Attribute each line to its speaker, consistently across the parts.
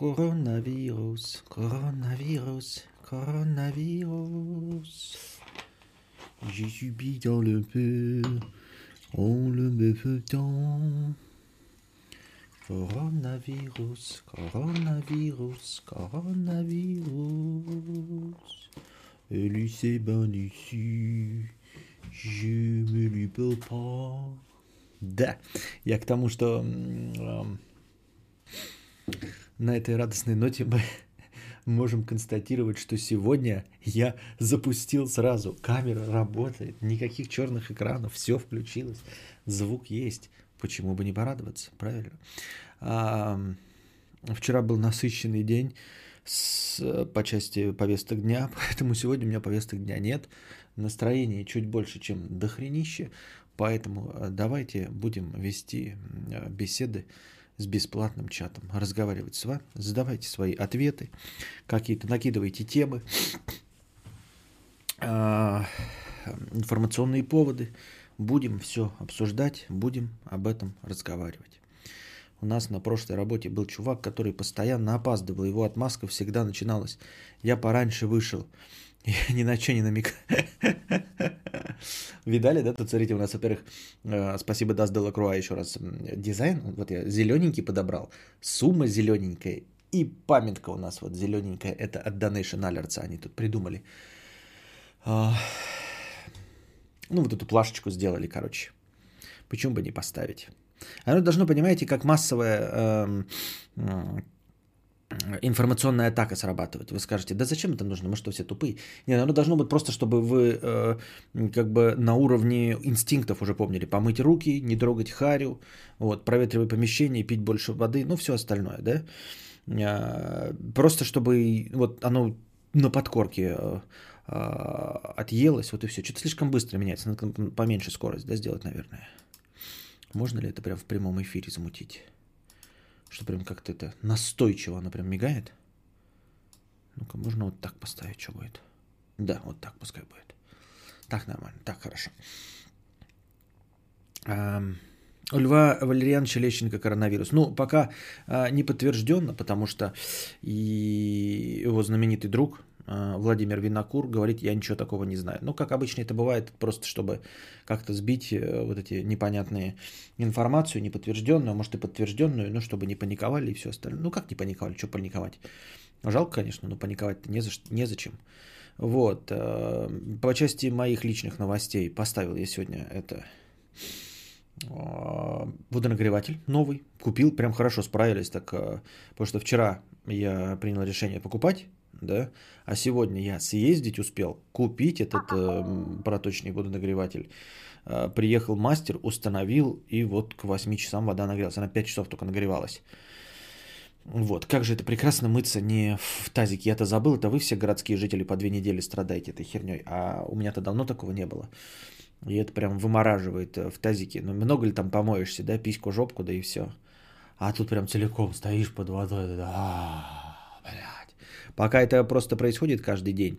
Speaker 1: Коронавирус, коронавирус, коронавирус. J'ai subi dans le feu, on le me dedans. Коронавирус, коронавирус, коронавирус. Et lui c'est ben ici, je me lui peux pas. Да, я к тому, что м, на этой радостной ноте мы можем констатировать, что сегодня я запустил сразу. Камера работает, никаких черных экранов, все включилось, звук есть. Почему бы не порадоваться, правильно? А, вчера был насыщенный день с, по части повесток дня, поэтому сегодня у меня повесток дня нет. Настроение чуть больше, чем дохренище, поэтому э, давайте будем вести э, беседы с бесплатным чатом, разговаривать с вами, задавайте свои ответы, какие-то накидывайте темы, а, информационные поводы. Будем все обсуждать, будем об этом разговаривать. У нас на прошлой работе был чувак, который постоянно опаздывал. Его отмазка всегда начиналась. Я пораньше вышел. Я ни на что не намекаю. Видали, да? Тут, смотрите, у нас, во-первых, э, спасибо Даст Делакруа еще раз. Дизайн, вот я зелененький подобрал, сумма зелененькая и памятка у нас вот зелененькая. Это от Donation Alerts они тут придумали. А, Ну, вот эту плашечку сделали, короче. Почему бы не поставить? Оно должно, понимаете, как массовая эм, информационная атака срабатывать. Вы скажете, да зачем это нужно, мы что, все тупые? Нет, оно должно быть просто, чтобы вы э, как бы на уровне инстинктов уже помнили. Помыть руки, не трогать харю, вот, проветривать помещение, пить больше воды, ну все остальное, да? Э, просто чтобы вот оно на подкорке э, э, отъелось, вот и все. Что-то слишком быстро меняется, надо поменьше скорость да, сделать, наверное. Можно ли это прям в прямом эфире замутить? Что прям как-то это настойчиво она прям мигает. Ну-ка, можно вот так поставить, что будет? Да, вот так пускай будет. Так нормально, так хорошо. Ам, У Льва Валерьяновича Лещенко коронавирус. Ну, пока а, не подтвержденно, потому что и его знаменитый друг Владимир Винокур говорит, я ничего такого не знаю. Ну, как обычно это бывает, просто чтобы как-то сбить э, вот эти непонятные информацию, неподтвержденную, может и подтвержденную, ну, чтобы не паниковали и все остальное. Ну, как не паниковали, что паниковать? Жалко, конечно, но паниковать-то не за, незачем. Вот. э, По части моих личных новостей поставил я сегодня это э, водонагреватель новый. Купил, прям хорошо справились. Так, э, потому что вчера я принял решение покупать, да, а сегодня я съездить успел, купить этот э, проточный водонагреватель. Э, Приехал мастер, установил, и вот к 8 часам вода нагрелась. Она 5 часов только нагревалась. Вот, как же это прекрасно мыться не в тазике. Я-то забыл, это вы все городские жители по две недели страдаете этой херней, а у меня-то давно такого не было. И это прям вымораживает э, в тазике. Ну, много ли там помоешься, да, письку, жопку, да и все. А тут прям целиком стоишь под водой, да, блядь. Пока это просто происходит каждый день,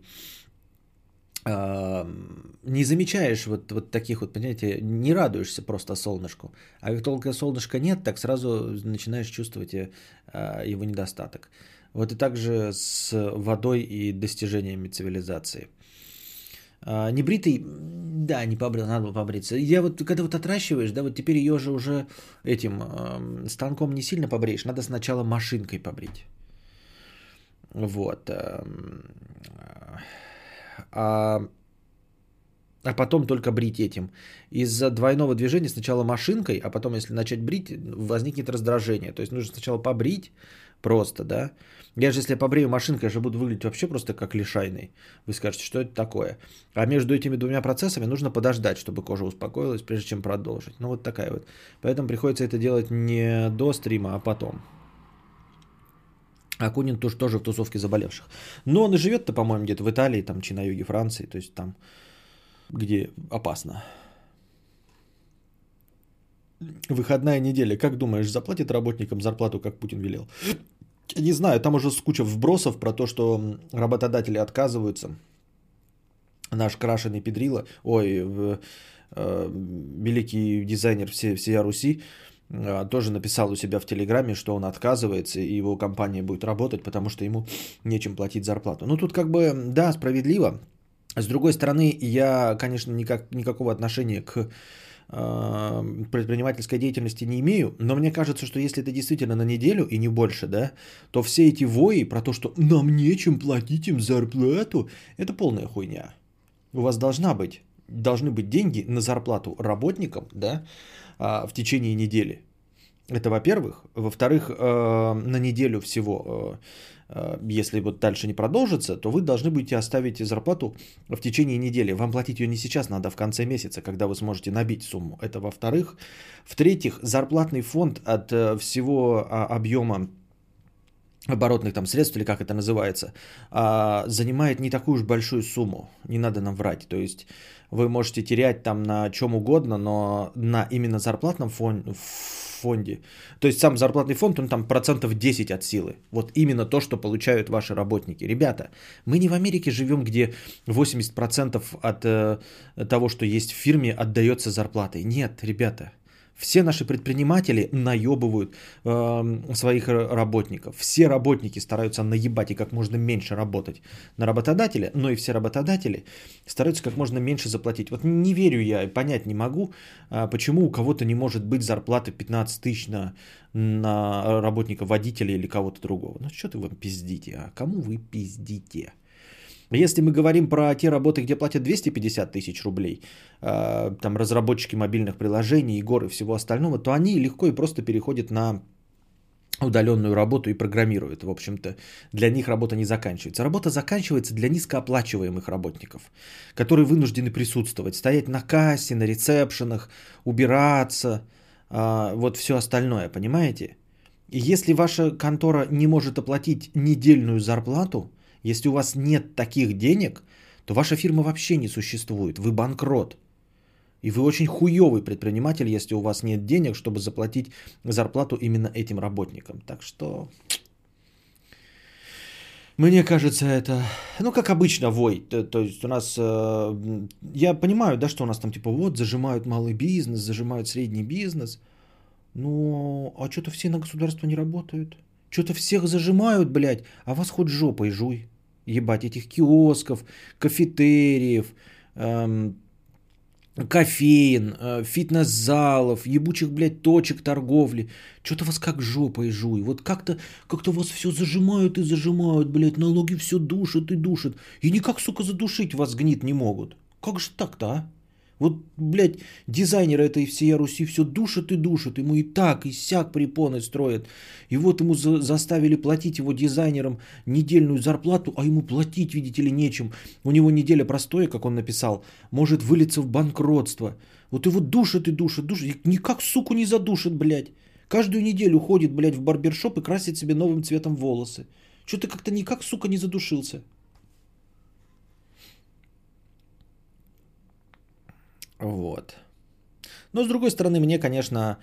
Speaker 1: а, не замечаешь вот, вот таких вот, понимаете, не радуешься просто солнышку. А как только солнышка нет, так сразу начинаешь чувствовать э, его недостаток. Вот и также с водой и достижениями цивилизации. А, Небритый, да, не побрил, надо было побриться. Я вот, когда вот отращиваешь, да, вот теперь ее же уже этим эм, станком не сильно побреешь, надо сначала машинкой побрить. Вот. эм, А, а потом только брить этим. Из-за двойного движения сначала машинкой, а потом, если начать брить, возникнет раздражение. То есть нужно сначала побрить просто, да. Я же, если я побрею машинкой, я же буду выглядеть вообще просто как лишайный. Вы скажете, что это такое? А между этими двумя процессами нужно подождать, чтобы кожа успокоилась, прежде чем продолжить. Ну, вот такая вот. Поэтому приходится это делать не до стрима, а потом. Акунин тоже, тоже в тусовке заболевших. Но он и живет-то, по-моему, где-то в Италии, там, чи на юге Франции, то есть там, где опасно. Выходная неделя. Как думаешь, заплатит работникам зарплату, как Путин велел? Не знаю, там уже куча вбросов про то, что работодатели отказываются. Наш крашеный педрила, ой, в- э, великий дизайнер все, всея Руси, тоже написал у себя в Телеграме, что он отказывается, и его компания будет работать, потому что ему нечем платить зарплату. Ну, тут как бы, да, справедливо. С другой стороны, я, конечно, никак, никакого отношения к а, предпринимательской деятельности не имею, но мне кажется, что если это действительно на неделю и не больше, да, то все эти вои про то, что нам нечем платить им зарплату, это полная хуйня. У вас должна быть, должны быть деньги на зарплату работникам, да, а, в течение недели. Это во-первых. Во-вторых, э, на неделю всего, э, э, если вот дальше не продолжится, то вы должны будете оставить зарплату в течение недели. Вам платить ее не сейчас надо, в конце месяца, когда вы сможете набить сумму. Это во-вторых. В-третьих, зарплатный фонд от всего а, объема оборотных там средств, или как это называется, а, занимает не такую уж большую сумму. Не надо нам врать. То есть вы можете терять там на чем угодно, но на именно зарплатном фон, фонде, то есть сам зарплатный фонд, он там процентов 10 от силы. Вот именно то, что получают ваши работники. Ребята, мы не в Америке живем, где 80% от э, того, что есть в фирме, отдается зарплатой. Нет, ребята, все наши предприниматели наебывают э, своих работников. Все работники стараются наебать и как можно меньше работать на работодателя, но и все работодатели стараются как можно меньше заплатить. Вот не верю я, понять не могу, э, почему у кого-то не может быть зарплаты 15 тысяч на, на работника водителя или кого-то другого. Ну что ты вам пиздите, а кому вы пиздите? Если мы говорим про те работы, где платят 250 тысяч рублей, э, там разработчики мобильных приложений, игр и всего остального, то они легко и просто переходят на удаленную работу и программируют. В общем-то, для них работа не заканчивается. Работа заканчивается для низкооплачиваемых работников, которые вынуждены присутствовать, стоять на кассе, на ресепшенах, убираться, э, вот все остальное, понимаете? И если ваша контора не может оплатить недельную зарплату, если у вас нет таких денег, то ваша фирма вообще не существует. Вы банкрот. И вы очень хуёвый предприниматель, если у вас нет денег, чтобы заплатить зарплату именно этим работникам. Так что мне кажется, это, ну, как обычно, вой. То, то есть у нас, э, я понимаю, да, что у нас там типа вот зажимают малый бизнес, зажимают средний бизнес. Ну, а что-то все на государство не работают. Что-то всех зажимают, блядь, а вас хоть жопой жуй. Ебать, этих киосков, кафетериев, эм, кофеин, э, фитнес-залов, ебучих, блядь, точек торговли. Что-то вас как жопой жуй. Вот как-то как вас все зажимают и зажимают, блядь, налоги все душат и душат. И никак, сука, задушить вас гнит не могут. Как же так-то, а? Вот, блядь, дизайнеры этой всей Руси все душат и душат. Ему и так, и сяк препоны строят. И вот ему за- заставили платить его дизайнерам недельную зарплату, а ему платить, видите ли, нечем. У него неделя простое, как он написал, может вылиться в банкротство. Вот его душат и душат, душат. И никак, суку, не задушат, блядь. Каждую неделю ходит, блядь, в барбершоп и красит себе новым цветом волосы. Что-то как-то никак, сука, не задушился. Вот. Но с другой стороны, мне, конечно,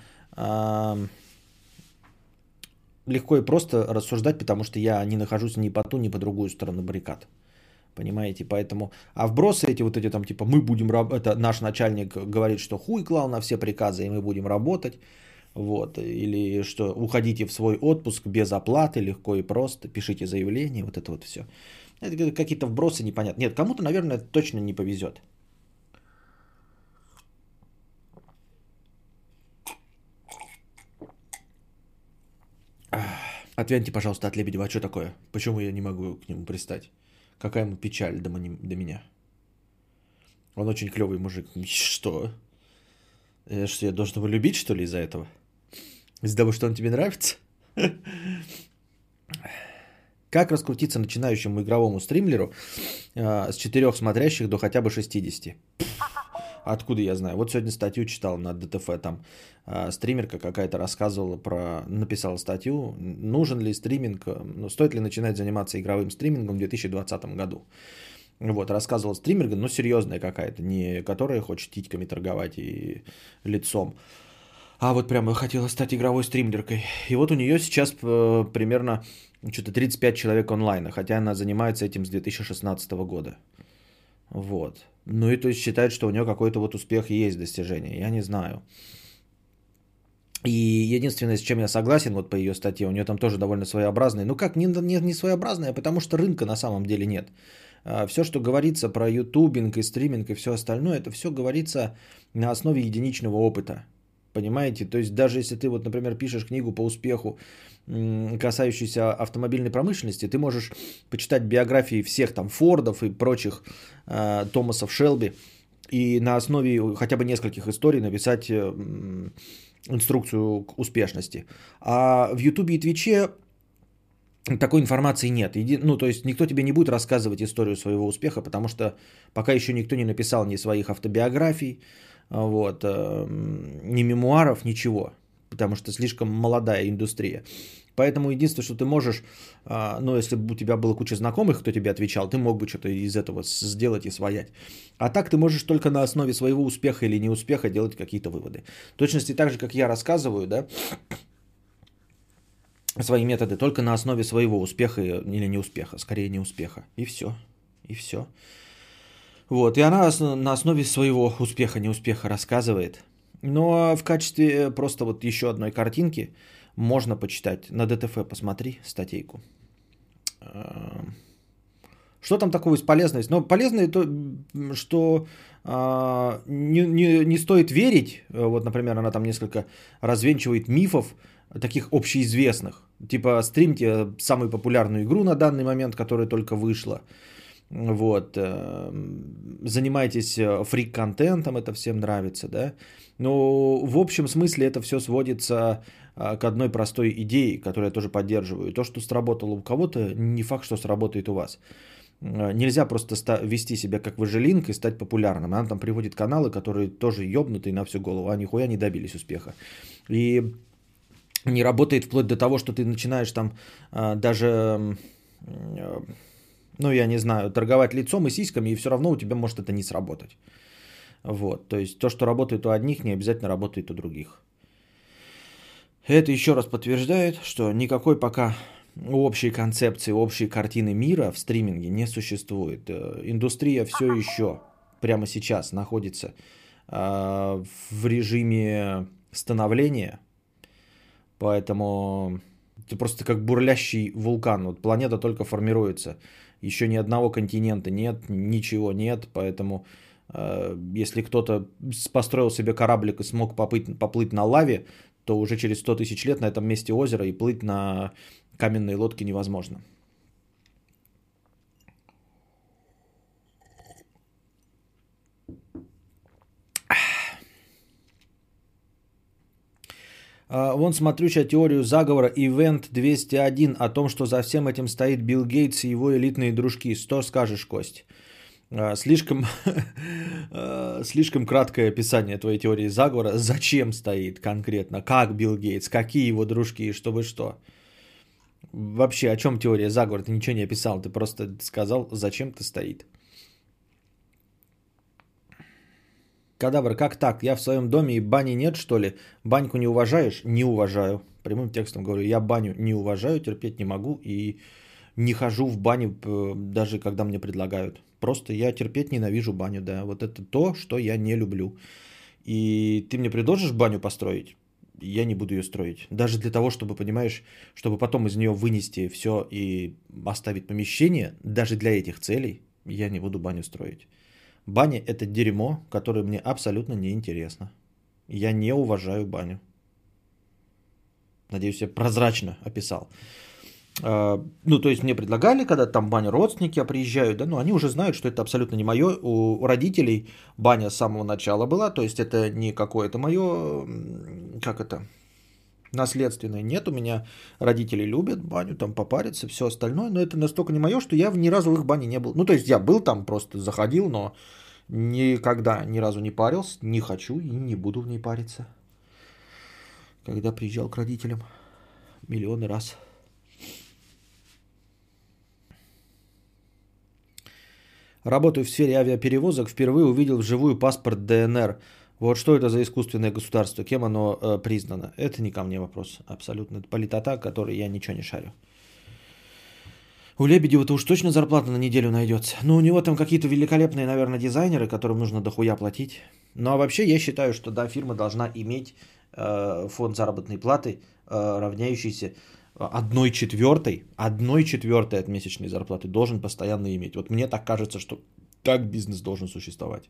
Speaker 1: легко и просто рассуждать, потому что я не нахожусь ни по ту, ни по другую сторону баррикад. Понимаете, поэтому... А вбросы эти вот эти там, типа, мы будем... Это наш начальник говорит, что хуй клал на все приказы, и мы будем работать. Вот. Или что уходите в свой отпуск без оплаты, легко и просто, пишите заявление, вот это вот все. Это какие-то вбросы непонятные. Нет, кому-то, наверное, точно не повезет. Отвяньте, пожалуйста, от Лебедева. А что такое? Почему я не могу к нему пристать? Какая ему печаль до, до меня? Он очень клевый мужик. Что? Я, что, я должен его любить, что ли, из-за этого? Из-за того, что он тебе нравится? Как раскрутиться начинающему игровому стримлеру э, с четырех смотрящих до хотя бы 60? Откуда я знаю? Вот сегодня статью читал на ДТФ, там э, стримерка какая-то рассказывала про, написала статью, нужен ли стриминг, ну, стоит ли начинать заниматься игровым стримингом в 2020 году. Вот, рассказывала стримерка, ну, серьезная какая-то, не которая хочет титьками торговать и лицом, а вот прямо хотела стать игровой стримеркой. И вот у нее сейчас э, примерно что-то 35 человек онлайна, хотя она занимается этим с 2016 года. Вот. Ну и то есть считает, что у нее какой-то вот успех есть достижение. Я не знаю. И единственное, с чем я согласен, вот по ее статье, у нее там тоже довольно своеобразный. Ну как, не, не, не своеобразная, потому что рынка на самом деле нет. А, все, что говорится про ютубинг и стриминг и все остальное, это все говорится на основе единичного опыта. Понимаете? То есть даже если ты вот, например, пишешь книгу по успеху, касающуюся автомобильной промышленности, ты можешь почитать биографии всех там Фордов и прочих э, Томасов Шелби и на основе хотя бы нескольких историй написать э, инструкцию к успешности. А в Ютубе и Твиче такой информации нет. Ну, то есть никто тебе не будет рассказывать историю своего успеха, потому что пока еще никто не написал ни своих автобиографий, вот, эм, ни мемуаров, ничего, потому что слишком молодая индустрия. Поэтому единственное, что ты можешь, а, ну, если бы у тебя было куча знакомых, кто тебе отвечал, ты мог бы что-то из этого сделать и своять. А так ты можешь только на основе своего успеха или неуспеха делать какие-то выводы. В точности так же, как я рассказываю, да, свои методы только на основе своего успеха или неуспеха, скорее неуспеха. И все. И все. Вот, и она на основе своего успеха, неуспеха рассказывает. Но в качестве просто вот еще одной картинки можно почитать. На ДТФ посмотри статейку. Эм, что там такого из полезного? Но полезное то, что а, не, не, не стоит верить. Вот, например, она там несколько развенчивает мифов, таких общеизвестных. Типа стримьте самую популярную игру на данный момент, которая только вышла. Вот. Э, занимайтесь э, фрик-контентом, это всем нравится, да. Но в общем смысле это все сводится э, к одной простой идее, которую я тоже поддерживаю. То, что сработало у кого-то, не факт, что сработает у вас. Нельзя просто вести себя как выжилинка и стать популярным. Она там приводит каналы, которые тоже ёбнутые на всю голову, а нихуя не добились успеха. И не работает вплоть до того, что ты начинаешь там даже ну, я не знаю, торговать лицом и сиськами, и все равно у тебя может это не сработать. Вот, то есть то, что работает у одних, не обязательно работает у других. Это еще раз подтверждает, что никакой пока общей концепции, общей картины мира в стриминге не существует. Э, индустрия все еще прямо сейчас находится э, в режиме становления, поэтому это просто как бурлящий вулкан. Вот планета только формируется. Еще ни одного континента нет, ничего нет, поэтому э, если кто-то построил себе кораблик и смог поплыть, поплыть на лаве, то уже через 100 тысяч лет на этом месте озера и плыть на каменной лодке невозможно. А, вон смотрю сейчас теорию заговора Event 201 о том, что за всем этим стоит Билл Гейтс и его элитные дружки. Что скажешь, Кость? А, слишком, а, слишком краткое описание твоей теории заговора. Зачем стоит конкретно? Как Билл Гейтс? Какие его дружки? Чтобы что? Вообще, о чем теория заговора? Ты ничего не описал. Ты просто сказал, зачем ты стоит. Кадавр, как так? Я в своем доме и бани нет, что ли? Баньку не уважаешь? Не уважаю. Прямым текстом говорю, я баню не уважаю, терпеть не могу и не хожу в баню, даже когда мне предлагают. Просто я терпеть ненавижу баню, да. Вот это то, что я не люблю. И ты мне предложишь баню построить? Я не буду ее строить. Даже для того, чтобы, понимаешь, чтобы потом из нее вынести все и оставить помещение, даже для этих целей я не буду баню строить. Баня – это дерьмо, которое мне абсолютно не интересно. Я не уважаю баню. Надеюсь, я прозрачно описал. А, ну, то есть мне предлагали, когда там баня родственники приезжают, да, но они уже знают, что это абсолютно не мое. У родителей баня с самого начала была, то есть это не какое-то мое, как это, наследственное. Нет, у меня родители любят баню, там попариться, все остальное, но это настолько не мое, что я ни разу в их бане не был. Ну, то есть я был там, просто заходил, но никогда ни разу не парился, не хочу и не буду в ней париться. Когда приезжал к родителям миллионы раз. Работаю в сфере авиаперевозок, впервые увидел вживую паспорт ДНР. Вот что это за искусственное государство, кем оно э, признано? Это не ко мне вопрос, абсолютно. Это политота, который я ничего не шарю. У Лебедева-то уж точно зарплата на неделю найдется. Ну, у него там какие-то великолепные, наверное, дизайнеры, которым нужно дохуя платить. Ну, а вообще я считаю, что, да, фирма должна иметь э, фонд заработной платы, э, равняющийся одной четвертой, одной четвертой от месячной зарплаты должен постоянно иметь. Вот мне так кажется, что так бизнес должен существовать.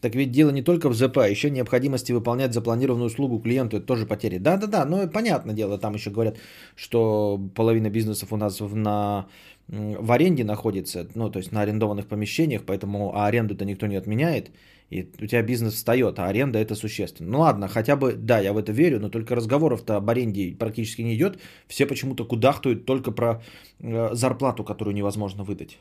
Speaker 1: Так ведь дело не только в ЗП, а еще необходимости выполнять запланированную услугу клиенту, это тоже потери. Да-да-да, но понятное дело, там еще говорят, что половина бизнесов у нас на, в аренде находится, ну, то есть на арендованных помещениях, поэтому а аренду-то никто не отменяет, и у тебя бизнес встает, а аренда это существенно. Ну ладно, хотя бы, да, я в это верю, но только разговоров-то об аренде практически не идет, все почему-то кудахтают только про э, зарплату, которую невозможно выдать.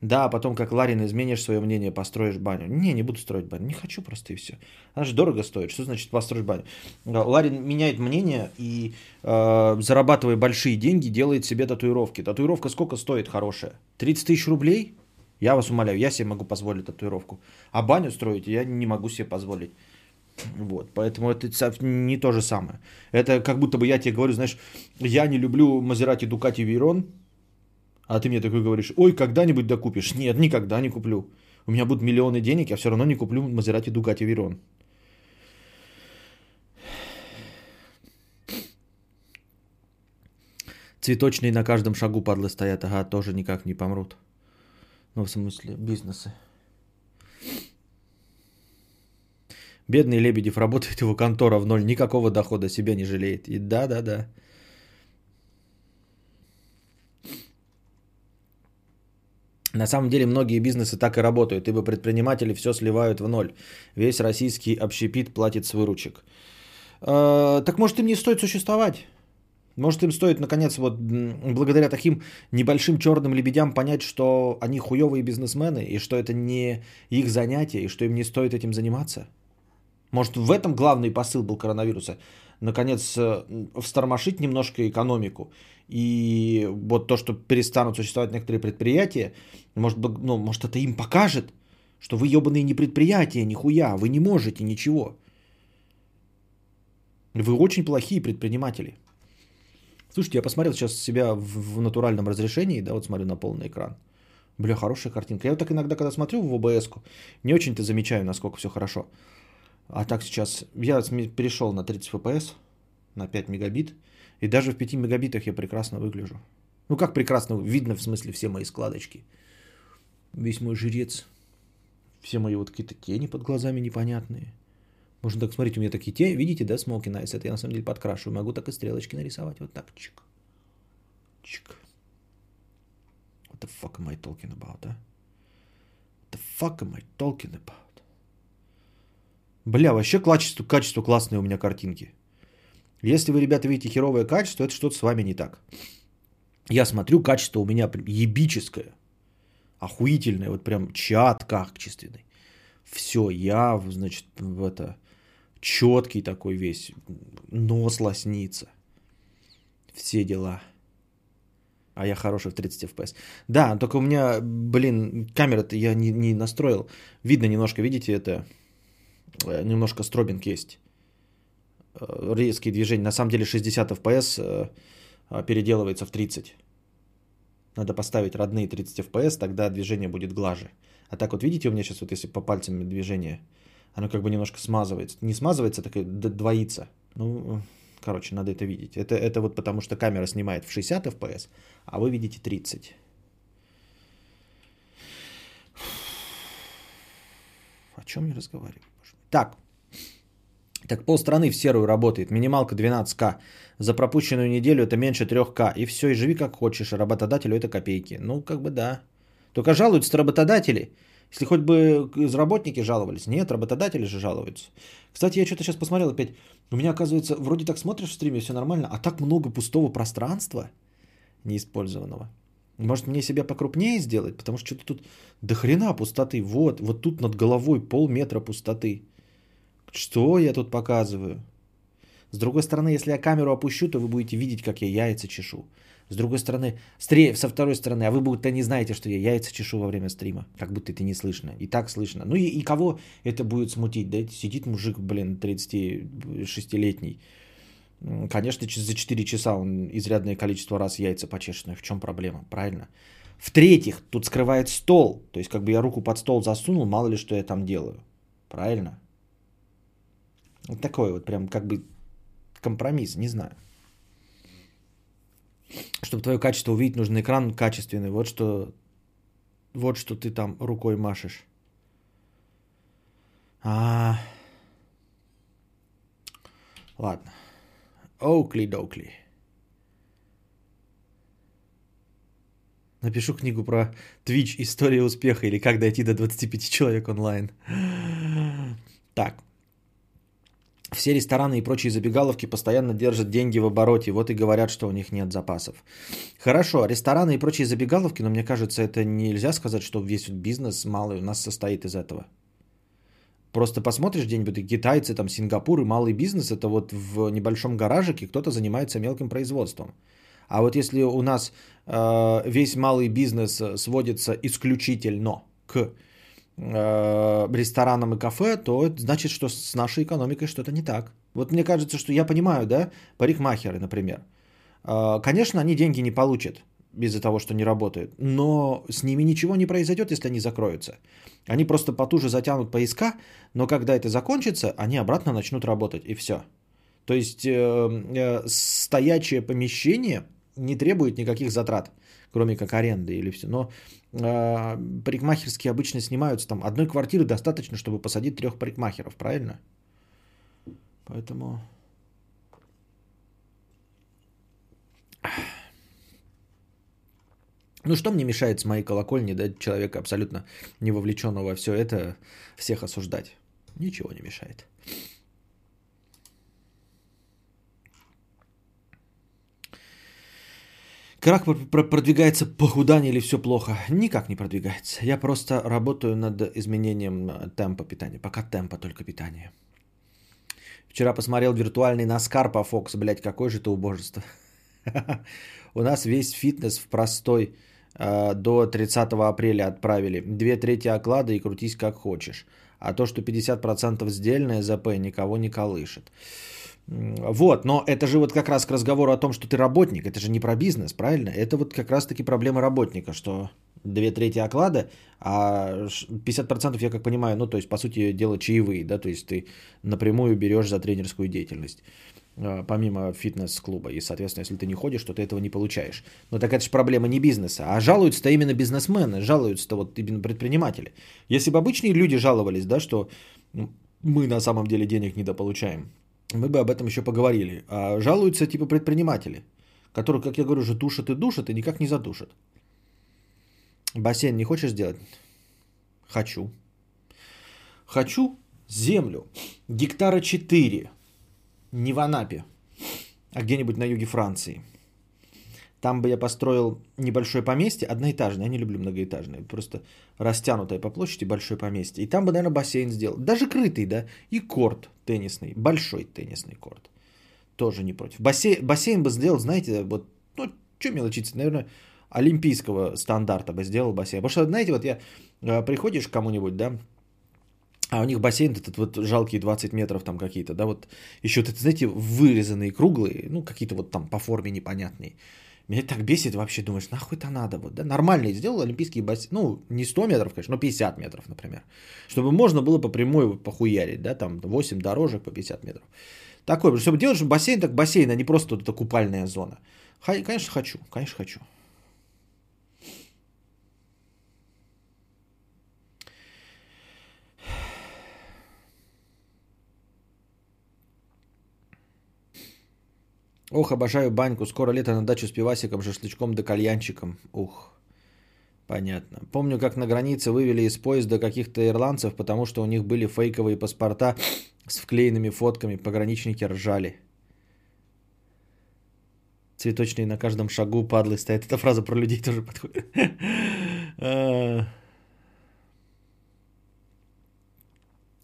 Speaker 1: Да, а потом как Ларин изменишь свое мнение, построишь баню. Не, не буду строить баню. Не хочу просто и все. Она же дорого стоит. Что значит построить баню? Ларин меняет мнение и э, зарабатывая большие деньги, делает себе татуировки. Татуировка сколько стоит хорошая? 30 тысяч рублей? Я вас умоляю, я себе могу позволить татуировку. А баню строить я не могу себе позволить. Вот, поэтому это не то же самое. Это как будто бы я тебе говорю, знаешь, я не люблю Мазерати Дукати Вейрон, а ты мне такой говоришь, ой, когда-нибудь докупишь. Нет, никогда не куплю. У меня будут миллионы денег, я все равно не куплю Мазерати Дугати Верон. Цветочные на каждом шагу падлы стоят, ага, тоже никак не помрут. Ну, в смысле, бизнесы. Бедный Лебедев работает его контора в ноль, никакого дохода себя не жалеет. И да-да-да. На самом деле многие бизнесы так и работают, ибо предприниматели все сливают в ноль. Весь российский общепит платит с выручек. Э, так может им не стоит существовать? Может им стоит, наконец, вот благодаря таким небольшим черным лебедям понять, что они хуевые бизнесмены, и что это не их занятие, и что им не стоит этим заниматься? Может в этом главный посыл был коронавируса? Наконец, э, встормошить немножко экономику и вот то, что перестанут существовать некоторые предприятия, может, ну, может это им покажет, что вы ебаные не предприятия, нихуя, вы не можете ничего. Вы очень плохие предприниматели. Слушайте, я посмотрел сейчас себя в, в натуральном разрешении, да, вот смотрю на полный экран. Бля, хорошая картинка. Я вот так иногда, когда смотрю в обс не очень-то замечаю, насколько все хорошо. А так сейчас, я перешел на 30 FPS, на 5 мегабит, и даже в 5 мегабитах я прекрасно выгляжу. Ну как прекрасно, видно в смысле все мои складочки. Весь мой жрец. Все мои вот какие-то тени под глазами непонятные. Можно так смотреть, у меня такие тени, видите, да, смоки найс, это я на самом деле подкрашу. Могу так и стрелочки нарисовать, вот так, чик. Чик. What the fuck am I talking about, а? What the fuck am I talking about? Бля, вообще качество, качество классное у меня картинки. Если вы, ребята, видите херовое качество, это что-то с вами не так. Я смотрю, качество у меня ебическое. Охуительное, вот прям чат качественный. Все, я, значит, в это четкий такой весь, нос лоснится. Все дела. А я хороший в 30 FPS. Да, только у меня, блин, камера-то я не, не настроил. Видно немножко, видите, это э, немножко стробинг есть. Э, резкие движения. На самом деле 60 FPS э, э, переделывается в 30. Надо поставить родные 30 FPS, тогда движение будет глаже. А так вот видите, у меня сейчас вот если по пальцам движение, оно как бы немножко смазывается. Не смазывается, так и двоится. Ну, короче, надо это видеть. Это, это вот потому, что камера снимает в 60 FPS, а вы видите 30. О чем я разговариваю? Так, так полстраны в серую работает, минималка 12к. За пропущенную неделю это меньше 3к. И все, и живи как хочешь, а работодателю это копейки. Ну, как бы да. Только жалуются работодатели. Если хоть бы работники жаловались. Нет, работодатели же жалуются. Кстати, я что-то сейчас посмотрел опять. У меня, оказывается, вроде так смотришь в стриме, все нормально, а так много пустого пространства неиспользованного. Может мне себя покрупнее сделать, потому что что-то тут до хрена пустоты. Вот, вот тут над головой полметра пустоты. Что я тут показываю? С другой стороны, если я камеру опущу, то вы будете видеть, как я яйца чешу. С другой стороны, стре... со второй стороны, а вы будто не знаете, что я яйца чешу во время стрима. Как будто это не слышно. И так слышно. Ну и, и кого это будет смутить? Да сидит мужик, блин, 36-летний. Конечно, за 4 часа он изрядное количество раз яйца почешет. Но в чем проблема? Правильно? В-третьих, тут скрывает стол. То есть, как бы я руку под стол засунул, мало ли что я там делаю. Правильно? Вот такой вот прям как бы компромисс, не знаю. Чтобы твое качество увидеть, нужен экран качественный. Вот что, вот что ты там рукой машешь. А, ладно. Оукли-доукли. Напишу книгу про Twitch «История успеха» или «Как дойти до 25 человек онлайн». Так. Все рестораны и прочие забегаловки постоянно держат деньги в обороте, вот и говорят, что у них нет запасов. Хорошо, рестораны и прочие забегаловки, но мне кажется, это нельзя сказать, что весь бизнес малый у нас состоит из этого. Просто посмотришь где-нибудь, китайцы, там, Сингапур и малый бизнес, это вот в небольшом гаражике кто-то занимается мелким производством. А вот если у нас э, весь малый бизнес сводится исключительно к Э, ресторанам и кафе, то это значит, что с нашей экономикой что-то не так. Вот мне кажется, что я понимаю, да, парикмахеры, например. Э, конечно, они деньги не получат из-за того, что не работают, но с ними ничего не произойдет, если они закроются. Они просто потуже затянут поиска, но когда это закончится, они обратно начнут работать, и все. То есть э, э, стоячее помещение не требует никаких затрат, кроме как аренды или все. Но э, парикмахерские обычно снимаются там. Одной квартиры достаточно, чтобы посадить трех парикмахеров, правильно? Поэтому... Ну что мне мешает с моей колокольни, да, человека абсолютно не вовлеченного во все это, всех осуждать? Ничего не мешает. Как продвигается похудание или все плохо? Никак не продвигается. Я просто работаю над изменением э, темпа питания. Пока темпа только питания. Вчера посмотрел виртуальный Наскар по Фокс. Блять, какое же это убожество. У нас весь фитнес в простой э, до 30 апреля отправили. Две трети оклада и крутись как хочешь. А то, что 50% сдельное ЗП, никого не колышет. Вот, но это же вот как раз к разговору о том, что ты работник, это же не про бизнес, правильно? Это вот как раз-таки проблема работника, что две трети оклада, а 50% я как понимаю, ну то есть по сути дела чаевые, да, то есть ты напрямую берешь за тренерскую деятельность а, помимо фитнес-клуба. И, соответственно, если ты не ходишь, то ты этого не получаешь. Но так это же проблема не бизнеса. А жалуются-то именно бизнесмены, жалуются-то вот именно предприниматели. Если бы обычные люди жаловались, да, что мы на самом деле денег недополучаем, мы бы об этом еще поговорили. А жалуются типа предприниматели, которые, как я говорю, уже душат и душат и никак не задушат. Бассейн не хочешь сделать? Хочу. Хочу землю. Гектара 4. Не в Анапе, а где-нибудь на юге Франции. Там бы я построил небольшое поместье, одноэтажное, я не люблю многоэтажные, просто растянутое по площади большое поместье. И там бы, наверное, бассейн сделал. Даже крытый, да, и корт теннисный, большой теннисный корт. Тоже не против. Бассейн, бассейн бы сделал, знаете, вот, ну, что мелочиться, наверное, олимпийского стандарта бы сделал бассейн. Потому что, знаете, вот я э, приходишь к кому-нибудь, да, а у них бассейн этот вот жалкие 20 метров там какие-то, да, вот еще, знаете, вырезанные круглые, ну, какие-то вот там по форме непонятные. Меня так бесит вообще, думаешь, нахуй это надо? Вот, да? Нормально сделал олимпийский бассейн, ну, не 100 метров, конечно, но 50 метров, например. Чтобы можно было по прямой похуярить, да, там 8 дорожек по 50 метров. Такой, чтобы делать бассейн, так бассейн, а не просто вот эта купальная зона. Конечно, хочу, конечно, хочу. Ох, обожаю баньку. Скоро лето на дачу с пивасиком, шашлычком да кальянчиком. Ух, понятно. Помню, как на границе вывели из поезда каких-то ирландцев, потому что у них были фейковые паспорта с вклеенными фотками. Пограничники ржали. Цветочные на каждом шагу падлы стоят. Эта фраза про людей тоже подходит.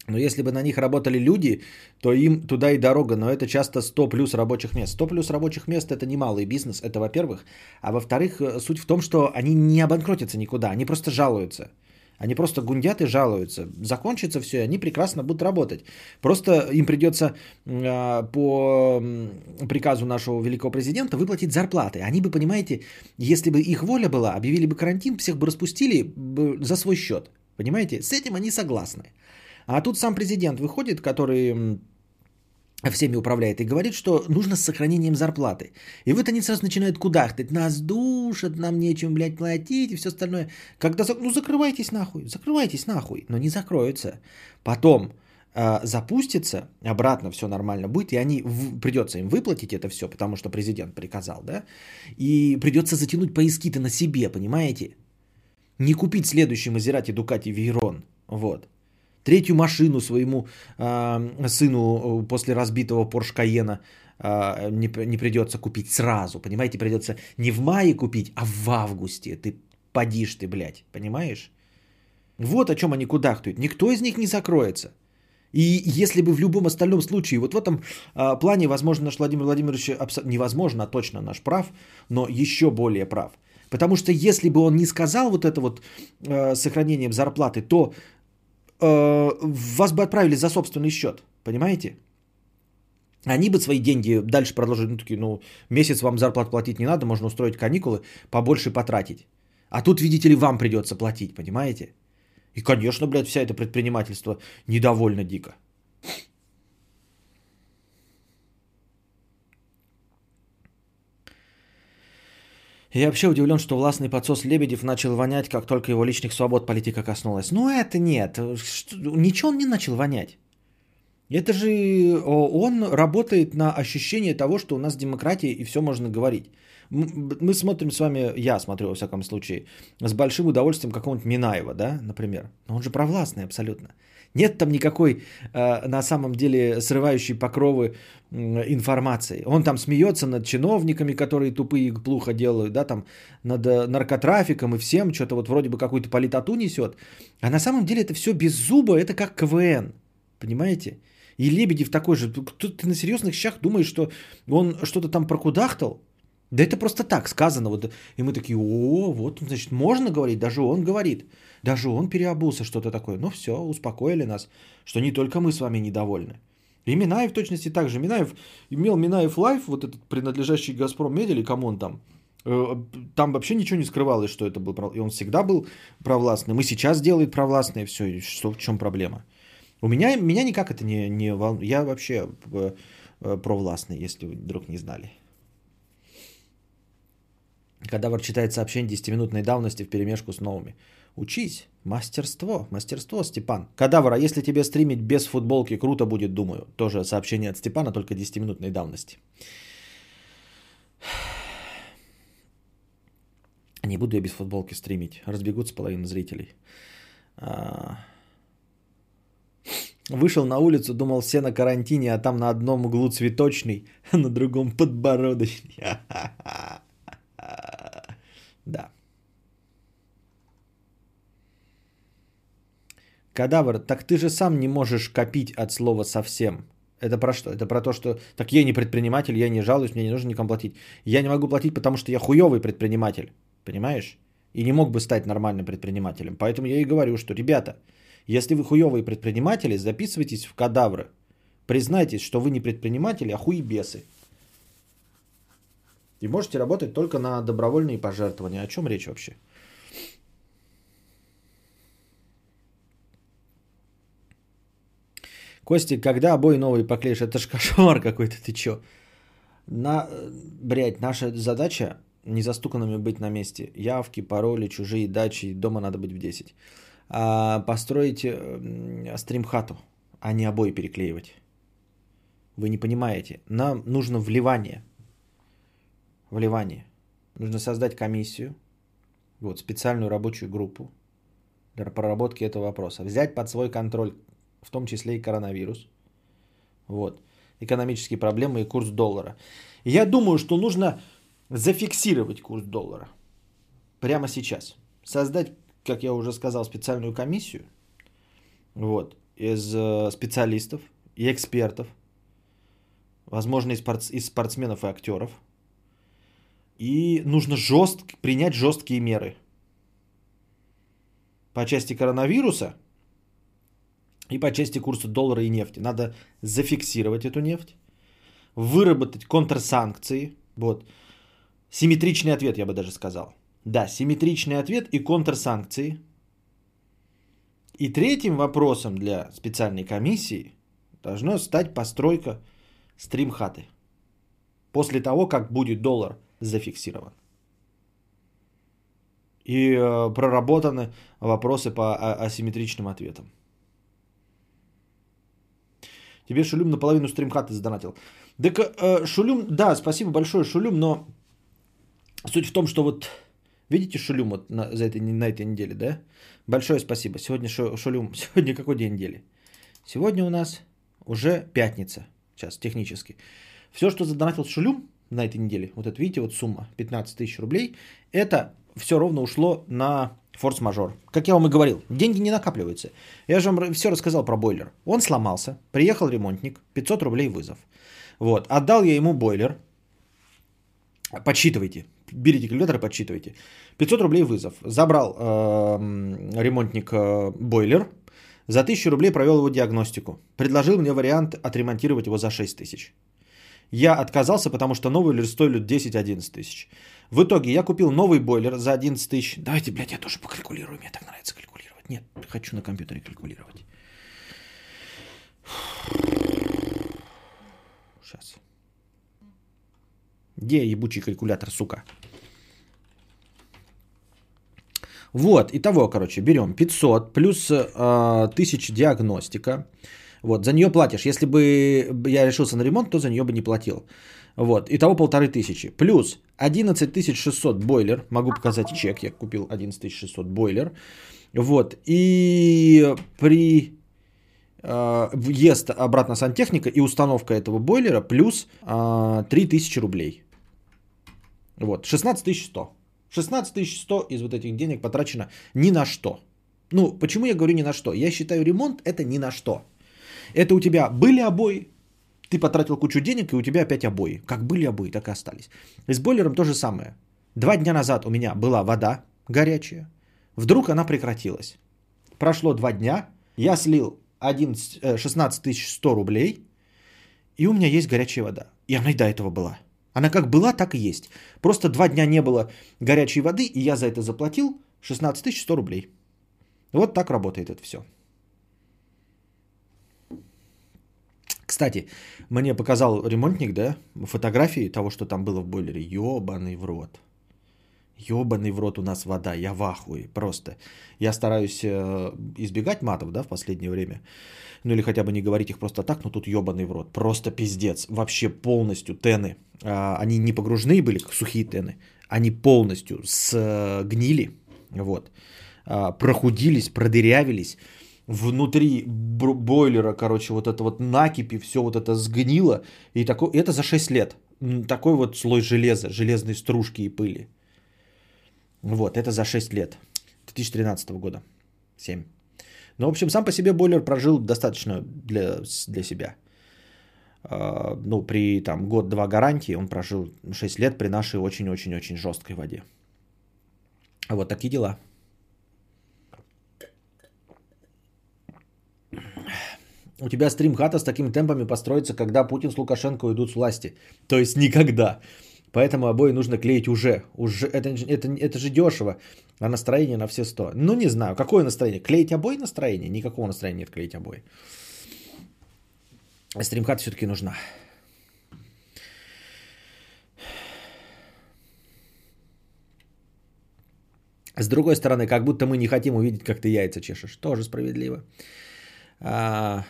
Speaker 1: Но если бы на них работали люди, то им туда и дорога. Но это часто 100 плюс рабочих мест. 100 плюс рабочих мест это немалый бизнес, это во-первых. А во-вторых, э, суть в том, что они не обанкротятся никуда, они просто жалуются. Они просто гундят и жалуются. Закончится все, они прекрасно будут работать. Просто им придется э, по приказу нашего великого президента выплатить зарплаты. Они бы, понимаете, если бы их воля была, объявили бы карантин, всех бы распустили за свой счет. Понимаете? С этим они согласны. А тут сам президент выходит, который всеми управляет и говорит, что нужно с сохранением зарплаты. И вот они сразу начинают кудахтать. Нас душат, нам нечем, блядь, платить и все остальное. Когда, ну закрывайтесь нахуй, закрывайтесь нахуй. Но не закроются. Потом э, запустится, обратно все нормально будет, и они, придется им выплатить это все, потому что президент приказал, да, и придется затянуть поиски-то на себе, понимаете? Не купить следующий Мазерати Дукати Вейрон, вот. Третью машину своему э, сыну после разбитого Porsche Cayenne э, не, не придется купить сразу. Понимаете, придется не в мае купить, а в августе. Ты подишь ты, блядь, понимаешь? Вот о чем они кудахтают. Никто из них не закроется. И если бы в любом остальном случае, вот в этом э, плане, возможно, наш Владимир Владимирович абсо... невозможно, а точно наш прав, но еще более прав. Потому что если бы он не сказал вот это вот э, сохранением зарплаты, то вас бы отправили за собственный счет, понимаете? Они бы свои деньги дальше продолжили, ну такие, ну месяц вам зарплат платить не надо, можно устроить каникулы, побольше потратить. А тут, видите ли, вам придется платить, понимаете? И, конечно, блядь, вся это предпринимательство недовольно дико. Я вообще удивлен, что властный подсос Лебедев начал вонять, как только его личных свобод политика коснулась. Ну это нет, ничего он не начал вонять. Это же он работает на ощущение того, что у нас демократия и все можно говорить. Мы смотрим с вами, я смотрю во всяком случае, с большим удовольствием какого-нибудь Минаева, да, например. Но он же провластный абсолютно. Нет там никакой э, на самом деле срывающей покровы информации. Он там смеется над чиновниками, которые тупые и плохо делают, да, там над э, наркотрафиком и всем, что-то вот вроде бы какую-то политоту несет. А на самом деле это все без зуба, это как КВН, понимаете? И Лебедев такой же. Ты на серьезных щах думаешь, что он что-то там прокудахтал? Да это просто так сказано. Вот, и мы такие, о, вот, значит, можно говорить, даже он говорит. Даже он переобулся, что-то такое. Ну все, успокоили нас, что не только мы с вами недовольны. И Минаев в точности так же. Минаев имел Минаев Live, вот этот принадлежащий Газпром Медиа, или кому он там, э, там вообще ничего не скрывалось, что это был И он всегда был провластным. И сейчас делает провластное все. Что, в чем проблема? У меня, меня никак это не, не волнует. Я вообще э, э, провластный, если вы вдруг не знали. Кадавр читает сообщение 10-минутной давности в перемешку с новыми. Учись. Мастерство. Мастерство, Степан. Кадавр, а если тебе стримить без футболки, круто будет, думаю. Тоже сообщение от Степана, только 10-минутной давности. Не буду я без футболки стримить. Разбегутся половина зрителей. А. Вышел на улицу, думал, все на карантине, а там на одном углу цветочный, а на другом подбородочный. Да. Кадавр, так ты же сам не можешь копить от слова совсем. Это про что? Это про то, что так я не предприниматель, я не жалуюсь, мне не нужно никому платить. Я не могу платить, потому что я хуёвый предприниматель. Понимаешь? И не мог бы стать нормальным предпринимателем. Поэтому я и говорю, что, ребята, если вы хуёвые предприниматели, записывайтесь в кадавры. Признайтесь, что вы не предприниматели, а хуебесы. И можете работать только на добровольные пожертвования. О чем речь вообще? Костик, когда обои новые поклеишь? Это ж кошмар какой-то, ты чё? На, блядь, наша задача не застуканными быть на месте. Явки, пароли, чужие дачи, дома надо быть в 10. А построить э, стрим-хату, а не обои переклеивать. Вы не понимаете. Нам нужно вливание. Вливание. Нужно создать комиссию, вот, специальную рабочую группу для проработки этого вопроса. Взять под свой контроль в том числе и коронавирус. Вот. Экономические проблемы и курс доллара. Я думаю, что нужно зафиксировать курс доллара прямо сейчас. Создать, как я уже сказал, специальную комиссию. Вот. из э, специалистов и экспертов, возможно, из спортсменов и актеров. И нужно жест, принять жесткие меры по части коронавируса и по части курса доллара и нефти. Надо зафиксировать эту нефть, выработать контрсанкции. Вот. Симметричный ответ, я бы даже сказал. Да, симметричный ответ и контрсанкции. И третьим вопросом для специальной комиссии должно стать постройка стримхаты. После того, как будет доллар зафиксирован. И э, проработаны вопросы по асимметричным ответам. Тебе Шулюм наполовину стримхаты задонатил. Так э, Шулюм, да, спасибо большое, Шулюм, но суть в том, что вот видите Шулюм вот на, за этой, на этой неделе, да? Большое спасибо. Сегодня Шулюм, сегодня какой день недели? Сегодня у нас уже пятница, сейчас технически. Все, что задонатил Шулюм на этой неделе, вот это видите, вот сумма 15 тысяч рублей, это все ровно ушло на форс-мажор. Как я вам и говорил, деньги не накапливаются. Я же вам все рассказал про бойлер. Он сломался, приехал ремонтник, 500 рублей вызов. Вот, отдал я ему бойлер. Подсчитывайте, берите калькулятор и подсчитывайте. 500 рублей вызов. Забрал э, ремонтник э, бойлер. За 1000 рублей провел его диагностику. Предложил мне вариант отремонтировать его за 6 тысяч. Я отказался, потому что новый бойлер стоили 10-11 тысяч. В итоге я купил новый бойлер за 11 тысяч. Давайте, блядь, я тоже покалькулирую. Мне так нравится калькулировать. Нет, хочу на компьютере калькулировать. Сейчас. Где ебучий калькулятор, сука? Вот, итого, короче, берем 500 плюс э, 1000 диагностика. Вот, за нее платишь. Если бы я решился на ремонт, то за нее бы не платил. Вот, итого полторы тысячи. Плюс 11 600 бойлер. Могу показать чек, я купил 11 600 бойлер. Вот, и при э, въезд обратно сантехника и установка этого бойлера плюс э, 3000 рублей. Вот, 16 100. 16 100 из вот этих денег потрачено ни на что. Ну, почему я говорю ни на что? Я считаю, ремонт это ни на что. Это у тебя были обои, ты потратил кучу денег, и у тебя опять обои. Как были обои, так и остались. И с бойлером то же самое. Два дня назад у меня была вода горячая. Вдруг она прекратилась. Прошло два дня, я слил 11, 16 100 рублей, и у меня есть горячая вода. И она и до этого была. Она как была, так и есть. Просто два дня не было горячей воды, и я за это заплатил 16 100 рублей. Вот так работает это все. Кстати, мне показал ремонтник, да, фотографии того, что там было в бойлере. Ёбаный в рот. Ёбаный в рот у нас вода, я в ахуе просто. Я стараюсь э, избегать матов, да, в последнее время. Ну или хотя бы не говорить их просто так, но тут ёбаный в рот. Просто пиздец. Вообще полностью тены. А, они не погружные были, как сухие тены. Они полностью сгнили, вот. А, прохудились, продырявились внутри бойлера, короче, вот это вот накипи, все вот это сгнило. И такое, это за 6 лет. Такой вот слой железа, железной стружки и пыли. Вот, это за 6 лет. 2013 года. 7. Ну, в общем, сам по себе бойлер прожил достаточно для, для себя. Uh, ну, при там год-два гарантии он прожил 6 лет при нашей очень-очень-очень жесткой воде. Вот такие дела. У тебя стрим-хата с такими темпами построится, когда Путин с Лукашенко уйдут с власти. То есть никогда. Поэтому обои нужно клеить уже. уже это, это, это же дешево. А настроение на все сто. Ну, не знаю. Какое настроение? Клеить обои настроение? Никакого настроения нет клеить обои. Стримхата все-таки нужна. С другой стороны, как будто мы не хотим увидеть, как ты яйца чешешь. Тоже справедливо. А,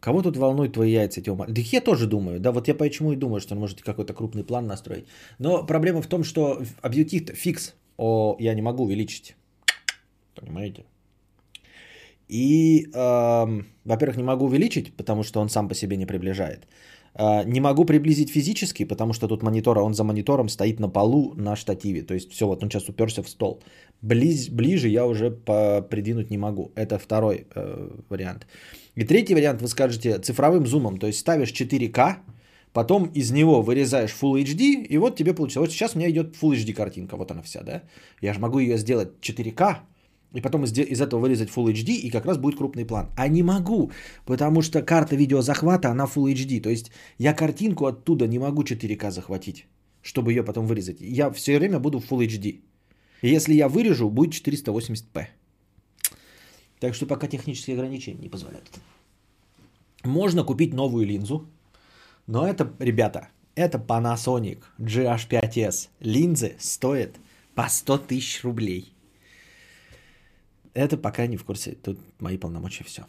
Speaker 1: Кого тут волнует твои яйца, Тёма? Да я тоже думаю. Да, вот я почему и думаю, что он может какой-то крупный план настроить. Но проблема в том, что объектив фикс. О, я не могу увеличить. Понимаете? И, э, во-первых, не могу увеличить, потому что он сам по себе не приближает. Э, не могу приблизить физически, потому что тут монитора, он за монитором стоит на полу на штативе. То есть все, вот он сейчас уперся в стол. Близ, ближе я уже придвинуть не могу. Это второй э, вариант. И третий вариант вы скажете цифровым зумом, то есть ставишь 4К, потом из него вырезаешь Full HD, и вот тебе получилось. Вот сейчас у меня идет Full HD картинка, вот она вся, да? Я же могу ее сделать 4К, и потом из, из этого вырезать Full HD, и как раз будет крупный план. А не могу, потому что карта видеозахвата, она Full HD. То есть я картинку оттуда не могу 4К захватить, чтобы ее потом вырезать. Я все время буду в Full HD. И если я вырежу, будет 480p. Так что пока технические ограничения не позволяют. Можно купить новую линзу, но это, ребята, это Panasonic GH5S. Линзы стоят по 100 тысяч рублей. Это пока не в курсе. Тут мои полномочия все.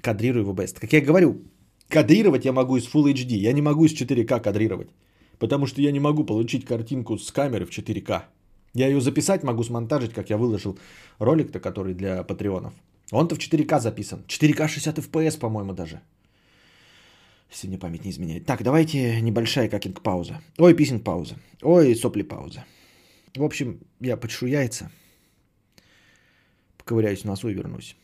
Speaker 1: Кадрирую в OBS. Как я говорю, кадрировать я могу из Full HD. Я не могу из 4К кадрировать. Потому что я не могу получить картинку с камеры в 4К. Я ее записать могу, смонтажить, как я выложил ролик-то, который для патреонов. Он-то в 4К записан. 4К 60 FPS, по-моему, даже. Если мне память не изменяет. Так, давайте небольшая какинг пауза. Ой, писинг пауза. Ой, сопли пауза. В общем, я почешу яйца. Поковыряюсь в носу и вернусь.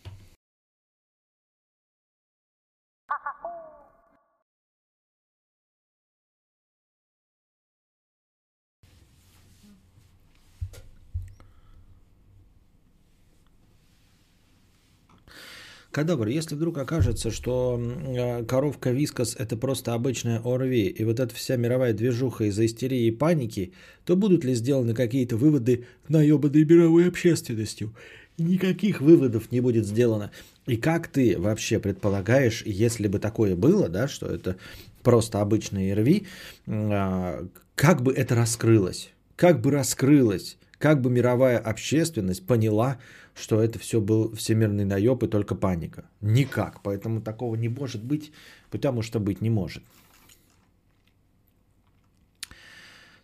Speaker 1: Кадавр, если вдруг окажется, что э, коровка Вискас это просто обычная ОРВИ, и вот эта вся мировая движуха из-за истерии и паники, то будут ли сделаны какие-то выводы наебанной мировой общественностью? Никаких выводов не будет сделано. И как ты вообще предполагаешь, если бы такое было, да, что это просто обычный ОРВИ, а, как бы это раскрылось? Как бы раскрылось? Как бы мировая общественность поняла, что это все был всемирный наеб и только паника. Никак. Поэтому такого не может быть, потому что быть не может.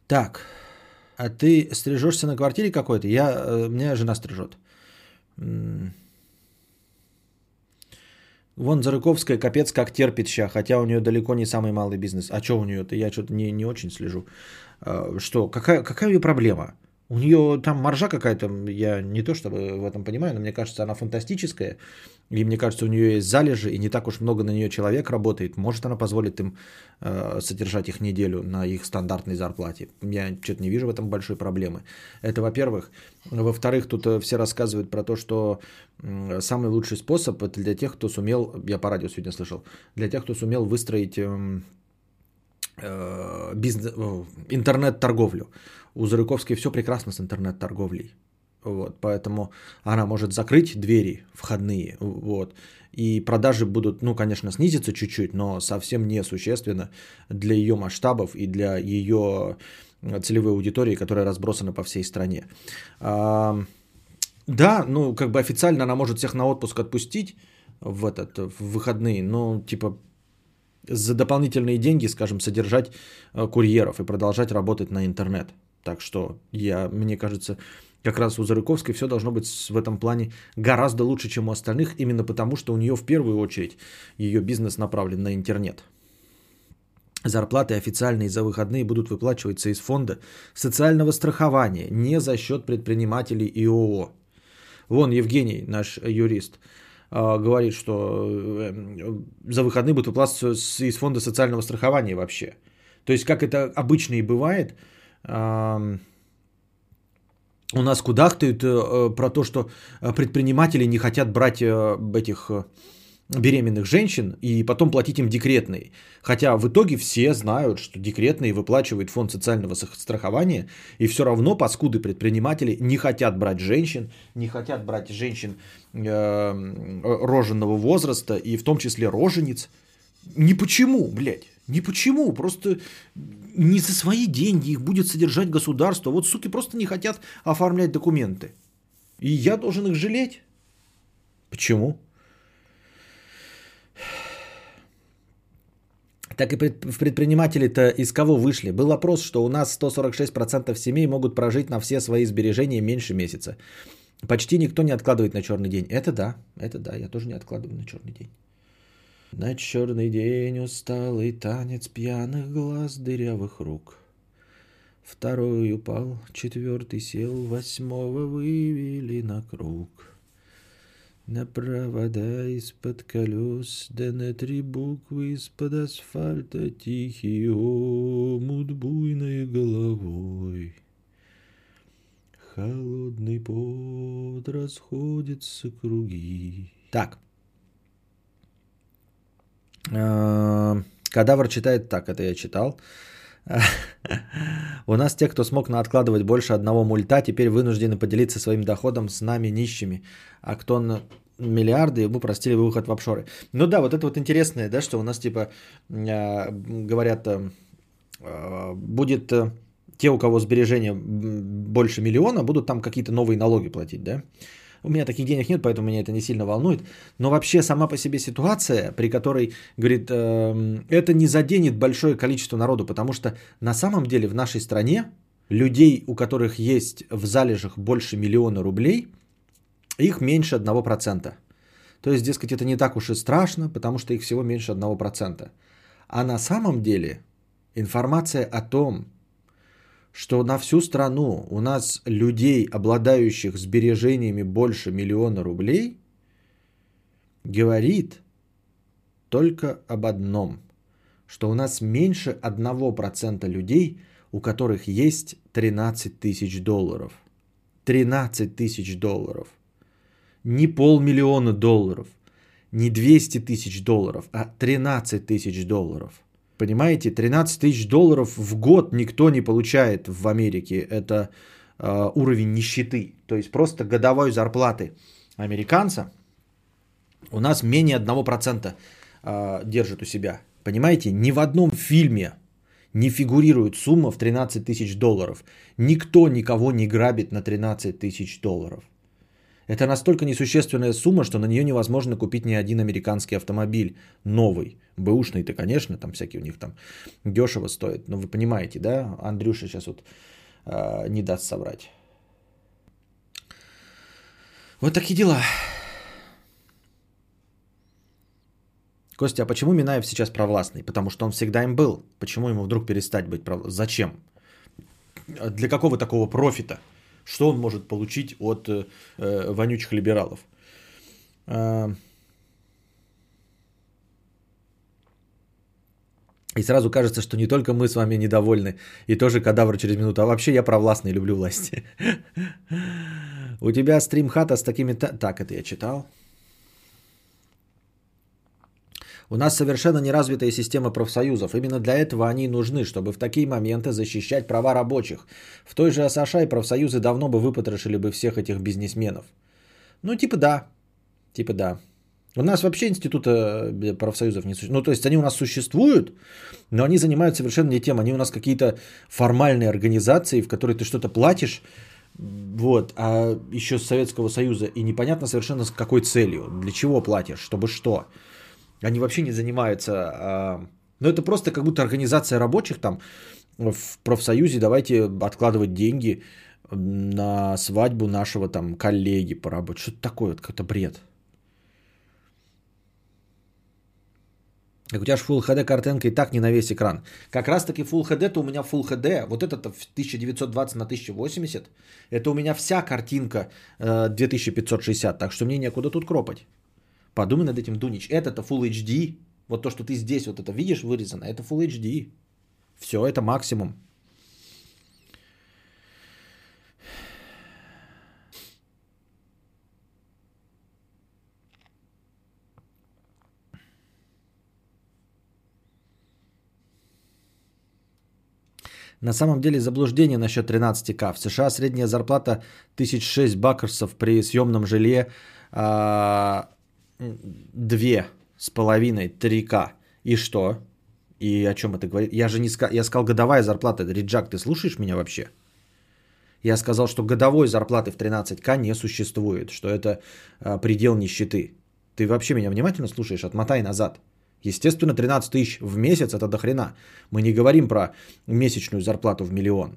Speaker 1: Так. А ты стрижешься на квартире какой-то? Я, э, меня жена стрижет. Вон Зарыковская капец как терпит ща, хотя у нее далеко не самый малый бизнес. А что у нее-то? Я что-то не, не очень слежу. А, что? Какая, какая ее проблема? У нее там маржа какая-то, я не то чтобы в этом понимаю, но мне кажется, она фантастическая. И мне кажется, у нее есть залежи, и не так уж много на нее человек работает. Может, она позволит им э, содержать их неделю на их стандартной зарплате. Я что-то не вижу в этом большой проблемы. Это во-первых. Во-вторых, тут э, все рассказывают про то, что самый лучший способ это для тех, кто сумел, я по радио сегодня слышал, для тех, кто сумел выстроить э, э, бизнес, э, интернет-торговлю. У Зарыковской все прекрасно с интернет-торговлей. Вот, поэтому она может закрыть двери входные, вот, и продажи будут, ну, конечно, снизиться чуть-чуть, но совсем не существенно для ее масштабов и для ее целевой аудитории, которая разбросана по всей стране. А, да, ну, как бы официально она может всех на отпуск отпустить в, этот, в выходные, но, типа, за дополнительные деньги, скажем, содержать э, курьеров и продолжать работать на интернет. Так что я, мне кажется, как раз у Зарыковской все должно быть в этом плане гораздо лучше, чем у остальных, именно потому, что у нее в первую очередь ее бизнес направлен на интернет. Зарплаты официальные за выходные будут выплачиваться из фонда социального страхования, не за счет предпринимателей и ООО. Вон Евгений, наш юрист, а, говорит, что э, за выходные будут выплачиваться из фонда социального страхования вообще. То есть, как это обычно и бывает – у нас кудахтают э, про то, что предприниматели не хотят брать э, этих э, беременных женщин и потом платить им декретные. Хотя в итоге все знают, что декретные выплачивает фонд социального страхования, и все равно паскуды предприниматели не хотят брать женщин, не хотят брать женщин э, роженного возраста, и в том числе рожениц. Не почему, блядь. Не почему, просто не за свои деньги их будет содержать государство. Вот суки просто не хотят оформлять документы. И я должен их жалеть. Почему? Так и предприниматели-то из кого вышли? Был опрос, что у нас 146% семей могут прожить на все свои сбережения меньше месяца. Почти никто не откладывает на черный день. Это да, это да, я тоже не откладываю на черный день. На черный день усталый танец пьяных глаз дырявых рук. Второй упал, четвертый сел, восьмого вывели на круг. На провода из-под колес, да на три буквы из-под асфальта Тихий омут буйной головой. Холодный пот расходится круги. Так. А, Кадавр читает так, это я читал. У нас те, кто смог откладывать больше одного мульта, теперь вынуждены поделиться своим доходом с нами нищими. А кто на миллиарды, ему простили выход в офшоры. Ну да, вот это вот интересное, да, что у нас типа а, говорят, а, будет э, те, у кого сбережения больше миллиона, будут там какие-то новые налоги платить, да? У меня таких денег нет, поэтому меня это не сильно волнует. Но вообще сама по себе ситуация, при которой, говорит, э, это не заденет большое количество народу, потому что на самом деле в нашей стране людей, у которых есть в залежах больше миллиона рублей, их меньше 1%. То есть, дескать, это не так уж и страшно, потому что их всего меньше 1%. А на самом деле информация о том, что на всю страну у нас людей, обладающих сбережениями больше миллиона рублей, говорит только об одном, что у нас меньше 1% людей, у которых есть 13 тысяч долларов. 13 тысяч долларов. Не полмиллиона долларов, не 200 тысяч долларов, а 13 тысяч долларов – Понимаете, 13 тысяч долларов в год никто не получает в Америке. Это э, уровень нищеты. То есть просто годовой зарплаты американца у нас менее 1% э, держит у себя. Понимаете, ни в одном фильме не фигурирует сумма в 13 тысяч долларов. Никто никого не грабит на 13 тысяч долларов. Это настолько несущественная сумма, что на нее невозможно купить ни один американский автомобиль новый. Бэушный-то, конечно, там всякие у них там дешево стоят. Но вы понимаете, да? Андрюша сейчас вот э, не даст соврать. Вот такие дела. Костя, а почему Минаев сейчас провластный? Потому что он всегда им был. Почему ему вдруг перестать быть провластным? Зачем? Для какого такого профита? Что он может получить от э, э вонючих либералов? Э, и сразу кажется, что не только мы с вами недовольны, и тоже кадавр через минуту, а вообще я провластный, люблю власти. У тебя стрим хата с такими... Так, это я читал. У нас совершенно неразвитая система профсоюзов. Именно для этого они нужны, чтобы в такие моменты защищать права рабочих. В той же Асашай профсоюзы давно бы выпотрошили бы всех этих бизнесменов. Ну, типа да. Типа да. У нас вообще института э, профсоюзов не существует. Ну, то есть они у нас существуют, но они занимаются совершенно не тем. Они у нас какие-то формальные организации, в которые ты что-то платишь, вот, а еще с Советского Союза, и непонятно совершенно с какой целью, для чего платишь, чтобы что. Они вообще не занимаются... А... Ну, это просто как будто организация рабочих там в профсоюзе. Давайте откладывать деньги на свадьбу нашего там коллеги по работе. Что-то такое, вот какой-то бред. у тебя же Full HD картинка и так не на весь экран. Как раз таки Full HD-то у меня Full HD, вот это 1920 на 1080, это у меня вся картинка 2560, э, так что мне некуда тут кропать. Подумай над этим, Дунич. Это-то Full HD. Вот то, что ты здесь вот это видишь вырезано, это Full HD. Все, это максимум. На самом деле заблуждение насчет 13к. В США средняя зарплата 1006 баксов при съемном жилье а, две с половиной, три к И что? И о чем это говорит? Я же не сказал, я сказал годовая зарплата. Риджак, ты слушаешь меня вообще? Я сказал, что годовой зарплаты в 13к не существует, что это а, предел нищеты. Ты вообще меня внимательно слушаешь? Отмотай назад. Естественно, 13 тысяч в месяц это дохрена. Мы не говорим про месячную зарплату в миллион.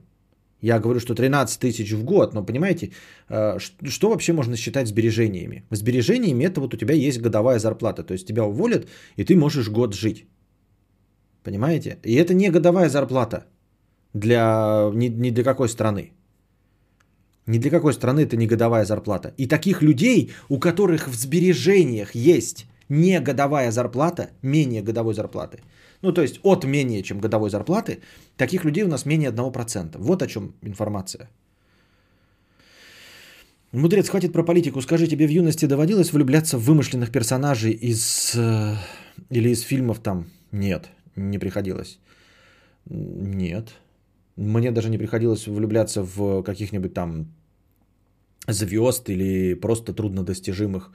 Speaker 1: Я говорю, что 13 тысяч в год, но понимаете, э, что вообще можно считать сбережениями? Сбережениями это вот у тебя есть годовая зарплата, то есть тебя уволят, и ты можешь год жить. Понимаете? И это не годовая зарплата для, ни, ни для какой страны. Ни для какой страны это не годовая зарплата. И таких людей, у которых в сбережениях есть не годовая зарплата, менее годовой зарплаты, ну то есть от менее чем годовой зарплаты, таких людей у нас менее 1%. Вот о чем информация. Мудрец, хватит про политику. Скажи, тебе в юности доводилось влюбляться в вымышленных персонажей из... Э, или из фильмов там? Нет, не приходилось. Нет. Мне даже не приходилось влюбляться в каких-нибудь там звезд или просто труднодостижимых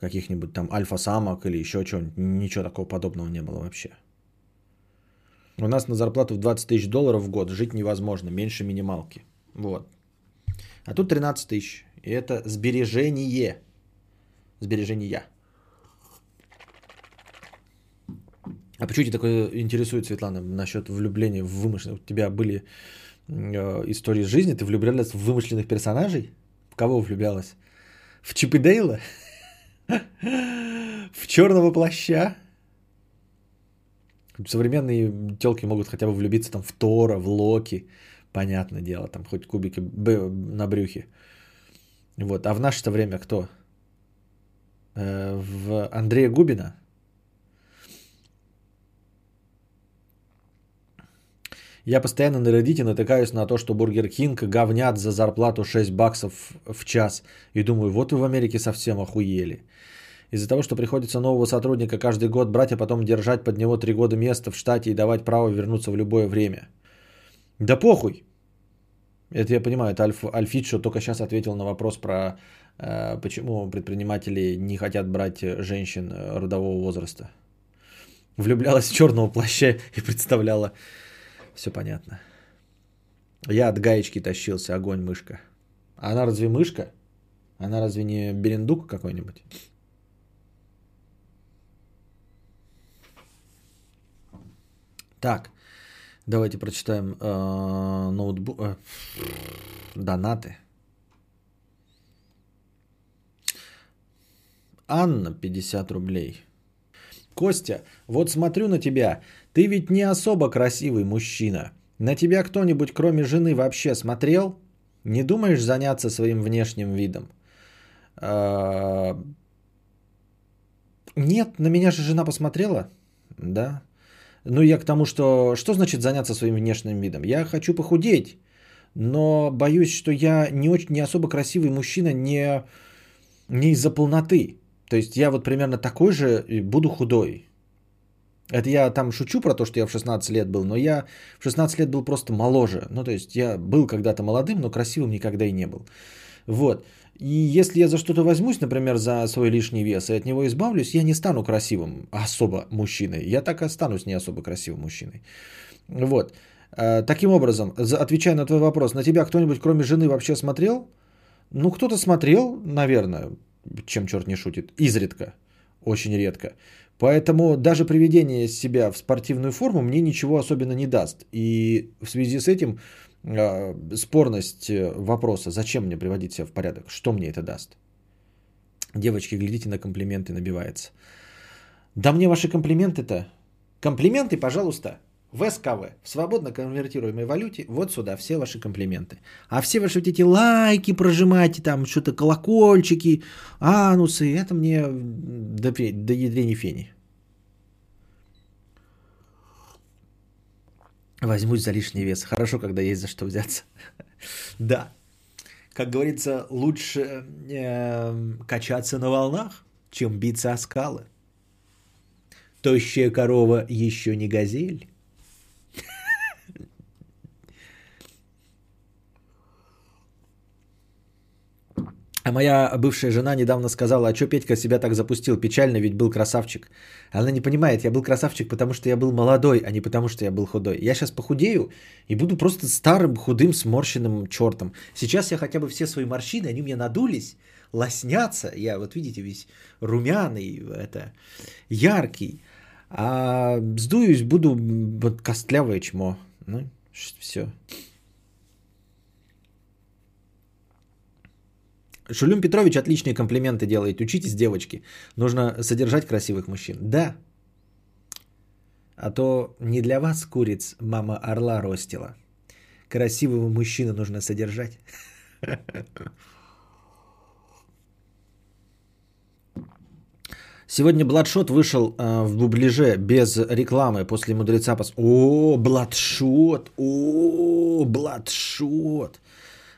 Speaker 1: каких-нибудь там альфа-самок или еще чего-нибудь. Ничего такого подобного не было вообще. У нас на зарплату в 20 тысяч долларов в год жить невозможно, меньше минималки. Вот. А тут 13 тысяч. И это сбережение. Сбережения. А почему тебя такое интересует, Светлана, насчет влюбления в вымышленных? У тебя были э, истории из жизни, ты влюблялась в вымышленных персонажей? В кого влюблялась? В Чип и Дейла? В черного плаща? Современные телки могут хотя бы влюбиться там в Тора, в Локи, понятное дело, там хоть кубики на брюхе. Вот, а в наше время кто? Э, в Андрея Губина? Я постоянно на Reddit натыкаюсь на то, что Бургер Кинг говнят за зарплату 6 баксов в час. И думаю, вот вы в Америке совсем охуели. Из-за того, что приходится нового сотрудника каждый год брать, а потом держать под него 3 года место в штате и давать право вернуться в любое время. Да похуй. Это я понимаю, это Альф, Альфит, что только сейчас ответил на вопрос про э, почему предприниматели не хотят брать женщин э, родового возраста. Влюблялась в черного плаща и представляла все понятно. Я от гаечки тащился, огонь, мышка. Она разве мышка? Она разве не берендук какой-нибудь? Так, давайте прочитаем э, ноутбук, э, донаты. Анна, 50 рублей. Костя, вот смотрю на тебя. Ты ведь не особо красивый мужчина. На тебя кто-нибудь, кроме жены, вообще смотрел? Не думаешь заняться своим внешним видом? А... Нет, на меня же жена посмотрела. Да. Ну, я к тому, что... Что значит заняться своим внешним видом? Я хочу похудеть, но боюсь, что я не, очень, не особо красивый мужчина не, не из-за полноты. То есть я вот примерно такой же буду худой. Это я там шучу про то, что я в 16 лет был, но я в 16 лет был просто моложе. Ну, то есть я был когда-то молодым, но красивым никогда и не был. Вот. И если я за что-то возьмусь, например, за свой лишний вес и от него избавлюсь, я не стану красивым особо мужчиной. Я так и останусь не особо красивым мужчиной. Вот. Э, таким образом, отвечая на твой вопрос, на тебя кто-нибудь кроме жены вообще смотрел? Ну, кто-то смотрел, наверное, чем черт не шутит, изредка, очень редко. Поэтому даже приведение себя в спортивную форму мне ничего особенно не даст. И в связи с этим спорность э, вопроса, зачем мне приводить себя в порядок, что мне это даст. Девочки, глядите на комплименты, набивается. Да мне ваши комплименты-то. Комплименты, пожалуйста, в СКВ, в свободно конвертируемой валюте, вот сюда все ваши комплименты. А все ваши вот эти лайки прожимайте, там что-то колокольчики, анусы, это мне до, до ядрени фени. Возьмусь за лишний вес. Хорошо, когда есть за что взяться. да. Как говорится, лучше э, качаться на волнах, чем биться о скалы. Тощая корова еще не газель. А моя бывшая жена недавно сказала, а что Петька себя так запустил? Печально, ведь был красавчик. Она не понимает, я был красавчик, потому что я был молодой, а не потому что я был худой. Я сейчас похудею и буду просто старым, худым, сморщенным чертом. Сейчас я хотя бы все свои морщины, они у меня надулись, лоснятся. Я, вот видите, весь румяный, это, яркий. А сдуюсь, буду вот костлявое чмо. Ну, все. Шулюм Петрович отличные комплименты делает. Учитесь, девочки. Нужно содержать красивых мужчин. Да. А то не для вас, куриц, мама орла ростила. Красивого мужчину нужно содержать. Сегодня Бладшот вышел э, в буближе без рекламы после мудреца. Пос... О, Бладшот! О, Бладшот!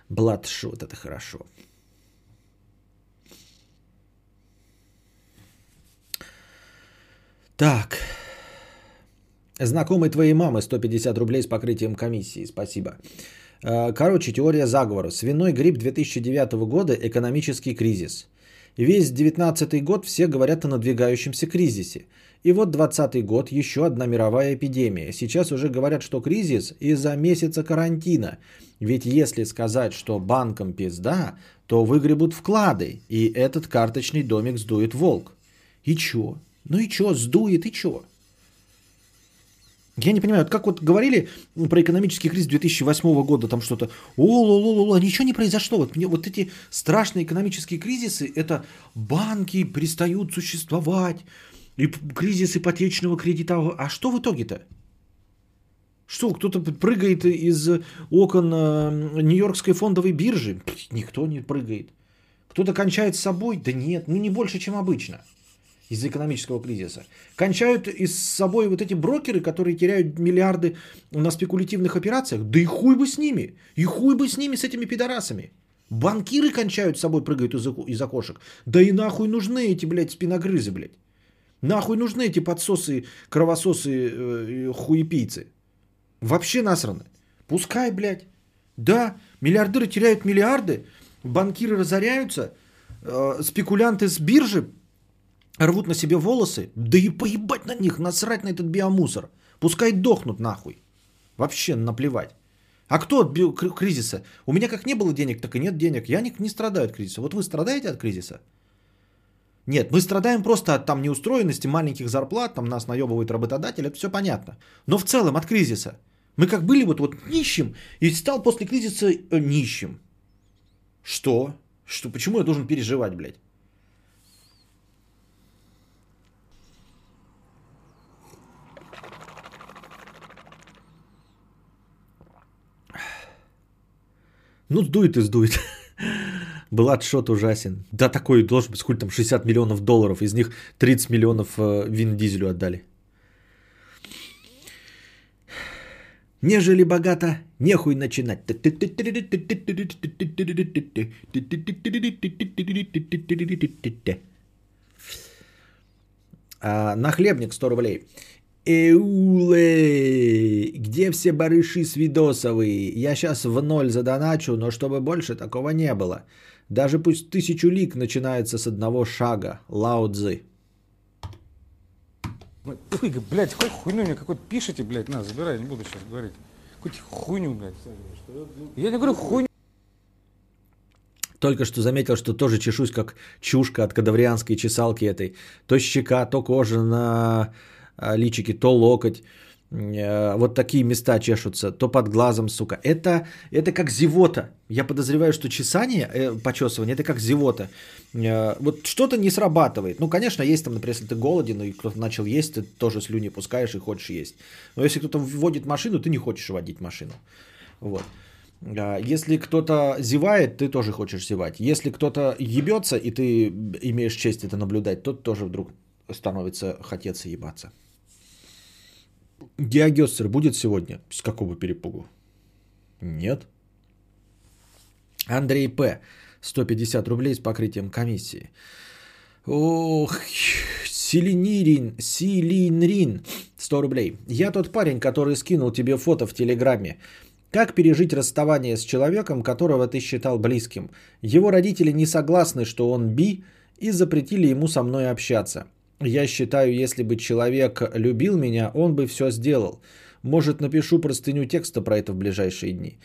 Speaker 1: Бладшот, это хорошо. Так. Знакомый твоей мамы 150 рублей с покрытием комиссии. Спасибо. Э, короче, теория заговора. Свиной грипп 2009 года, экономический кризис. Весь 19 год все говорят о надвигающемся кризисе. И вот 20 год еще одна мировая эпидемия. Сейчас уже говорят, что кризис из-за месяца карантина. Ведь если сказать, что банкам пизда, то выгребут вклады, и этот карточный домик сдует волк. И чё? Ну и чё, сдует и чё? Я не понимаю, вот как вот говорили про экономический кризис 2008 года, там что-то, о ло ло ничего не произошло. Вот, мне, вот эти страшные экономические кризисы, это банки перестают существовать, и кризис ипотечного кредита. А что в итоге-то? Что, кто-то прыгает из окон э, Нью-Йоркской фондовой биржи? Никто не прыгает. Кто-то кончает с собой? Да нет, ну не больше, чем обычно из-за экономического кризиса. Кончают и с собой вот эти брокеры, которые теряют миллиарды на спекулятивных операциях. Да и хуй бы с ними. И хуй бы с ними, с этими пидорасами. Банкиры кончают с собой, прыгают из, из окошек. Да и нахуй нужны эти, блядь, спиногрызы, блядь. Нахуй нужны эти подсосы, кровососы, э, хуепийцы. Вообще насраны. Пускай, блядь. Да, миллиардеры теряют миллиарды, банкиры разоряются, э, спекулянты с биржи рвут на себе волосы, да и поебать на них, насрать на этот биомусор. Пускай дохнут нахуй. Вообще наплевать. А кто от кризиса? У меня как не было денег, так и нет денег. Я не, не страдаю от кризиса. Вот вы страдаете от кризиса? Нет, мы страдаем просто от там неустроенности, маленьких зарплат, там нас наебывает работодатель, это все понятно. Но в целом от кризиса. Мы как были вот, вот нищим и стал после кризиса э, нищим. Что? Что? Почему я должен переживать, блядь? Ну, сдует и сдует. Бладшот ужасен. Да, такой должен быть, сколько там, 60 миллионов долларов. Из них 30 миллионов э, Вин Дизелю отдали. Нежели богато, нехуй начинать. А, нахлебник 100 рублей. Эуле, где все барыши свидосовые? Я сейчас в ноль задоначу, но чтобы больше такого не было. Даже пусть тысячу лик начинается с одного шага. Лаудзы.
Speaker 2: Ой, блядь, какой хуйню мне какой-то пишите, блядь, на, забирай, не буду сейчас говорить. Какую-то хуйню, блядь. Я не говорю хуйню.
Speaker 1: Только что заметил, что тоже чешусь, как чушка от кадаврианской чесалки этой. То щека, то кожа на личики, то локоть, э, вот такие места чешутся, то под глазом, сука. Это, это как зевота. Я подозреваю, что чесание, э, почесывание, это как зевота. Э, вот что-то не срабатывает. Ну, конечно, есть там, например, если ты голоден, и кто-то начал есть, ты тоже слюни пускаешь и хочешь есть. Но если кто-то вводит машину, ты не хочешь водить машину. Вот. А, если кто-то зевает, ты тоже хочешь зевать. Если кто-то ебется, и ты имеешь честь это наблюдать, тот тоже вдруг становится хотеться ебаться. Диагестер будет сегодня? С какого перепугу? Нет. Андрей П. 150 рублей с покрытием комиссии. Ох, Силинирин, Силинрин, 100 рублей. Я тот парень, который скинул тебе фото в Телеграме. Как пережить расставание с человеком, которого ты считал близким? Его родители не согласны, что он би, и запретили ему со мной общаться. Я считаю, если бы человек любил меня, он бы все сделал. Может, напишу простыню текста про это в ближайшие дни.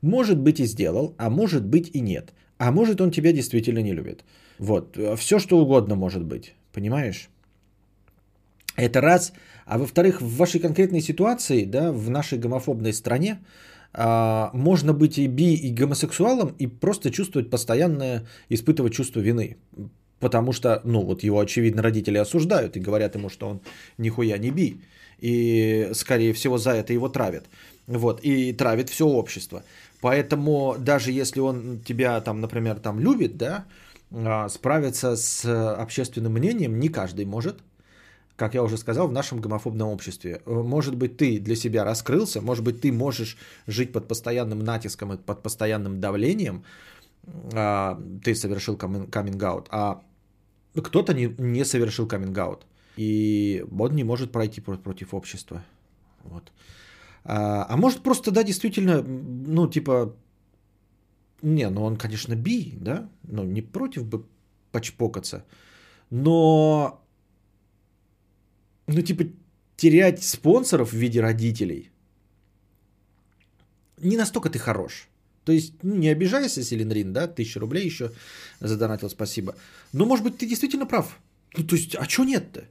Speaker 1: Может быть и сделал, а может быть и нет. А может он тебя действительно не любит. Вот, все что угодно может быть, понимаешь? Это раз. А во-вторых, в вашей конкретной ситуации, да, в нашей гомофобной стране, а, можно быть и би, и гомосексуалом, и просто чувствовать постоянное, испытывать чувство вины потому что, ну, вот его, очевидно, родители осуждают и говорят ему, что он нихуя не би. И, скорее всего, за это его травят. Вот, и травит все общество. Поэтому даже если он тебя там, например, там любит, да, а, справиться с общественным мнением не каждый может. Как я уже сказал, в нашем гомофобном обществе. Может быть, ты для себя раскрылся, может быть, ты можешь жить под постоянным натиском и под постоянным давлением, а, ты совершил каминг-аут, а кто-то не, не совершил каминг-аут. И он не может пройти против общества. Вот. А, а может просто, да, действительно, ну, типа, не, ну он, конечно, би, да, ну, не против бы почпокаться, но, ну, типа, терять спонсоров в виде родителей, не настолько ты хорош. То есть, ну, не обижайся, Селенрин, да, тысяча рублей еще задонатил, спасибо. Но, может быть, ты действительно прав. Ну, то есть, а что нет-то?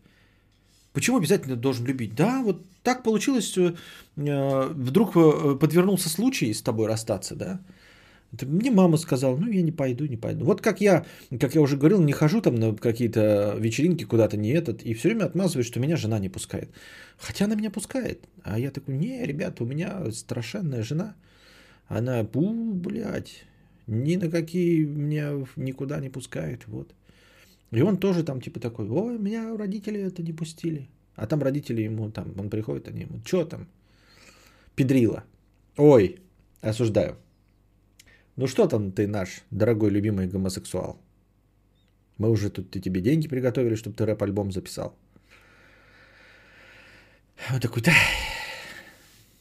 Speaker 1: Почему обязательно должен любить? Да, вот так получилось, э, вдруг э, подвернулся случай с тобой расстаться, да? Мне мама сказала, ну я не пойду, не пойду. Вот как я, как я уже говорил, не хожу там на какие-то вечеринки куда-то не этот, и все время отмазываю, что меня жена не пускает. Хотя она меня пускает. А я такой, не, ребята, у меня страшенная жена. Она, пу, блядь, ни на какие меня никуда не пускает, вот. И он тоже там типа такой, ой, меня родители это не пустили. А там родители ему там, он приходит, они ему, что там? Педрила. Ой, осуждаю. Ну что там ты наш, дорогой любимый гомосексуал? Мы уже тут ты тебе деньги приготовили, чтобы ты рэп-альбом записал. Вот такой, да,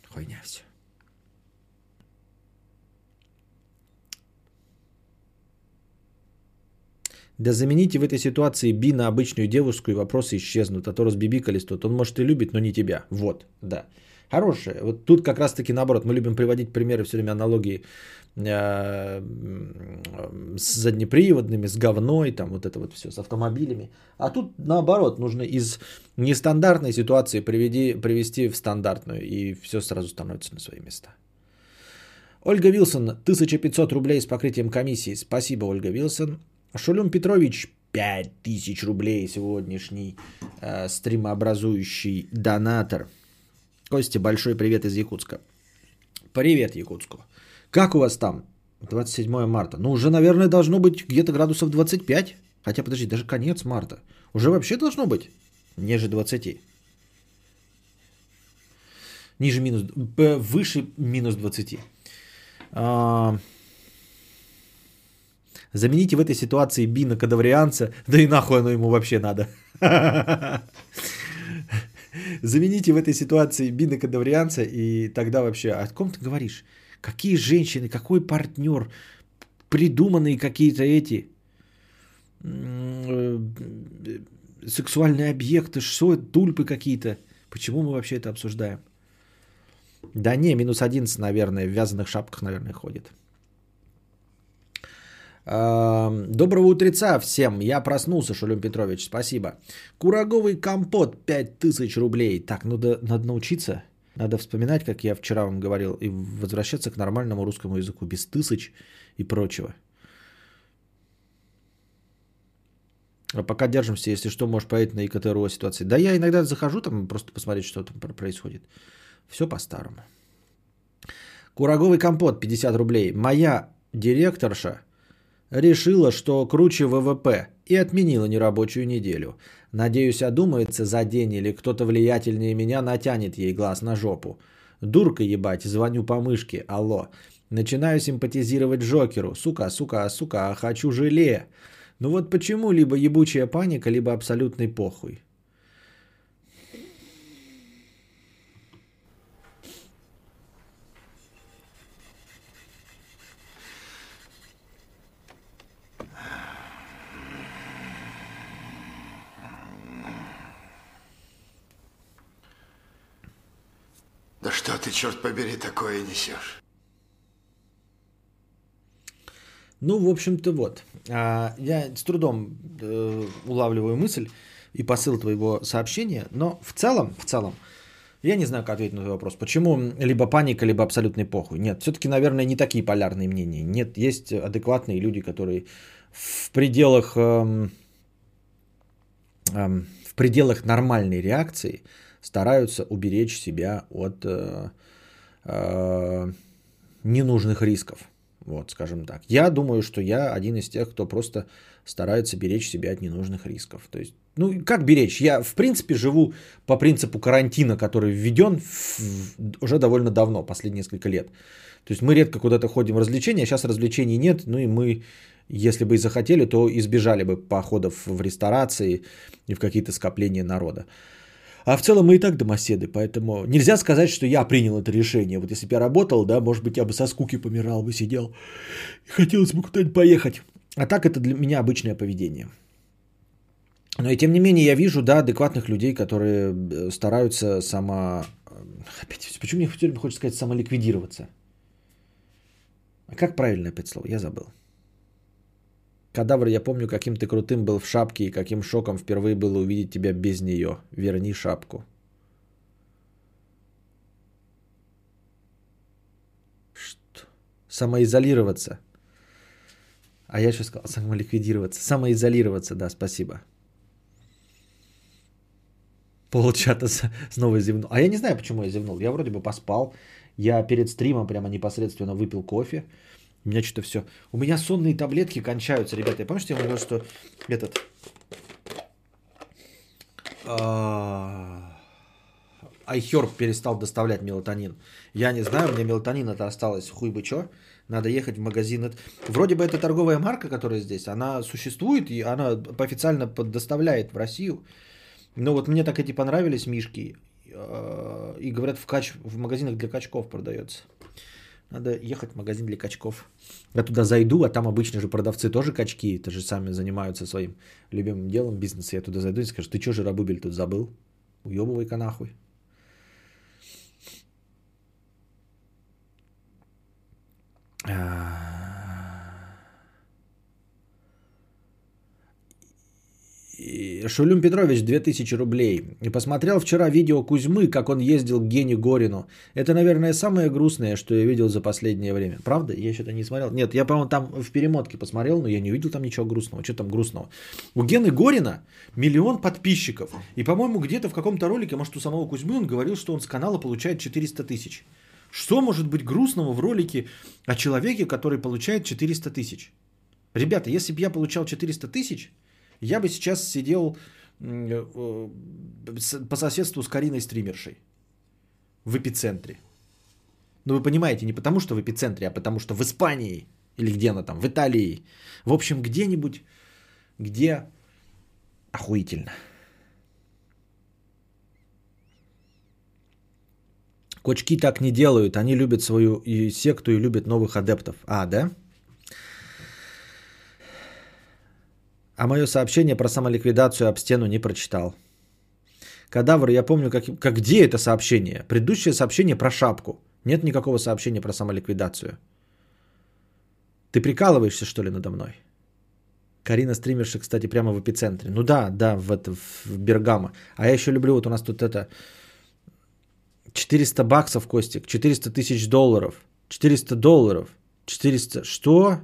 Speaker 1: хуйня все. Да замените в этой ситуации би на обычную девушку, и вопросы исчезнут. А то разбибикались тут. Он может и любит, но не тебя. Вот, да. Хорошее. Вот тут как раз-таки наоборот. Мы любим приводить примеры, все время аналогии э, с заднеприводными, с говной, там вот это вот все, с автомобилями. А тут наоборот, нужно из нестандартной ситуации приведи, привести в стандартную, и все сразу становится на свои места. Ольга Вилсон, 1500 рублей с покрытием комиссии. Спасибо, Ольга Вилсон. Шулюм Петрович, 5000 рублей сегодняшний э, стримообразующий донатор. Костя, большой привет из Якутска. Привет, Якутску. Как у вас там? 27 марта. Ну, уже, наверное, должно быть где-то градусов 25. Хотя, подожди, даже конец марта. Уже вообще должно быть ниже 20. Ниже минус, выше минус 20. А, Замените в этой ситуации Би на кадаврианца, да и нахуй оно ему вообще надо. Замените в этой ситуации Би на кадаврианца, и тогда вообще, о ком ты говоришь? Какие женщины, какой партнер, придуманные какие-то эти э, сексуальные объекты, что тульпы какие-то. Почему мы вообще это обсуждаем? Да не, минус 11, наверное, в вязаных шапках, наверное, ходит. Доброго утреца всем. Я проснулся, Шулюм Петрович. Спасибо. Кураговый компот 5000 рублей. Так, надо, надо научиться. Надо вспоминать, как я вчера вам говорил, и возвращаться к нормальному русскому языку без тысяч и прочего. А пока держимся, если что, можешь поедать на ИКТРО ситуации. Да я иногда захожу там просто посмотреть, что там происходит. Все по-старому. Кураговый компот 50 рублей. Моя директорша Решила, что круче ВВП и отменила нерабочую неделю. Надеюсь, одумается за день или кто-то влиятельнее меня натянет ей глаз на жопу. Дурка ебать, звоню по мышке, алло. Начинаю симпатизировать Джокеру. Сука, сука, сука, хочу желе. Ну вот почему либо ебучая паника, либо абсолютный похуй.
Speaker 3: Да что ты, черт побери, такое несешь?
Speaker 1: Ну, в общем-то, вот. А, я с трудом э, улавливаю мысль и посыл твоего сообщения, но в целом, в целом, я не знаю, как ответить на твой вопрос. Почему либо паника, либо абсолютный похуй? Нет, все-таки, наверное, не такие полярные мнения. Нет, есть адекватные люди, которые в пределах эм, эм, в пределах нормальной реакции стараются уберечь себя от э, э, ненужных рисков. Вот, скажем так. Я думаю, что я один из тех, кто просто старается беречь себя от ненужных рисков. То есть, ну, как беречь? Я, в принципе, живу по принципу карантина, который введен в, уже довольно давно, последние несколько лет. То есть мы редко куда-то ходим в развлечения, а сейчас развлечений нет, ну и мы, если бы и захотели, то избежали бы походов в ресторации и в какие-то скопления народа. А в целом мы и так домоседы, поэтому нельзя сказать, что я принял это решение. Вот если бы я работал, да, может быть, я бы со скуки помирал бы, сидел. И хотелось бы куда-нибудь поехать. А так это для меня обычное поведение. Но и тем не менее я вижу, да, адекватных людей, которые э, стараются само... Опять, почему мне хочется сказать самоликвидироваться? А как правильно опять слово? Я забыл. Кадавр, я помню, каким ты крутым был в шапке и каким шоком впервые было увидеть тебя без нее. Верни шапку. Что? Самоизолироваться. А я еще сказал самоликвидироваться. Самоизолироваться, да, спасибо. Полчата снова зевнул. А я не знаю, почему я зевнул. Я вроде бы поспал. Я перед стримом прямо непосредственно выпил кофе. У меня что-то все. У меня сонные таблетки кончаются, ребята. Я помню, что я говорил, что этот... Айхерб перестал доставлять мелатонин. Я не знаю, у меня мелатонин это осталось хуй бы чё. Надо ехать в магазин. Вроде бы это торговая марка, которая здесь, она существует, и она официально доставляет в Россию. Но вот мне так эти понравились мишки. А, и говорят, в, кач... в магазинах для качков продается. Надо ехать в магазин для качков. Я туда зайду, а там обычно же продавцы тоже качки, это же сами занимаются своим любимым делом, бизнеса. Я туда зайду и скажу, ты что же рабубель тут забыл? Уебывай-ка нахуй. А, Шулюм Петрович, 2000 рублей. И посмотрел вчера видео Кузьмы, как он ездил к Гене Горину. Это, наверное, самое грустное, что я видел за последнее время. Правда? Я что-то не смотрел. Нет, я, по-моему, там в перемотке посмотрел, но я не увидел там ничего грустного. Что там грустного? У Гены Горина миллион подписчиков. И, по-моему, где-то в каком-то ролике, может, у самого Кузьмы, он говорил, что он с канала получает 400 тысяч. Что может быть грустного в ролике о человеке, который получает 400 тысяч? Ребята, если бы я получал 400 тысяч, я бы сейчас сидел э, по соседству с Кариной стримершей в эпицентре. Ну вы понимаете, не потому что в эпицентре, а потому что в Испании или где она там, в Италии. В общем, где-нибудь, где охуительно. Кочки так не делают, они любят свою и секту и любят новых адептов. А, да? А мое сообщение про самоликвидацию об стену не прочитал. Кадавр, я помню, как, как где это сообщение? Предыдущее сообщение про шапку. Нет никакого сообщения про самоликвидацию. Ты прикалываешься, что ли, надо мной? Карина стримерша, кстати, прямо в эпицентре. Ну да, да, в, это, в Бергамо. А я еще люблю, вот у нас тут это 400 баксов, Костик, 400 тысяч долларов, 400 долларов, 400... Что?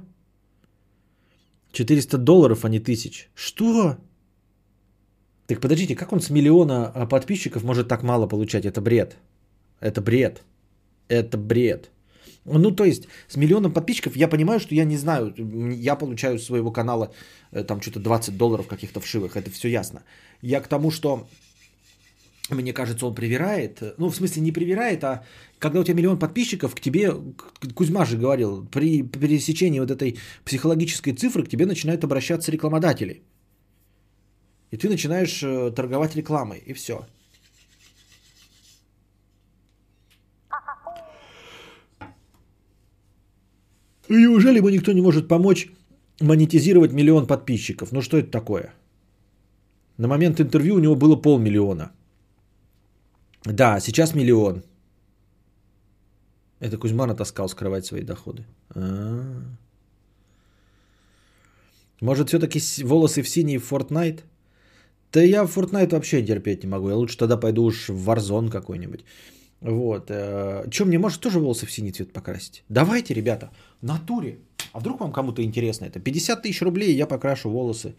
Speaker 1: 400 долларов, а не тысяч. Что? Так подождите, как он с миллиона а, подписчиков может так мало получать? Это бред. Это бред. Это бред. Ну, то есть, с миллионом подписчиков я понимаю, что я не знаю, я получаю с своего канала э, там что-то 20 долларов каких-то вшивых, это все ясно. Я к тому, что мне кажется, он привирает. Ну, в смысле, не привирает, а когда у тебя миллион подписчиков, к тебе, Кузьма же говорил, при пересечении вот этой психологической цифры к тебе начинают обращаться рекламодатели. И ты начинаешь э, торговать рекламой, и все. Неужели ему никто не может помочь монетизировать миллион подписчиков? Ну что это такое? На момент интервью у него было полмиллиона – да, сейчас миллион. Это Кузьма натаскал скрывать свои доходы. А-а-а. Может, все-таки волосы в синий в Fortnite? Да я в Fortnite вообще терпеть не могу. Я лучше тогда пойду уж в Warzone какой-нибудь. Вот. Э, Чем мне, может, тоже волосы в синий цвет покрасить? Давайте, ребята, натуре. А вдруг вам кому-то интересно это? 50 тысяч рублей, я покрашу волосы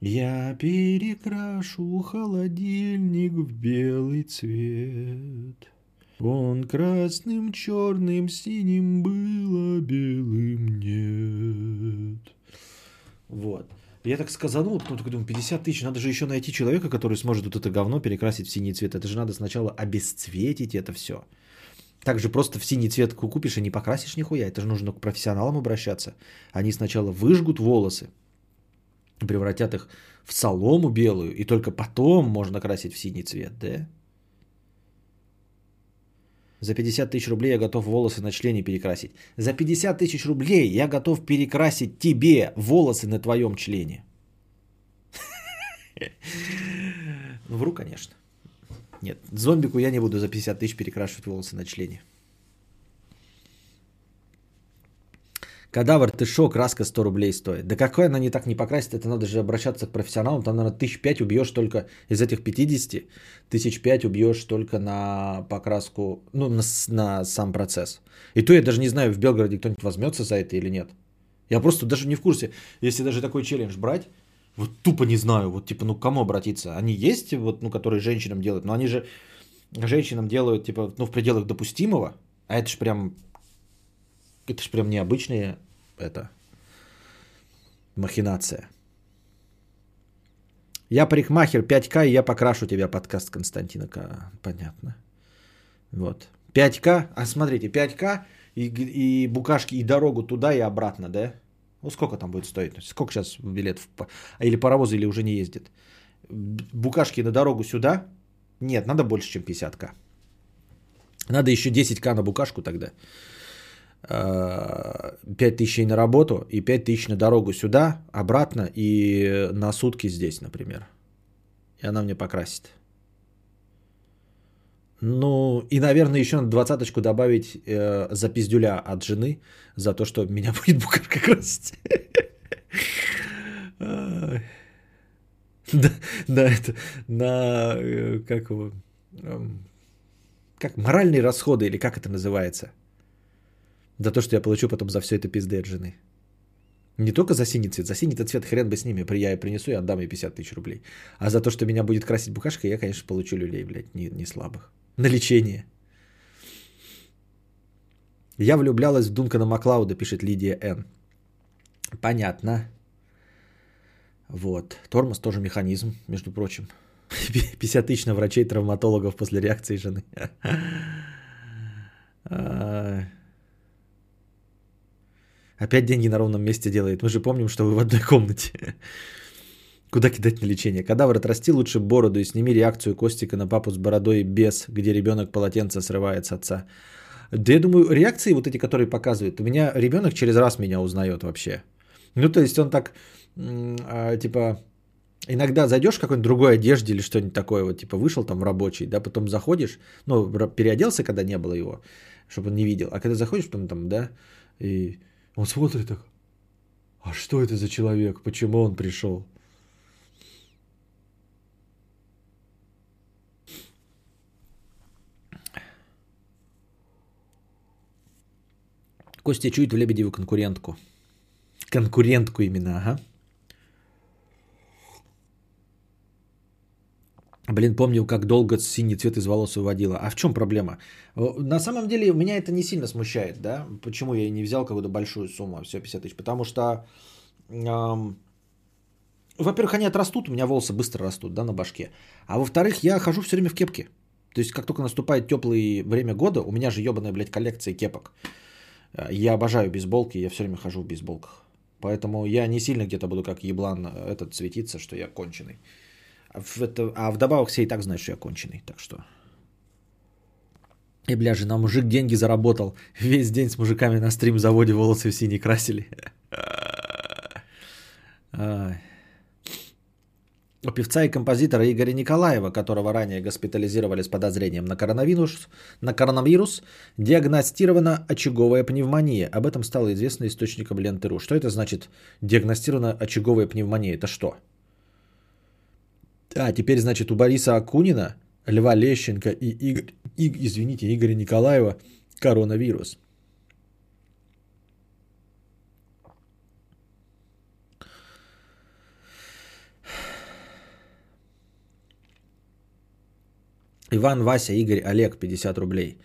Speaker 1: Я перекрашу холодильник в белый цвет. Он красным, черным, синим было, белым нет. Вот. Я так сказанул, потом такой думаю, 50 тысяч, надо же еще найти человека, который сможет вот это говно перекрасить в синий цвет. Это же надо сначала обесцветить это все. Так же просто в синий цвет купишь и не покрасишь нихуя. Это же нужно к профессионалам обращаться. Они сначала выжгут волосы, превратят их в солому белую, и только потом можно красить в синий цвет, да? За 50 тысяч рублей я готов волосы на члене перекрасить. За 50 тысяч рублей я готов перекрасить тебе волосы на твоем члене. Вру, конечно. Нет, зомбику я не буду за 50 тысяч перекрашивать волосы на члене. Кадавр, ты шо, краска 100 рублей стоит. Да какой она не так не покрасит, это надо же обращаться к профессионалам. Там, наверное, тысяч пять убьешь только из этих 50, тысяч пять убьешь только на покраску, ну, на, на сам процесс. И то я даже не знаю, в Белгороде кто-нибудь возьмется за это или нет. Я просто даже не в курсе, если даже такой челлендж брать, вот тупо не знаю, вот типа, ну, к кому обратиться? Они есть, вот, ну, которые женщинам делают, но они же женщинам делают, типа, ну, в пределах допустимого, а это же прям это же прям необычная это, махинация. Я парикмахер 5К, и я покрашу тебя, подкаст Константина. Понятно. Вот. 5К, а смотрите, 5К и, и букашки, и дорогу туда и обратно, да? Ну, сколько там будет стоить? Сколько сейчас билет? В... Или паровозы, или уже не ездит? Букашки на дорогу сюда? Нет, надо больше, чем 50к. Надо еще 10к на букашку тогда. 5 тысяч на работу и 5 тысяч на дорогу сюда, обратно и на сутки здесь, например. И она мне покрасит. Ну, и, наверное, еще надо двадцаточку добавить э, за пиздюля от жены, за то, что меня будет букашка красить. Да, это на, э, как его, эм, как моральные расходы или как это называется – за то, что я получу потом за все это пизды от жены. Не только за синий цвет. За синий цвет хрен бы с ними. Я и принесу и отдам ей 50 тысяч рублей. А за то, что меня будет красить букашка, я, конечно, получу люлей, блядь, не, не слабых. На лечение. Я влюблялась в Дункана Маклауда, пишет Лидия Н. Понятно. Вот. Тормоз тоже механизм, между прочим. 50 тысяч на врачей-травматологов после реакции жены. Опять деньги на ровном месте делает. Мы же помним, что вы в одной комнате. Куда кидать на лечение? Кадавр, отрасти лучше бороду и сними реакцию Костика на папу с бородой без, где ребенок полотенце срывает с отца. Да я думаю, реакции вот эти, которые показывают, у меня ребенок через раз меня узнает вообще. Ну, то есть он так, а, типа, иногда зайдешь в какой-нибудь другой одежде или что-нибудь такое, вот, типа, вышел там в рабочий, да, потом заходишь, ну, переоделся, когда не было его, чтобы он не видел, а когда заходишь, потом там, да, и он смотрит так. А что это за человек? Почему он пришел? Костя чует в Лебедеву конкурентку. Конкурентку именно, ага. Блин, помнил, как долго синий цвет из волос выводила. А в чем проблема? На самом деле, меня это не сильно смущает, да? Почему я не взял какую-то большую сумму, а все 50 тысяч? Потому что, эм, во-первых, они отрастут, у меня волосы быстро растут, да, на башке. А во-вторых, я хожу все время в кепке. То есть, как только наступает теплое время года, у меня же ебаная, блядь, коллекция кепок. Э, я обожаю бейсболки, я все время хожу в бейсболках. Поэтому я не сильно где-то буду как еблан э, этот светиться, что я конченый. В это, а вдобавок все и так знают, что я конченый. Так что... И, бля, жена мужик деньги заработал. Весь день с мужиками на стрим заводе волосы в синий красили. У певца и композитора Игоря Николаева, которого ранее госпитализировали с подозрением на коронавирус, на коронавирус диагностирована очаговая пневмония. Об этом стало известно источником ленты.ру. Что это значит диагностирована очаговая пневмония? Это что? А, теперь, значит, у Бориса Акунина, Льва Лещенко и, Игорь, и извините, Игоря Николаева коронавирус. Иван, Вася, Игорь, Олег, 50 рублей.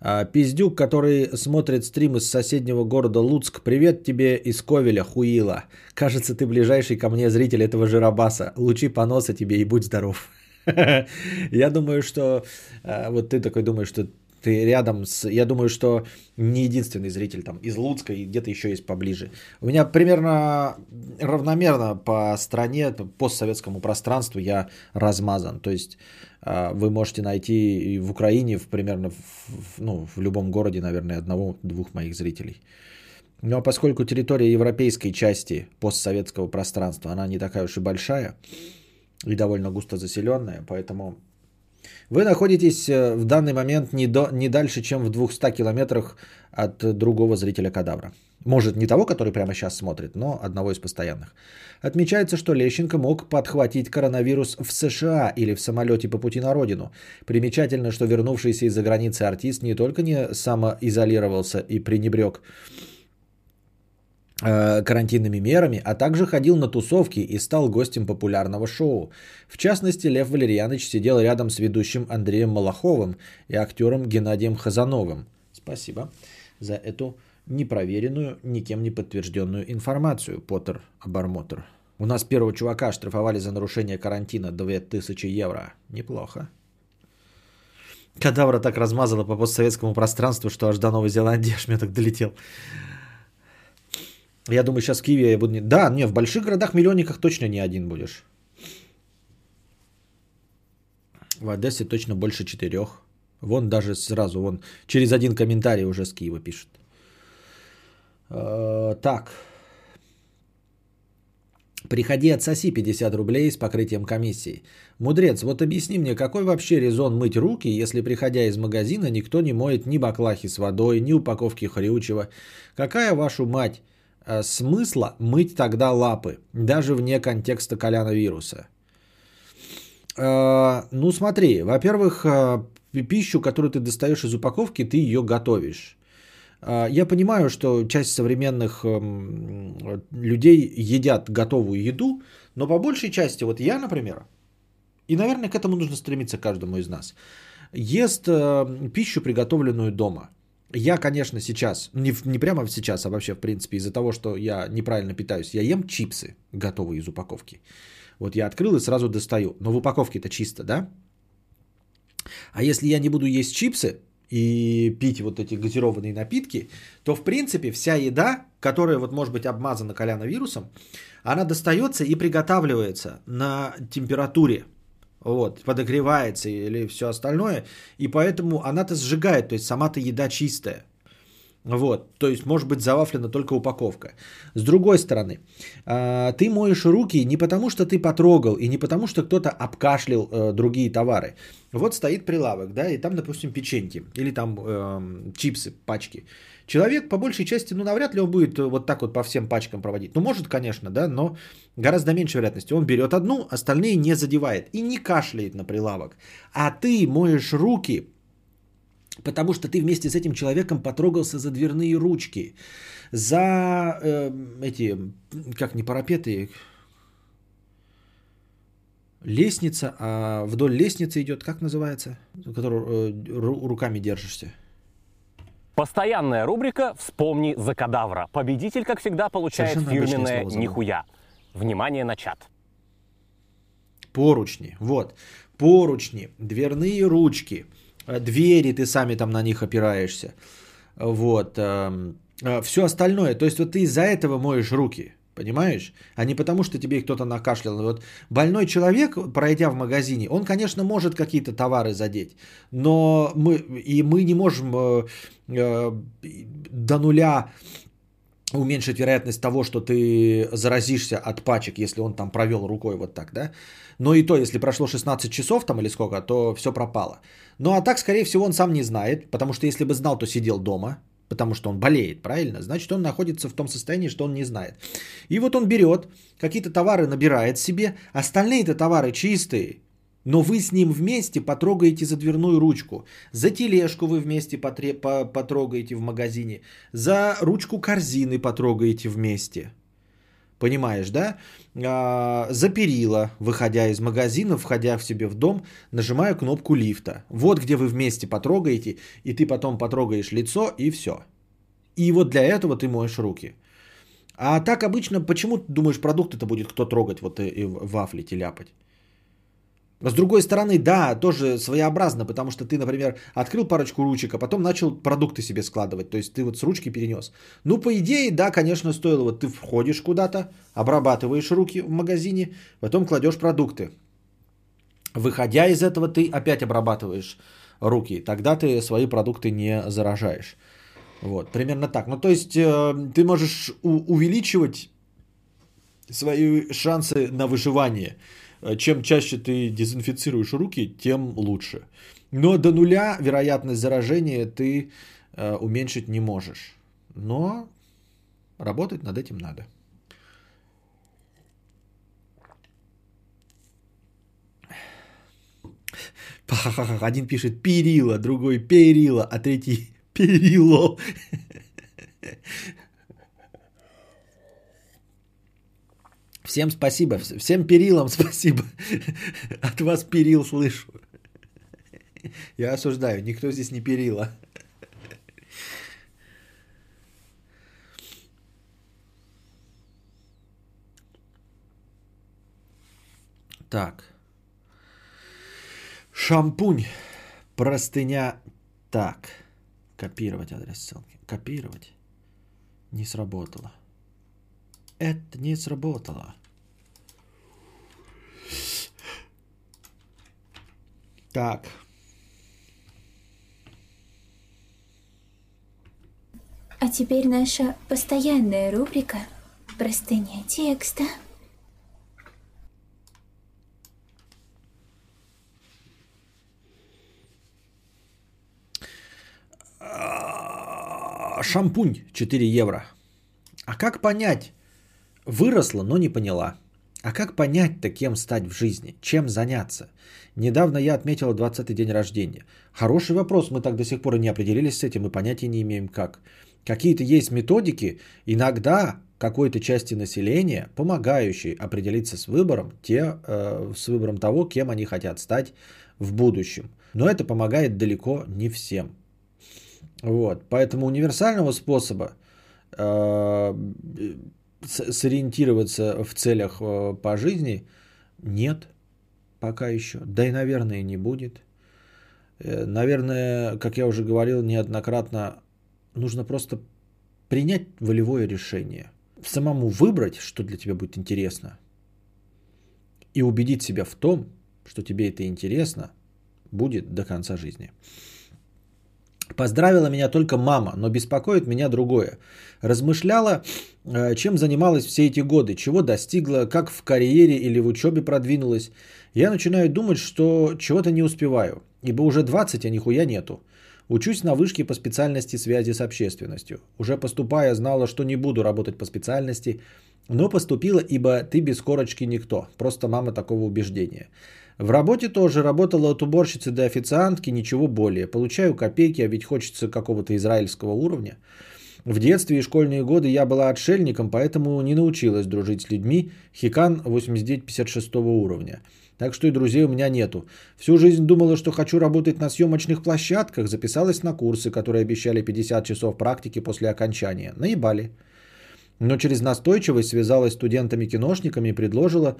Speaker 1: А, Пиздюк, который смотрит стрим из соседнего города Луцк. Привет тебе из Ковеля, хуила. Кажется, ты ближайший ко мне зритель этого жиробаса. Лучи поноса тебе и будь здоров. Я думаю, что а, вот ты такой думаешь, что ты рядом с... Я думаю, что не единственный зритель там из Луцка и где-то еще есть поближе. У меня примерно равномерно по стране, по постсоветскому пространству я размазан. То есть вы можете найти в Украине в, примерно в, ну, в любом городе, наверное, одного-двух моих зрителей. Но поскольку территория европейской части постсоветского пространства, она не такая уж и большая и довольно густо заселенная, поэтому вы находитесь э, в данный момент не, до, не дальше, чем в 200 километрах от другого зрителя кадавра. Может, не того, который прямо сейчас смотрит, но одного из постоянных. Отмечается, что Лещенко мог подхватить коронавирус в США или в самолете по пути на родину. Примечательно, что вернувшийся из-за границы артист не только не самоизолировался и пренебрег Э, карантинными мерами, а также ходил на тусовки и стал гостем популярного шоу. В частности, Лев Валерьянович сидел рядом с ведущим Андреем Малаховым и актером Геннадием Хазановым. Спасибо за эту непроверенную, никем не подтвержденную информацию, Поттер Абармотер. У нас первого чувака штрафовали за нарушение карантина 2000 евро. Неплохо. Кадавра так размазала по постсоветскому пространству, что аж до Новой Зеландии мне так долетел. Я думаю, сейчас в Киеве я буду... Да, не, в больших городах, миллионниках точно не один будешь. В Одессе точно больше четырех. Вон даже сразу, вон через один комментарий уже с Киева пишет. Э, так. Приходи отсоси 50 рублей с покрытием комиссии. Мудрец, вот объясни мне, какой вообще резон мыть руки, если приходя из магазина никто не моет ни баклахи с водой, ни упаковки хрючева? Какая вашу мать Э, смысла мыть тогда лапы, даже вне контекста коляновируса? Э, ну смотри, во-первых, пищу, которую ты достаешь из упаковки, ты ее готовишь. Я понимаю, что часть современных эм, людей едят готовую еду, но по большей части, вот я, например, и, наверное, к этому нужно стремиться каждому из нас, ест пищу, приготовленную дома – я, конечно, сейчас, не, не прямо сейчас, а вообще, в принципе, из-за того, что я неправильно питаюсь, я ем чипсы, готовые из упаковки. Вот я открыл и сразу достаю. Но в упаковке это чисто, да? А если я не буду есть чипсы и пить вот эти газированные напитки, то, в принципе, вся еда, которая вот может быть обмазана коляновирусом, она достается и приготавливается на температуре вот, подогревается или все остальное, и поэтому она-то сжигает, то есть сама-то еда чистая. Вот, то есть может быть завафлена только упаковка. С другой стороны, а, ты моешь руки не потому, что ты потрогал, и не потому, что кто-то обкашлял э, другие товары. Вот стоит прилавок, да, и там, допустим, печеньки или там э, чипсы, пачки. Человек, по большей части, ну, навряд ли он будет э, вот так вот по всем пачкам проводить. Ну, может, конечно, да, но гораздо меньше вероятности. Он берет одну, остальные не задевает и не кашляет на прилавок. А ты моешь руки, потому что ты вместе с этим человеком потрогался за дверные ручки, за э, эти, как не парапеты, лестница, а вдоль лестницы идет, как называется, которую э, руками держишься.
Speaker 4: Постоянная рубрика «Вспомни за кадавра». Победитель, как всегда, получает Совершенно фирменное «Нихуя». Внимание на чат.
Speaker 1: Поручни, вот. Поручни, дверные ручки, двери, ты сами там на них опираешься. Вот. Эм, э, Все остальное. То есть вот ты из-за этого моешь руки. Понимаешь? А не потому, что тебе кто-то накашлял. Вот больной человек, пройдя в магазине, он, конечно, может какие-то товары задеть, но мы, и мы не можем э, э, до нуля уменьшить вероятность того, что ты заразишься от пачек, если он там провел рукой вот так, да? Но и то, если прошло 16 часов там или сколько, то все пропало. Ну а так, скорее всего, он сам не знает, потому что если бы знал, то сидел дома, потому что он болеет, правильно? Значит, он находится в том состоянии, что он не знает. И вот он берет, какие-то товары набирает себе, остальные-то товары чистые, но вы с ним вместе потрогаете за дверную ручку. За тележку вы вместе потре- потрогаете в магазине. За ручку корзины потрогаете вместе. понимаешь, да? А, за перила, выходя из магазина, входя в себе в дом, нажимаю кнопку лифта. Вот где вы вместе потрогаете, и ты потом потрогаешь лицо, и все. И вот для этого ты моешь руки. А так обычно, почему ты думаешь, продукты-то будет кто трогать, вот и вафли ляпать? С другой стороны, да, тоже своеобразно, потому что ты, например, открыл парочку ручек, а потом начал продукты себе складывать. То есть ты вот с ручки перенес. Ну, по идее, да, конечно, стоило. Вот ты входишь куда-то, обрабатываешь руки в магазине, потом кладешь продукты. Выходя из этого, ты опять обрабатываешь руки. Тогда ты свои продукты не заражаешь. Вот, примерно так. Ну, то есть э, ты можешь увеличивать свои шансы на выживание. Чем чаще ты дезинфицируешь руки, тем лучше. Но до нуля вероятность заражения ты э, уменьшить не можешь. Но работать над этим надо. Один пишет перила, другой перила, а третий перило. Всем спасибо, всем перилам спасибо. От вас перил слышу. Я осуждаю, никто здесь не перила. Так. Шампунь. Простыня. Так. Копировать адрес ссылки. Копировать. Не сработало. Это не сработало. Так.
Speaker 5: А теперь наша постоянная рубрика «Простыня текста».
Speaker 1: Шампунь 4 евро. А как понять, Выросла, но не поняла. А как понять-то, кем стать в жизни? Чем заняться? Недавно я отметила 20-й день рождения. Хороший вопрос, мы так до сих пор и не определились с этим и понятия не имеем как. Какие-то есть методики, иногда какой-то части населения, помогающие определиться с выбором, те, э, с выбором того, кем они хотят стать в будущем. Но это помогает далеко не всем. Вот, поэтому универсального способа э, сориентироваться в целях э, по жизни нет пока еще. Да и, наверное, не будет. Э, наверное, как я уже говорил неоднократно, нужно просто принять волевое решение. Самому выбрать, что для тебя будет интересно. И убедить себя в том, что тебе это интересно, будет до конца жизни. Поздравила меня только мама, но беспокоит меня другое. Размышляла, э, чем занималась все эти годы, чего достигла, как в карьере или в учебе продвинулась. Я начинаю думать, что чего-то не успеваю, ибо уже 20, а нихуя нету. Учусь на вышке по специальности связи с общественностью. Уже поступая, знала, что не буду работать по специальности, но поступила, ибо ты без корочки никто. Просто мама такого убеждения. В работе тоже работала от уборщицы до официантки, ничего более. Получаю копейки, а ведь хочется какого-то израильского уровня. В детстве и школьные годы я была отшельником, поэтому не научилась дружить с людьми. Хикан 89-56 уровня. Так что и друзей у меня нету. Всю жизнь думала, что хочу работать на съемочных площадках. Записалась на курсы, которые обещали 50 часов практики после окончания. Наебали. Но через настойчивость связалась с студентами-киношниками и предложила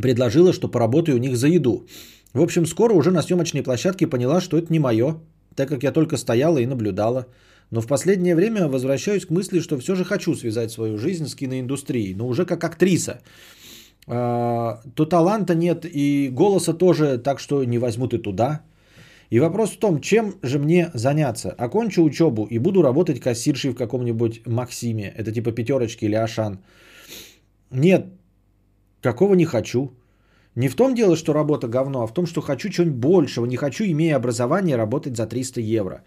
Speaker 1: предложила, что поработаю у них за еду. В общем, скоро уже на съемочной площадке поняла, что это не мое, так как я только стояла и наблюдала. Но в последнее время возвращаюсь к мысли, что все же хочу связать свою жизнь с киноиндустрией, но уже как актриса. А, то таланта нет и голоса тоже, так что не возьмут и туда. И вопрос в том, чем же мне заняться? Окончу учебу и буду работать кассиршей в каком-нибудь Максиме. Это типа пятерочки или Ашан. Нет, Какого не хочу. Не в том дело, что работа говно, а в том, что хочу чего-нибудь большего. Не хочу, имея образование, работать за 300 евро.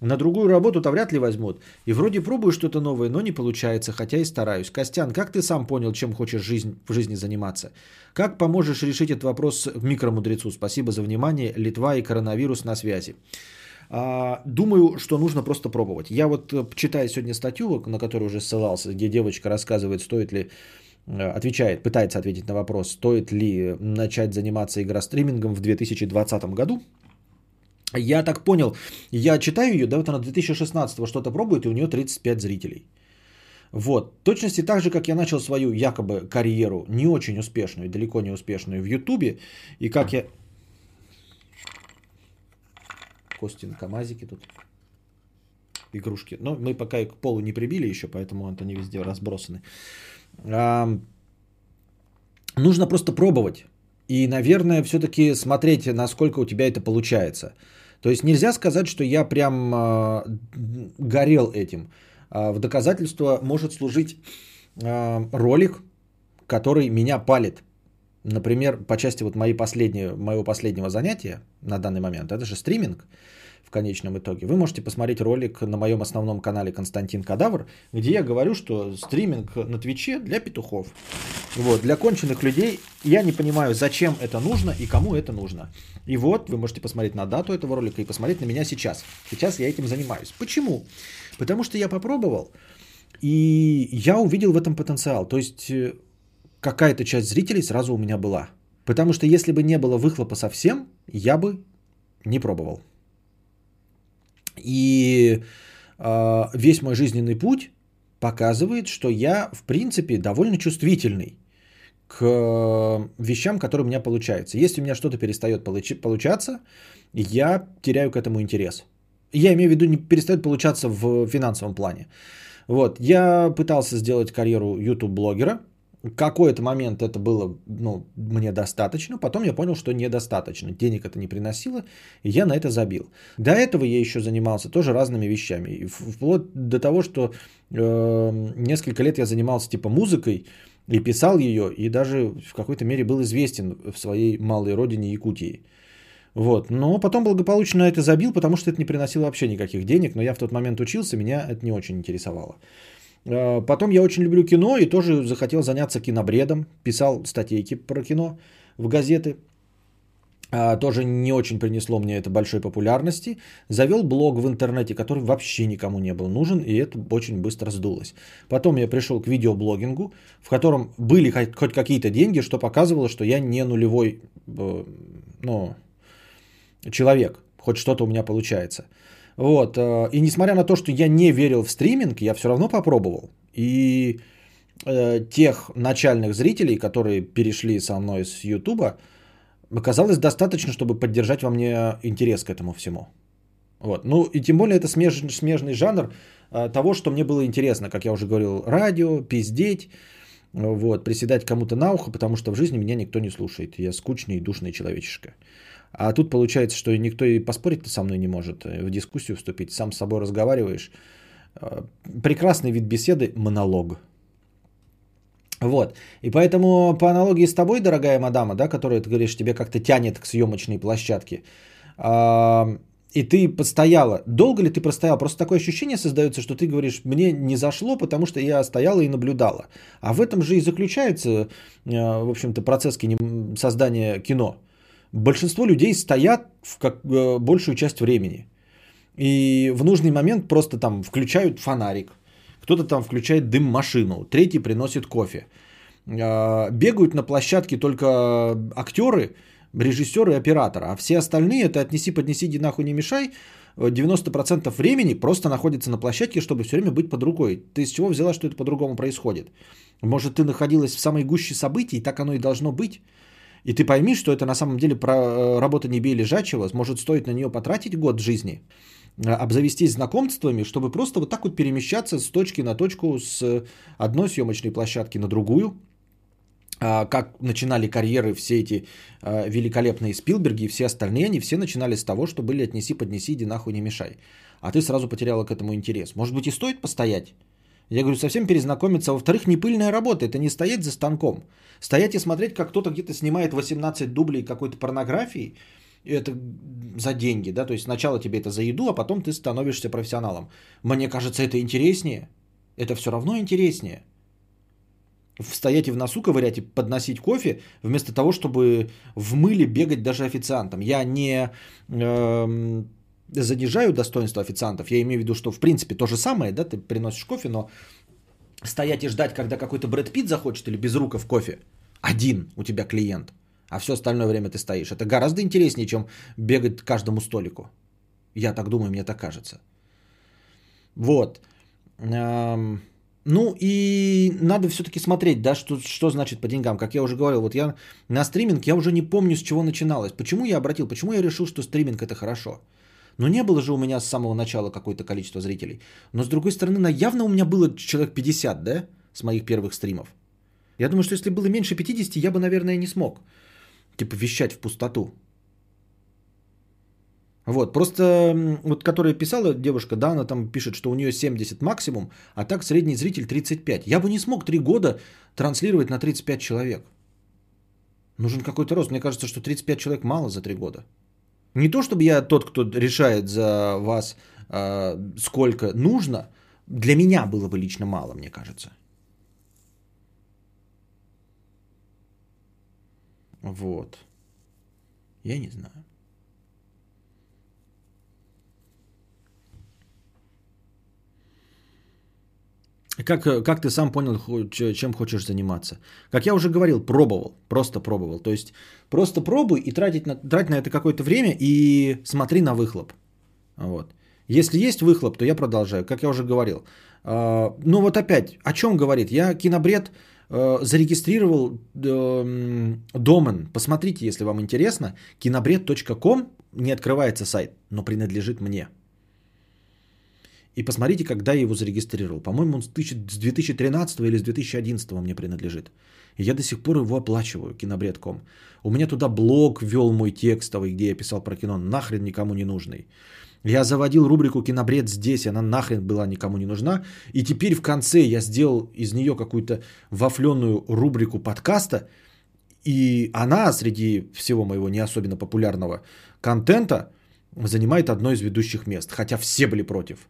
Speaker 1: На другую работу-то вряд ли возьмут. И вроде пробую что-то новое, но не получается, хотя и стараюсь. Костян, как ты сам понял, чем хочешь жизнь, в жизни заниматься? Как поможешь решить этот вопрос микромудрецу? Спасибо за внимание. Литва и коронавирус на связи. А, думаю, что нужно просто пробовать. Я вот э, читаю сегодня статью, на которую уже ссылался, где девочка рассказывает, стоит ли отвечает, пытается ответить на вопрос, стоит ли начать заниматься игростримингом в 2020 году. Я так понял, я читаю ее, да, вот она 2016 что-то пробует, и у нее 35 зрителей. Вот, точности так же, как я начал свою якобы карьеру, не очень успешную, далеко не успешную в Ютубе, и как я... Костин, камазики тут, игрушки. Но мы пока их к полу не прибили еще, поэтому они везде разбросаны. Нужно просто пробовать. И, наверное, все-таки смотреть, насколько у тебя это получается. То есть нельзя сказать, что я прям э, горел этим. Э, в доказательство может служить э, ролик, который меня палит. Например, по части вот моей последней, моего последнего занятия на данный момент, это же стриминг в конечном итоге. Вы можете посмотреть ролик на моем основном канале Константин Кадавр, где я говорю, что стриминг на Твиче для петухов. Вот, для конченых людей я не понимаю, зачем это нужно и кому это нужно. И вот вы можете посмотреть на дату этого ролика и посмотреть на меня сейчас. Сейчас я этим занимаюсь. Почему? Потому что я попробовал, и я увидел в этом потенциал. То есть э, какая-то часть зрителей сразу у меня была. Потому что если бы не было выхлопа совсем, я бы не пробовал. И э, весь мой жизненный путь показывает, что я, в принципе, довольно чувствительный к вещам, которые у меня получаются. Если у меня что-то перестает получаться, я теряю к этому интерес. Я имею в виду, не перестает получаться в финансовом плане. Вот, я пытался сделать карьеру YouTube-блогера, какой-то момент это было ну, мне достаточно, потом я понял, что недостаточно. Денег это не приносило, и я на это забил. До этого я еще занимался тоже разными вещами. Вплоть до того, что э, несколько лет я занимался типа музыкой и писал ее, и даже в какой-то мере был известен в своей малой родине Якутии. Вот. Но потом благополучно это забил, потому что это не приносило вообще никаких денег, но я в тот момент учился, меня это не очень интересовало. Э, потом я очень люблю кино и тоже захотел заняться кинобредом. Писал статейки про кино в газеты. А, тоже не очень принесло мне это большой популярности. Завел блог в интернете, который вообще никому не был нужен, и это очень быстро сдулось. Потом я пришел к видеоблогингу, в котором были хоть какие-то деньги, что показывало, что я не нулевой э, ну, человек. Хоть что-то у меня получается. Вот. Э, и несмотря на то, что я не верил в стриминг, я все равно попробовал. И э, тех начальных зрителей, которые перешли со мной с Ютуба, оказалось достаточно, чтобы поддержать во мне интерес к этому всему. Вот. Ну и тем более это смеж, смежный жанр э, того, что мне было интересно, как я уже говорил, радио, пиздеть, вот, приседать кому-то на ухо, потому что в жизни меня никто не слушает. Я скучный и душный человечишка. А тут получается, что никто и поспорить со мной не может, э, в дискуссию вступить, сам с собой разговариваешь. Э, прекрасный вид беседы – монолог. Вот. И поэтому по аналогии с тобой, дорогая мадама, да, которая, ты говоришь, тебе как-то тянет к съемочной площадке, и ты постояла. Долго ли ты простояла? Просто такое ощущение создается, что ты говоришь, мне не зашло, потому что я стояла и наблюдала. А в этом же и заключается, э, в общем-то, процесс создания кино – большинство людей стоят в как, э, большую часть времени. И в нужный момент просто там включают фонарик, кто-то там включает дым машину, третий приносит кофе. Э, бегают на площадке только актеры, режиссеры и оператор, а все остальные это отнеси, поднеси, иди нахуй не мешай, 90% времени просто находится на площадке, чтобы все время быть под рукой. Ты из чего взяла, что это по-другому происходит? Может, ты находилась в самой гуще событий, и так оно и должно быть? И ты пойми, что это на самом деле э, работа не бей лежачего, может стоит на нее потратить год жизни, э, обзавестись знакомствами, чтобы просто вот так вот перемещаться с точки на точку, с одной съемочной площадки на другую, а, как начинали карьеры все эти э, великолепные Спилберги и все остальные, они все начинали с того, что были отнеси, поднеси, иди нахуй не мешай. А ты сразу потеряла к этому интерес. Может быть и стоит постоять? Я говорю, совсем перезнакомиться. Во-вторых, не пыльная работа, это не стоять за станком. Стоять и смотреть, как кто-то где-то снимает 18 дублей какой-то порнографии, это за деньги, да, то есть сначала тебе это за еду, а потом ты становишься профессионалом. Мне кажется, это интереснее. Это все равно интереснее. Стоять и в носу ковырять и подносить кофе, вместо того, чтобы в мыле бегать даже официантом. Я не... Э, занижаю достоинство официантов. Я имею в виду, что в принципе то же самое, да, ты приносишь кофе, но стоять и ждать, когда какой-то Брэд Питт захочет или без рука в кофе, один у тебя клиент, а все остальное время ты стоишь. Это гораздо интереснее, чем бегать каждому столику. Я так думаю, мне так кажется. Вот. Ну и надо все-таки смотреть, да, что, что значит по деньгам. Как я уже говорил, вот я на стриминг, я уже не помню, с чего начиналось. Почему я обратил, почему я решил, что стриминг это хорошо. Но не было же у меня с самого начала какое-то количество зрителей. Но с другой стороны, на явно у меня было человек 50, да, с моих первых стримов. Я думаю, что если было меньше 50, я бы, наверное, не смог. Типа вещать в пустоту. Вот, просто вот которая писала девушка, да, она там пишет, что у нее 70 максимум, а так средний зритель 35. Я бы не смог 3 года транслировать на 35 человек. Нужен какой-то рост. Мне кажется, что 35 человек мало за 3 года. Не то, чтобы я тот, кто решает за вас, э, сколько нужно, для меня было бы лично мало, мне кажется. Вот. Я не знаю. Как, как ты сам понял, чем хочешь заниматься? Как я уже говорил, пробовал, просто пробовал. То есть просто пробуй и тратить на, трать на это какое-то время и смотри на выхлоп. Вот. Если есть выхлоп, то я продолжаю, как я уже говорил. А, ну вот опять, о чем говорит? Я кинобред э, зарегистрировал эм, домен. Посмотрите, если вам интересно. кинобред.ком не открывается сайт, но принадлежит мне. И посмотрите, когда я его зарегистрировал. По-моему, он с 2013 или с 2011 мне принадлежит. И я до сих пор его оплачиваю, кинобред.ком. У меня туда блог вел мой текстовый, где я писал про кино, нахрен никому не нужный. Я заводил рубрику «Кинобред» здесь, она нахрен была никому не нужна. И теперь в конце я сделал из нее какую-то вафленную рубрику подкаста. И она среди всего моего не особенно популярного контента занимает одно из ведущих мест. Хотя все были против.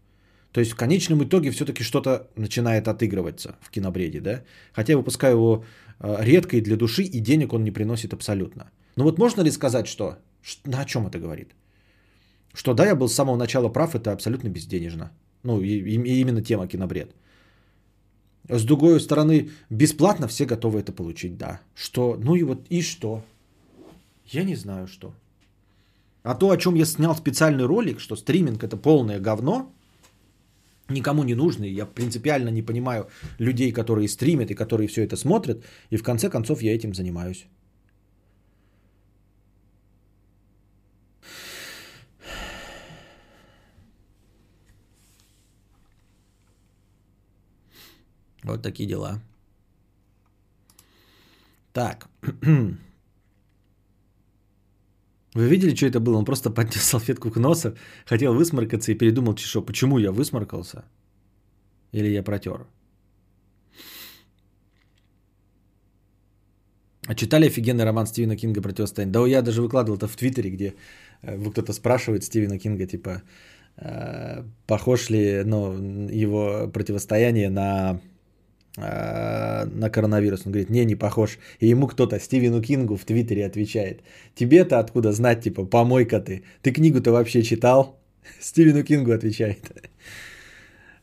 Speaker 1: То есть в конечном итоге все-таки что-то начинает отыгрываться в кинобреде, да? Хотя я выпускаю его э, редко и для души, и денег он не приносит абсолютно. Ну вот можно ли сказать, что... На о чем это говорит? Что да, я был с самого начала прав, это абсолютно безденежно. Ну, и, и именно тема кинобред. С другой стороны, бесплатно все готовы это получить, да. Что? Ну и вот, и что? Я не знаю, что. А то, о чем я снял специальный ролик, что стриминг это полное говно, никому не нужны. Я принципиально не понимаю людей, которые стримят и которые все это смотрят. И в конце концов я этим занимаюсь. Вот такие дела. Так. Вы видели, что это было? Он просто поднес салфетку к носу, хотел высморкаться и передумал, что почему я высморкался? Или я протер? А читали офигенный роман Стивена Кинга «Противостояние»? Да я даже выкладывал это в Твиттере, где э, кто-то спрашивает Стивена Кинга, типа, э, похож ли ну, его противостояние на на коронавирус. Он говорит, не, не похож. И ему кто-то, Стивену Кингу в Твиттере отвечает, тебе-то откуда знать, типа, помойка ты. Ты книгу-то вообще читал? Стивену Кингу отвечает.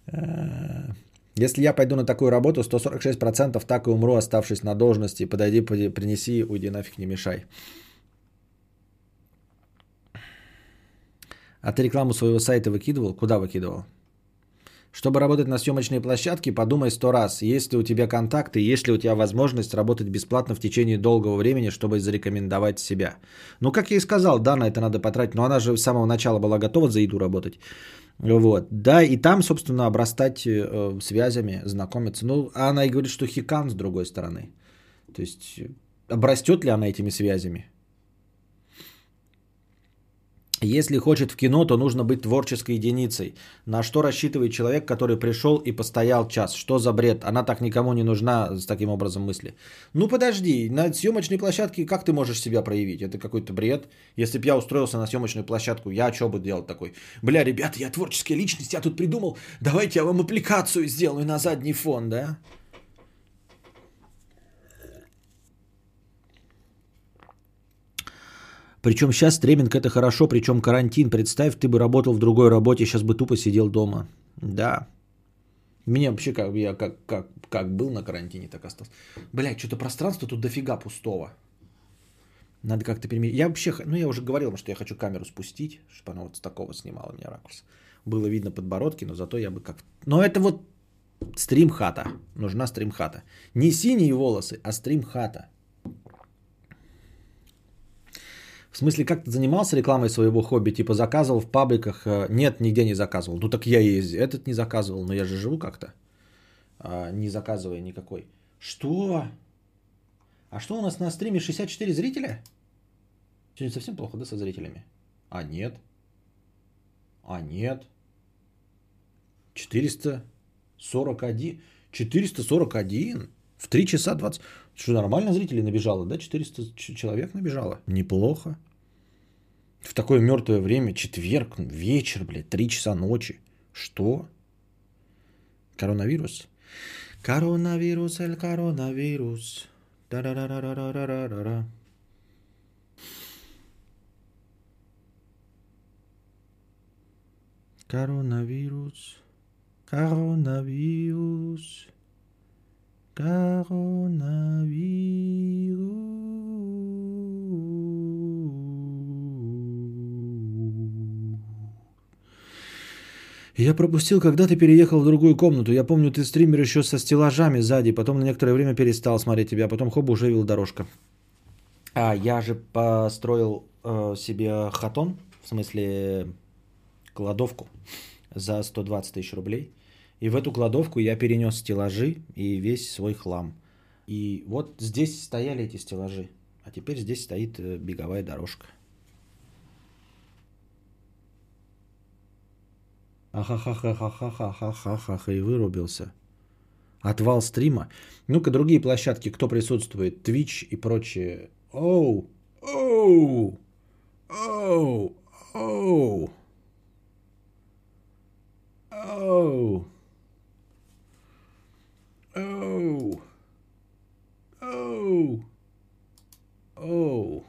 Speaker 1: А, если я пойду на такую работу, 146% так и умру, оставшись на должности. Подойди, принеси, уйди нафиг, не мешай. А ты рекламу своего сайта выкидывал? Куда выкидывал? Чтобы работать на съемочной площадке, подумай сто раз, есть ли у тебя контакты, есть ли у тебя возможность работать бесплатно в течение долгого времени, чтобы зарекомендовать себя. Ну, как я и сказал, да, на это надо потратить, но она же с самого начала была готова за еду работать. Вот, да, и там, собственно, обрастать э, связями, знакомиться. Ну, а она и говорит, что хикан с другой стороны. То есть, обрастет ли она этими связями? Если хочет в кино, то нужно быть творческой единицей. На что рассчитывает человек, который пришел и постоял час? Что за бред? Она так никому не нужна с таким образом мысли. Ну подожди, на съемочной площадке как ты можешь себя проявить? Это какой-то бред. Если бы я устроился на съемочную площадку, я что бы делал такой? Бля, ребята, я творческая личность, я тут придумал, давайте я вам аппликацию сделаю на задний фон, да? Причем сейчас стриминг это хорошо, причем карантин. Представь, ты бы работал в другой работе, сейчас бы тупо сидел дома. Да. Меня вообще как я как, как, как был на карантине, так остался. Блять, что-то пространство тут дофига пустого. Надо как-то переменить. Я вообще, ну я уже говорил, что я хочу камеру спустить, чтобы она вот с такого снимала меня ракурс. Было видно подбородки, но зато я бы как... Но это вот стрим-хата. Нужна стрим-хата. Не синие волосы, а стрим-хата. В смысле, как ты занимался рекламой своего хобби? Типа заказывал в пабликах? Э, нет, нигде не заказывал. Ну так я и этот не заказывал, но я же живу как-то, а, не заказывая никакой. Что? А что у нас на стриме 64 зрителя? Сегодня совсем плохо, да, со зрителями? А нет. А нет. 441. 441? В 3 часа 20. Что, нормально зрителей набежало, да? 400 человек набежало. Неплохо. В такое мертвое время, четверг, вечер, блядь, 3 часа ночи. Что? Коронавирус? Коронавирус, эль коронавирус. Да-да-да-да-да-да-да-да. Коронавирус. Коронавирус. Коронавирус. Я пропустил, когда ты переехал в другую комнату. Я помню, ты стример еще со стеллажами сзади, потом на некоторое время перестал смотреть тебя, потом хоба уже вел дорожка. А я же построил э, себе хатон, в смысле кладовку за 120 тысяч рублей. И в эту кладовку я перенес стеллажи и весь свой хлам. И вот здесь стояли эти стеллажи, а теперь здесь стоит э, беговая дорожка. Ахахахахахахахахаха и вырубился. Отвал стрима. Ну-ка, другие площадки, кто присутствует? Twitch и прочее. Оу, оу, оу, оу, оу, оу, оу, оу.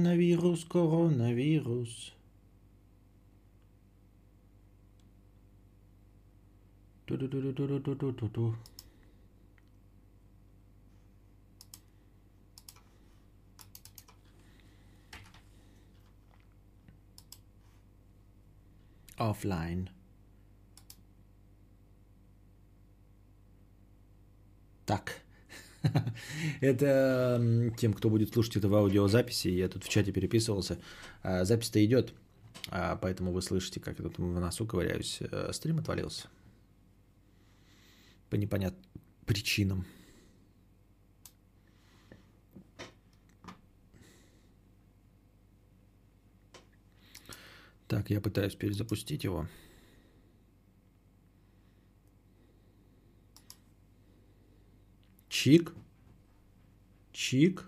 Speaker 1: Coronavirus, Coronavirus. Du, du, du, du, du, du, du, du. Offline. Это тем, кто будет слушать это в аудиозаписи, я тут в чате переписывался. А, запись-то идет, а, поэтому вы слышите, как я тут в носу ковыряюсь. Э, стрим отвалился. По непонятным причинам. Так, я пытаюсь перезапустить его. Чик. Чик.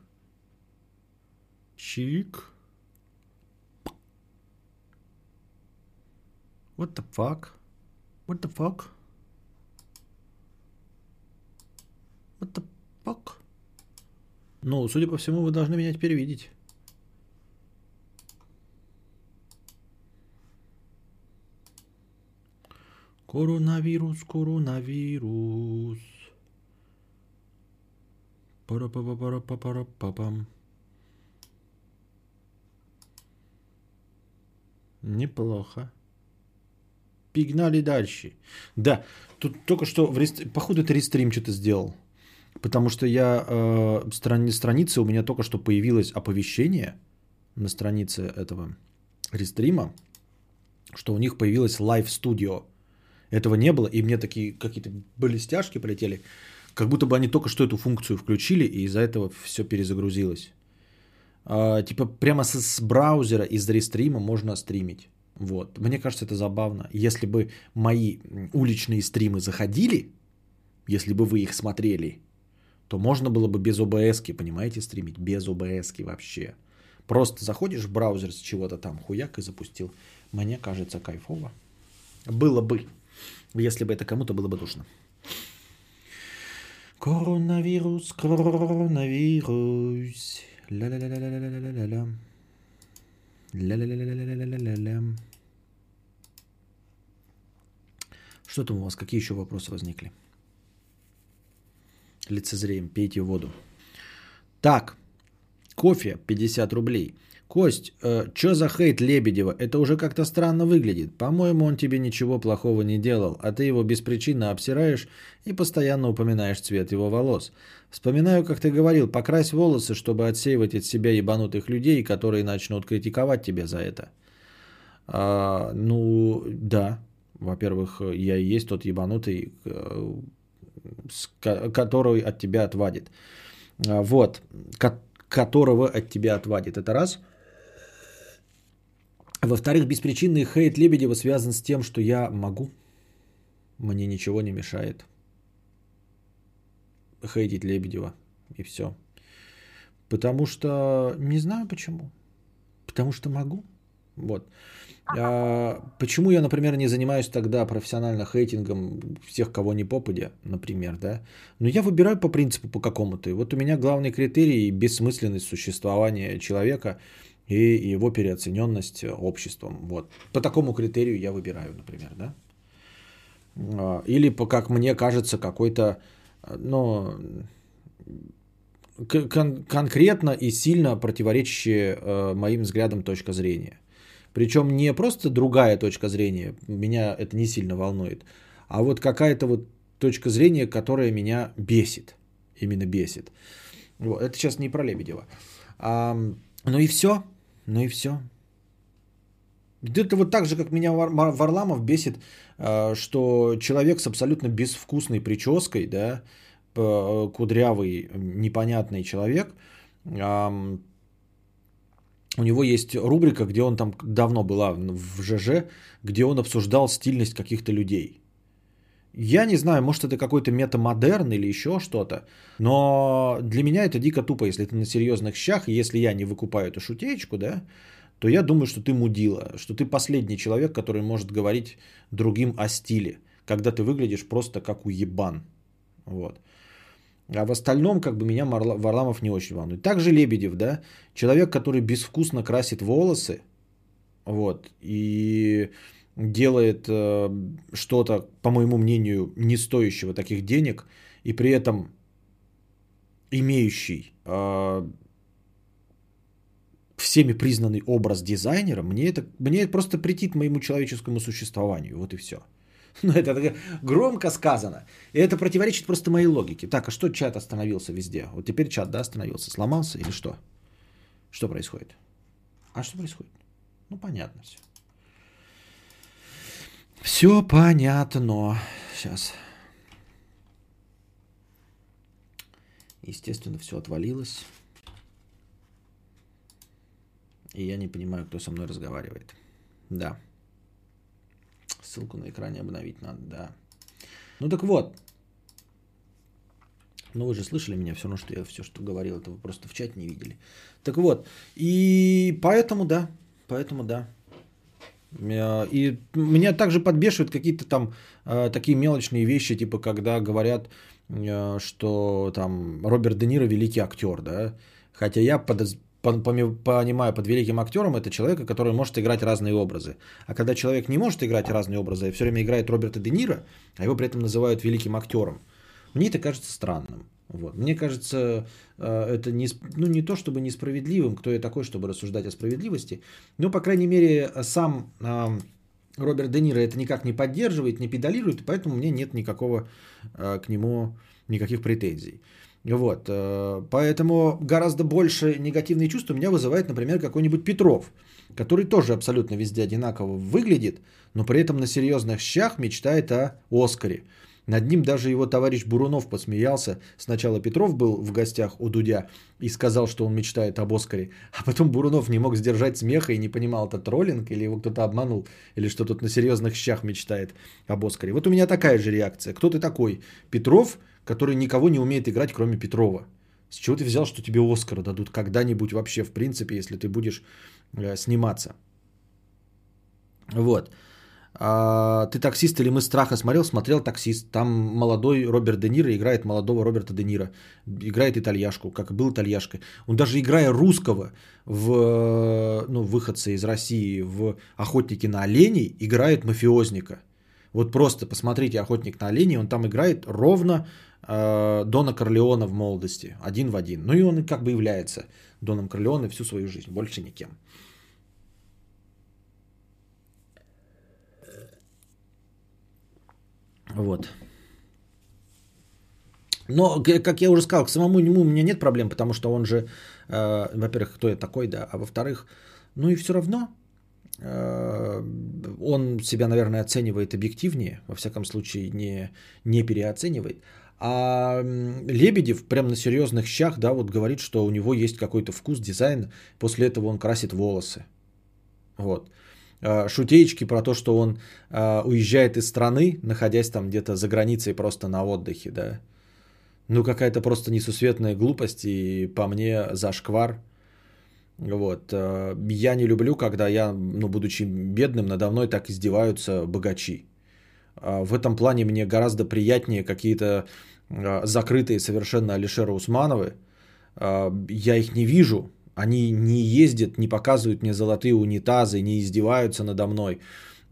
Speaker 1: Чик. What the fuck? What the fuck? What the fuck? Ну, судя по всему, вы должны меня теперь видеть. Коронавирус, коронавирус пара па пара па пара па пам Неплохо. Пигнали дальше. Да, тут только что, в рест... походу, это рестрим что-то сделал. Потому что я, э, страни... страница, у меня только что появилось оповещение на странице этого рестрима, что у них появилось Live Studio. Этого не было, и мне такие какие-то блестяшки полетели, как будто бы они только что эту функцию включили, и из-за этого все перезагрузилось. А, типа прямо с, с браузера из рестрима можно стримить. Вот. Мне кажется, это забавно. Если бы мои уличные стримы заходили, если бы вы их смотрели, то можно было бы без обс понимаете, стримить? Без обс вообще. Просто заходишь в браузер с чего-то там, хуяк и запустил. Мне кажется, кайфово. Было бы. Если бы это кому-то было бы душно. Коронавирус, коронавирус. Ля-ля-ля-ля-ля-ля-ля-ля. Ля-ля-ля-ля-ля-ля-ля-ля. Что там у вас? Какие еще вопросы возникли? Лицезреем, пейте воду. Так, кофе 50 рублей. Кость, э, что за хейт Лебедева? Это уже как-то странно выглядит. По-моему, он тебе ничего плохого не делал, а ты его беспричинно обсираешь и постоянно упоминаешь цвет его волос. Вспоминаю, как ты говорил, покрась волосы, чтобы отсеивать от себя ебанутых людей, которые начнут критиковать тебя за это. А, ну, да. Во-первых, я и есть тот ебанутый, э, который от тебя отвадит. А, вот. Которого от тебя отвадит. Это раз – во-вторых, беспричинный хейт Лебедева связан с тем, что я могу. Мне ничего не мешает хейтить Лебедева. И все. Потому что не знаю почему. Потому что могу. Вот. А, почему я, например, не занимаюсь тогда профессионально хейтингом всех, кого не попадя, например, да? Но я выбираю по принципу по какому-то. И вот у меня главный критерий – бессмысленность существования человека – и его переоцененность обществом. Вот. По такому критерию я выбираю, например, да. А, или, как мне кажется, какой-то, ну, кон- конкретно и сильно противоречащая э, моим взглядам точка зрения. Причем не просто другая точка зрения, меня это не сильно волнует, а вот какая-то вот точка зрения, которая меня бесит. Именно бесит. Вот. Это сейчас не про Лебедева. А, ну и все. Ну и все. Это вот так же, как меня Варламов бесит, а, что человек с абсолютно безвкусной прической, да, кудрявый, непонятный человек, у него есть рубрика, где он там давно была в ЖЖ, где он обсуждал стильность каких-то людей. Я не знаю, может это какой-то метамодерн или еще что-то, но для меня это дико тупо, если ты на серьезных щах, если я не выкупаю эту шутеечку, да, то я думаю, что ты мудила, что ты последний человек, который может говорить другим о стиле, когда ты выглядишь просто как уебан. Вот. А в остальном, как бы меня Варламов не очень волнует. Также Лебедев, да, человек, который безвкусно красит волосы, вот, и делает э, что-то, по моему мнению, не стоящего таких денег, и при этом имеющий э, всеми признанный образ дизайнера, мне это, мне это просто претит моему человеческому существованию. Вот и все. Ну, это громко сказано. И это противоречит просто моей логике. Так, а что чат остановился везде? Вот теперь чат, да, остановился. Сломался или что? Что происходит? А что происходит? Ну, понятно все. Все понятно. Сейчас. Естественно, все отвалилось. И я не понимаю, кто со мной разговаривает. Да. Ссылку на экране обновить надо, да. Ну так вот. Ну вы же слышали меня, все равно, что я все, что говорил, это вы просто в чате не видели. Так вот. И поэтому да. Поэтому да. Э, и меня также подбешивают какие-то там э, такие мелочные вещи, типа когда говорят, э, что там Роберт Де Ниро великий актер, да. Хотя я подоз... понимаю под великим актером, это человека, который может играть разные образы. А когда человек не может играть разные образы, и все время играет Роберта Де Ниро, а его при этом называют великим актером, мне это кажется странным. Вот. Мне кажется, э, это не, ну, не то чтобы несправедливым, кто я такой, чтобы рассуждать о справедливости, но, по крайней мере, сам Роберт Де Ниро это никак не поддерживает, не педалирует, поэтому у меня нет никакого э, к нему никаких претензий. Вот, э, поэтому гораздо больше негативные чувства меня вызывает, например, какой-нибудь Петров, который тоже абсолютно везде одинаково выглядит, но при этом на серьезных щах мечтает о Оскаре. Над ним даже его товарищ Бурунов посмеялся. Сначала Петров был в гостях у Дудя и сказал, что он мечтает об Оскаре. А потом Бурунов не мог сдержать смеха и не понимал, это троллинг или его кто-то обманул, или что тут на серьезных щах мечтает об Оскаре. Вот у меня такая же реакция. Кто ты такой? Петров, который никого не умеет играть, кроме Петрова. С чего ты взял, что тебе Оскара дадут когда-нибудь вообще, в принципе, если ты будешь э, сниматься? Вот. А, ты таксист или мы страха смотрел? Смотрел таксист. Там молодой Роберт Де Ниро играет молодого Роберта Де Ниро. Играет итальяшку, как и был итальяшкой. Он даже играя русского в ну, выходца из России в «Охотники на оленей» играет мафиозника. Вот просто посмотрите «Охотник на оленей», он там играет ровно э, Дона Корлеона в молодости, один в один. Ну и он как бы является Доном Корлеоне всю свою жизнь, больше никем. Вот. Но, как я уже сказал, к самому нему у меня нет проблем, потому что он же, э, во-первых, кто я такой, да, а во-вторых, ну и все равно э, он себя, наверное, оценивает объективнее, во всяком случае не, не переоценивает. А Лебедев прям на серьезных щах, да, вот говорит, что у него есть какой-то вкус, дизайн, после этого он красит волосы. Вот. Э, шутеечки про то, что он э, уезжает из страны, находясь там где-то за границей просто на отдыхе, да. Ну, какая-то просто несусветная глупость и по мне зашквар. Вот. Э, я не люблю, когда я, ну, будучи бедным, надо мной так издеваются богачи. В этом плане мне гораздо приятнее какие-то закрытые совершенно Алишера Усмановы. Я их не вижу, они не ездят, не показывают мне золотые унитазы, не издеваются надо мной,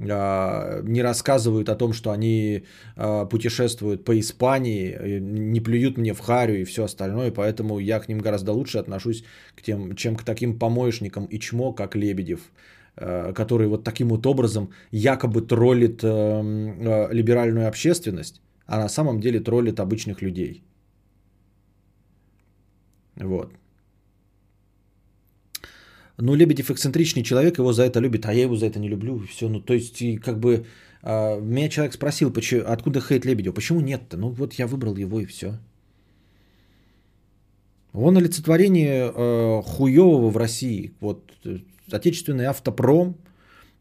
Speaker 1: а, не рассказывают о том, что они а, путешествуют по Испании, не плюют мне в харю и все остальное, поэтому я к ним гораздо лучше отношусь, к тем, чем к таким помоечникам и чмо, как Лебедев, э, который вот таким вот образом якобы троллит э, либеральную общественность, а на самом деле троллит обычных людей. Вот. Ну, Лебедев эксцентричный человек, его за это любит, а я его за это не люблю. Все, ну, то есть, и как бы а, меня человек спросил, почему, откуда хейт Лебедев, почему нет-то? Ну, вот я выбрал его и все. Он олицетворение э, хуевого в России. Вот э, отечественный автопром,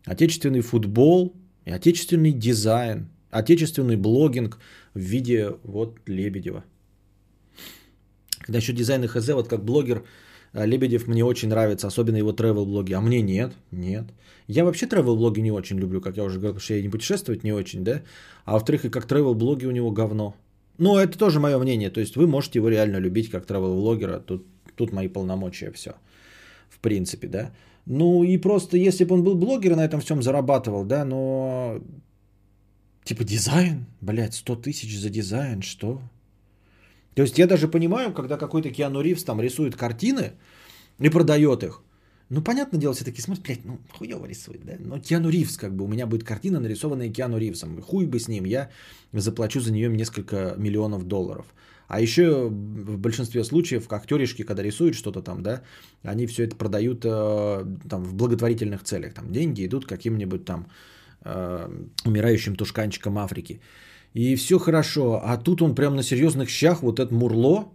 Speaker 1: отечественный футбол, и отечественный дизайн, отечественный блогинг в виде вот Лебедева. Когда еще дизайн и хз, вот как блогер Лебедев мне очень нравится, особенно его travel-блоги, а мне нет, нет. Я вообще travel-блоги не очень люблю, как я уже говорил, что я не путешествовать не очень, да. А во-вторых, и как travel-блоги у него говно. Ну, это тоже мое мнение, то есть вы можете его реально любить как travel-блогера, тут, тут мои полномочия, все. В принципе, да. Ну и просто, если бы он был блогер, на этом всем зарабатывал, да, но... Типа дизайн, блядь, 100 тысяч за дизайн, что? То есть я даже понимаю, когда какой-то Киану Ривз там рисует картины и продает их. Ну, понятное дело, все таки смотрят, блядь, ну, хуево рисует, да? Но Киану Ривз, как бы, у меня будет картина, нарисованная Киану Ривзом. Хуй бы с ним, я заплачу за нее несколько миллионов долларов. А еще в большинстве случаев, актеришки, когда рисуют что-то там, да, они все это продают э, там, в благотворительных целях. Там деньги идут каким-нибудь там э, умирающим тушканчикам Африки. И все хорошо. А тут он прям на серьезных щах, вот этот Мурло,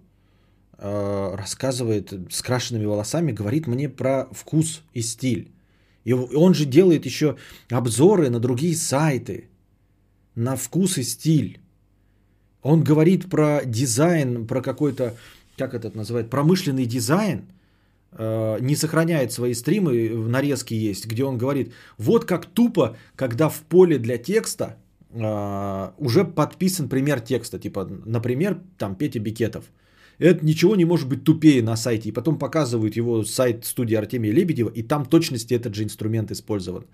Speaker 1: э, рассказывает с крашенными волосами, говорит мне про вкус и стиль. И он же делает еще обзоры на другие сайты, на вкус и стиль. Он говорит про дизайн, про какой-то, как это называют, промышленный дизайн, э, не сохраняет свои стримы, нарезки есть, где он говорит, вот как тупо, когда в поле для текста а, уже подписан пример текста, типа, например, там Петя Бикетов. Это ничего не может быть тупее на сайте. И потом показывают его сайт студии Артемия Лебедева, и там точности этот же инструмент использован.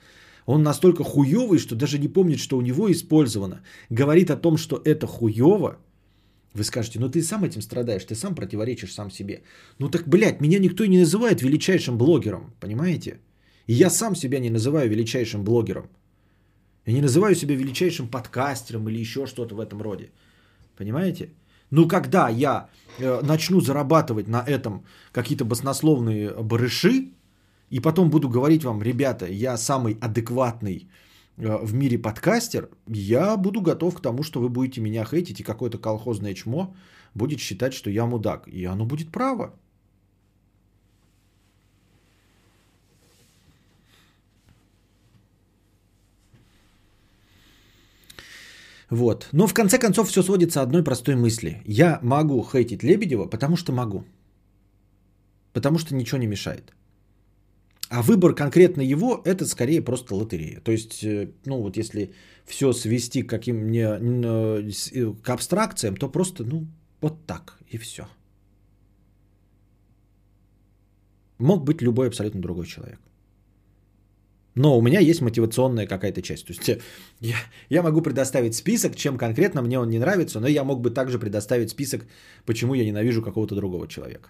Speaker 1: Он настолько хуёвый, что даже не помнит, что у него использовано. Говорит о том, что это хуёво. Вы скажете, ну ты сам этим страдаешь, ты сам противоречишь сам себе. Ну так, блядь, меня никто не называет величайшим блогером, понимаете? И я сам себя не называю величайшим блогером. Я не называю себя величайшим подкастером или еще что-то в этом роде. Понимаете? Ну, когда я э, начну зарабатывать на этом какие-то баснословные барыши, и потом буду говорить вам, ребята, я самый адекватный э, в мире подкастер, я буду готов к тому, что вы будете меня хейтить, и какое-то колхозное чмо будет считать, что я мудак. И оно будет право. Вот. Но в конце концов все сводится одной простой мысли. Я могу хейтить Лебедева, потому что могу. Потому что ничего не мешает. А выбор конкретно его, это скорее просто лотерея. То есть, э, ну вот если все свести к каким мне э, к абстракциям, то просто, ну, вот так и все. Мог быть любой абсолютно другой человек. Но у меня есть мотивационная какая-то часть. То есть э, я, я могу предоставить список, чем конкретно мне он не нравится, но я мог бы также предоставить список, почему я ненавижу какого-то другого человека.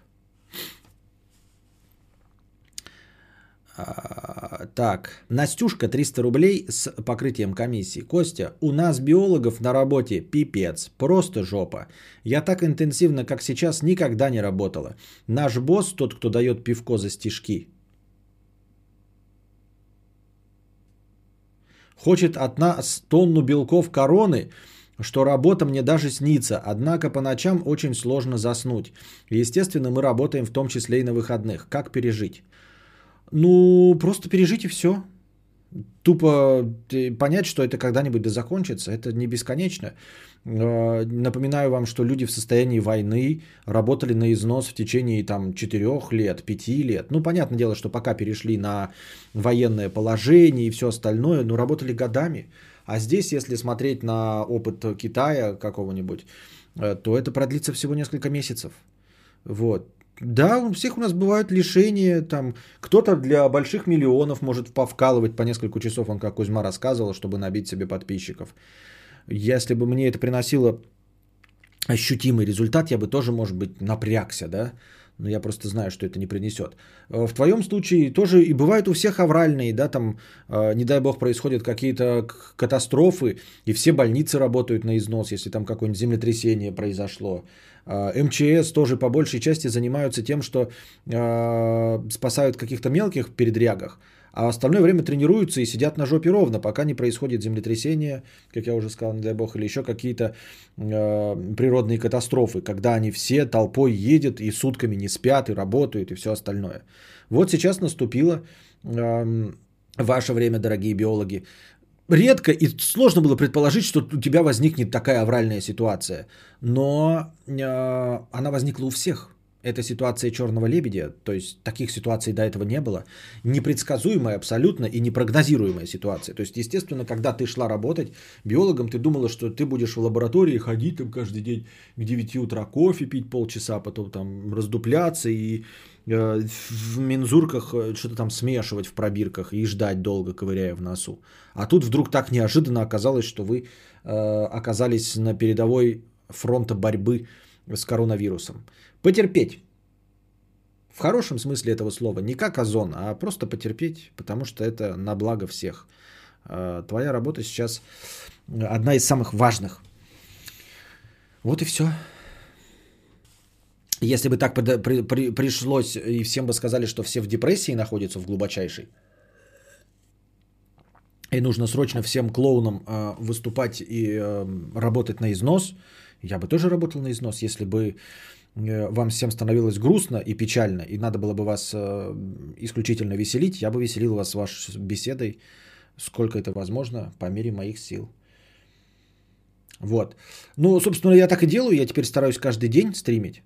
Speaker 1: А, так, Настюшка 300 рублей с покрытием комиссии. Костя, у нас биологов на работе пипец, просто жопа. Я так интенсивно, как сейчас, никогда не работала. Наш босс, тот, кто дает пивко за стишки, Хочет от нас тонну белков короны, что работа мне даже снится, однако по ночам очень сложно заснуть. Естественно, мы работаем в том числе и на выходных. Как пережить? Ну, просто пережить и все. Тупо понять, что это когда-нибудь да закончится, это не бесконечно. Э, напоминаю вам, что люди в состоянии войны работали на износ в течение там 4 лет, 5 лет. Ну, понятное дело, что пока перешли на военное положение и все остальное, но работали годами. А здесь, если смотреть на опыт Китая какого-нибудь, э, то это продлится всего несколько месяцев. Вот. Да, у всех у нас бывают лишения, там кто-то для больших миллионов может повкалывать по несколько часов, он как Кузьма рассказывал, чтобы набить себе подписчиков. Если бы мне это приносило ощутимый результат, я бы тоже, может быть, напрягся, да, но я просто знаю, что это не принесет. Э, в твоем случае тоже и бывают у всех авральные, да, там, э, не дай бог, происходят какие-то катастрофы, и все больницы работают на износ, если там какое-нибудь землетрясение произошло. Э, МЧС тоже по большей части занимаются тем, что спасают каких-то мелких передрягах, а остальное время тренируются и сидят на жопе ровно, пока не происходит землетрясение, как я уже сказал, не дай бог, или еще какие-то э, природные катастрофы, когда они все толпой едут и сутками не спят, и работают, и все остальное. Вот сейчас наступило э, ваше время, дорогие биологи. Редко и сложно было предположить, что у тебя возникнет такая авральная ситуация, но э, она возникла у всех – это ситуация черного лебедя, то есть таких ситуаций до этого не было. Непредсказуемая абсолютно и непрогнозируемая ситуация. То есть, естественно, когда ты шла работать биологом, ты думала, что ты будешь в лаборатории ходить там каждый день к 9 утра кофе пить полчаса, потом там раздупляться и э, в мензурках э, что-то там смешивать в пробирках и ждать долго, ковыряя в носу. А тут вдруг так неожиданно оказалось, что вы э, оказались на передовой фронта борьбы с коронавирусом. Потерпеть. В хорошем смысле этого слова. Не как озон, а просто потерпеть, потому что это на благо всех. А, твоя работа сейчас одна из самых важных. Вот и все. Если бы так при, при, при, пришлось, и всем бы сказали, что все в депрессии находятся в глубочайшей, и нужно срочно всем клоунам э, выступать и э, работать на износ, я бы тоже работал на износ, если бы вам всем становилось грустно и печально, и надо было бы вас э, исключительно веселить, я бы веселил вас вашей беседой, сколько это возможно, по мере моих сил. Вот. Ну, собственно, я так и делаю, я теперь стараюсь каждый день стримить.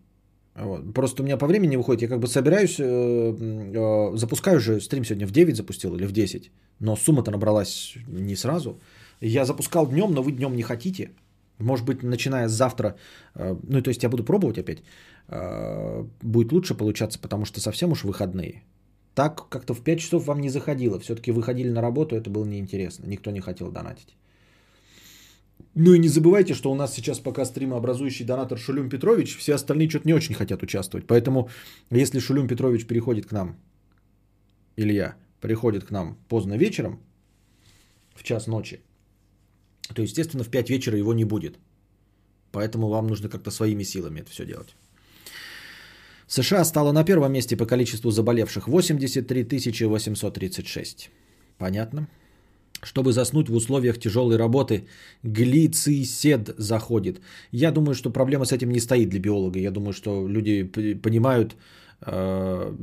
Speaker 1: Вот. Просто у меня по времени выходит, я как бы собираюсь, э, э, запускаю же, стрим сегодня в 9 запустил или в 10, но сумма-то набралась не сразу. Я запускал днем, но вы днем не хотите. Может быть, начиная с завтра, э, ну, то есть я буду пробовать опять, э, будет лучше получаться, потому что совсем уж выходные. Так как-то в 5 часов вам не заходило. Все-таки выходили на работу, это было неинтересно. Никто не хотел донатить. Ну и не забывайте, что у нас сейчас пока стримообразующий донатор Шулюм Петрович, все остальные что-то не очень хотят участвовать. Поэтому, если Шулюм Петрович переходит к нам, Илья, приходит к нам поздно вечером, в час ночи, то, естественно, в 5 вечера его не будет. Поэтому вам нужно как-то своими силами это все делать. США стала на первом месте по количеству заболевших 83 836. Понятно? Чтобы заснуть в условиях тяжелой работы, глицисед заходит. Я думаю, что проблема с этим не стоит для биолога. Я думаю, что люди понимают э,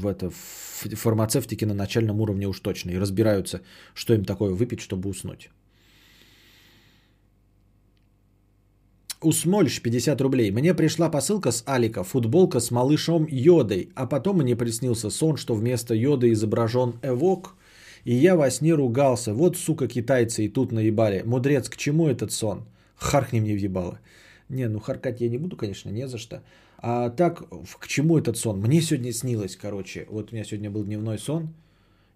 Speaker 1: в это в фармацевтике на начальном уровне уж точно и разбираются, что им такое выпить, чтобы уснуть. Усмольш 50 рублей. Мне пришла посылка с Алика, футболка с малышом Йодой, а потом мне приснился сон, что вместо Йоды изображен Эвок, и я во сне ругался. Вот, сука, китайцы и тут наебали. Мудрец, к чему этот сон? Харкни мне въебало. Не, ну харкать я не буду, конечно, не за что. А так, к чему этот сон? Мне сегодня снилось, короче. Вот у меня сегодня был дневной сон.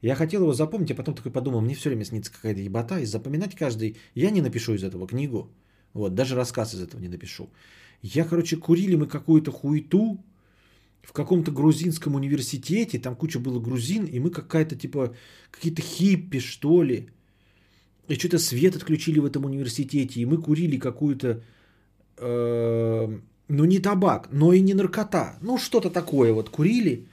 Speaker 1: Я хотел его запомнить, а потом такой подумал, мне все время снится какая-то ебата, и запоминать каждый... Я не напишу из этого книгу. Вот, даже рассказ из этого не напишу. Я, короче, курили мы какую-то хуету в каком-то грузинском университете, там куча было грузин, и мы какая-то типа, какие-то хиппи, что ли. И что-то свет отключили в этом университете, и мы курили какую-то, э, ну не табак, но и не наркота, ну что-то такое вот курили,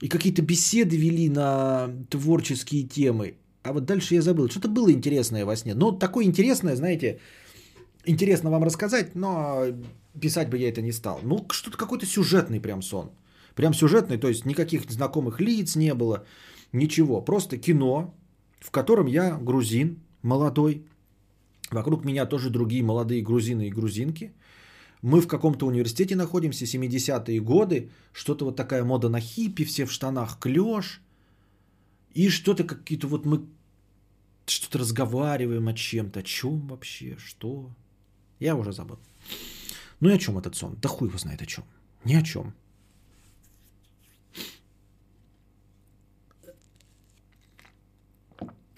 Speaker 1: и какие-то беседы вели на творческие темы. А вот дальше я забыл, что-то было интересное во сне. Но такое интересное, знаете, интересно вам рассказать, но писать бы я это не стал. Ну, что-то какой-то сюжетный прям сон. Прям сюжетный, то есть никаких знакомых лиц не было, ничего. Просто кино, в котором я грузин, молодой. Вокруг меня тоже другие молодые грузины и грузинки. Мы в каком-то университете находимся, 70-е годы. Что-то вот такая мода на хиппи, все в штанах клеш. И что-то какие-то вот мы что-то разговариваем о чем-то. О чем вообще? Что? Я уже забыл. Ну и о чем этот сон? Да хуй его знает о чем. Ни о чем.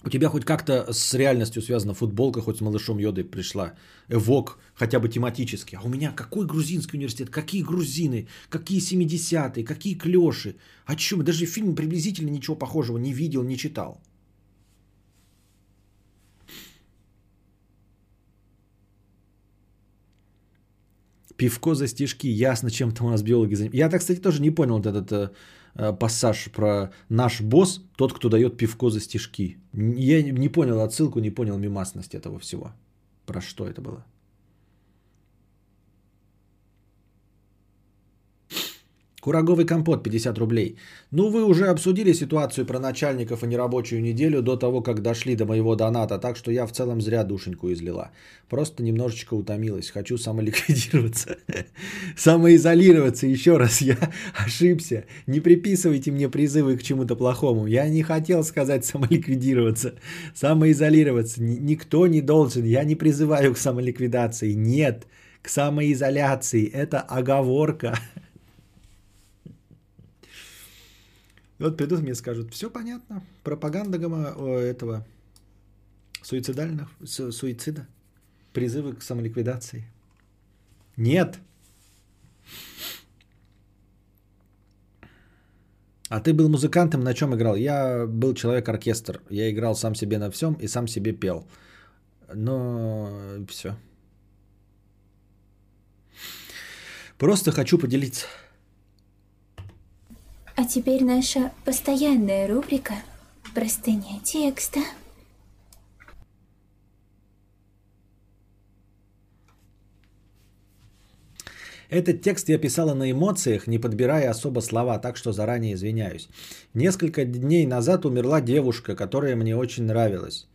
Speaker 1: У тебя хоть как-то с реальностью связана футболка, хоть с малышом Йодой пришла, эвок, хотя бы тематически. А у меня какой грузинский университет, какие грузины, какие 70-е, какие клеши. О чем? Даже фильм приблизительно ничего похожего не видел, не читал. Пивко за стишки. Ясно, чем там у нас биологи занимаются. Я, так, кстати, тоже не понял вот этот э, э, пассаж про наш босс, тот, кто дает пивко за стишки. Я не понял отсылку, не понял мимасность этого всего. Про что это было? Кураговый компот 50 рублей. Ну, вы уже обсудили ситуацию про начальников и нерабочую неделю до того, как дошли до моего доната, так что я в целом зря душеньку излила. Просто немножечко утомилась. Хочу самоликвидироваться. Самоизолироваться. Еще раз, я ошибся. Не приписывайте мне призывы к чему-то плохому. Я не хотел сказать самоликвидироваться. Самоизолироваться. Никто не должен. Я не призываю к самоликвидации. Нет. К самоизоляции. Это оговорка. Вот придут мне скажут, все понятно, пропаганда гомо, этого суицидальных, су, суицида, призывы к самоликвидации. Нет. А ты был музыкантом, на чем играл? Я был человек-оркестр. Я играл сам себе на всем и сам себе пел. Но все. Просто хочу поделиться.
Speaker 5: А теперь наша постоянная рубрика «Простыня текста».
Speaker 1: Этот текст я писала на эмоциях, не подбирая особо слова, так что заранее извиняюсь. Несколько дней назад умерла девушка, которая мне очень нравилась.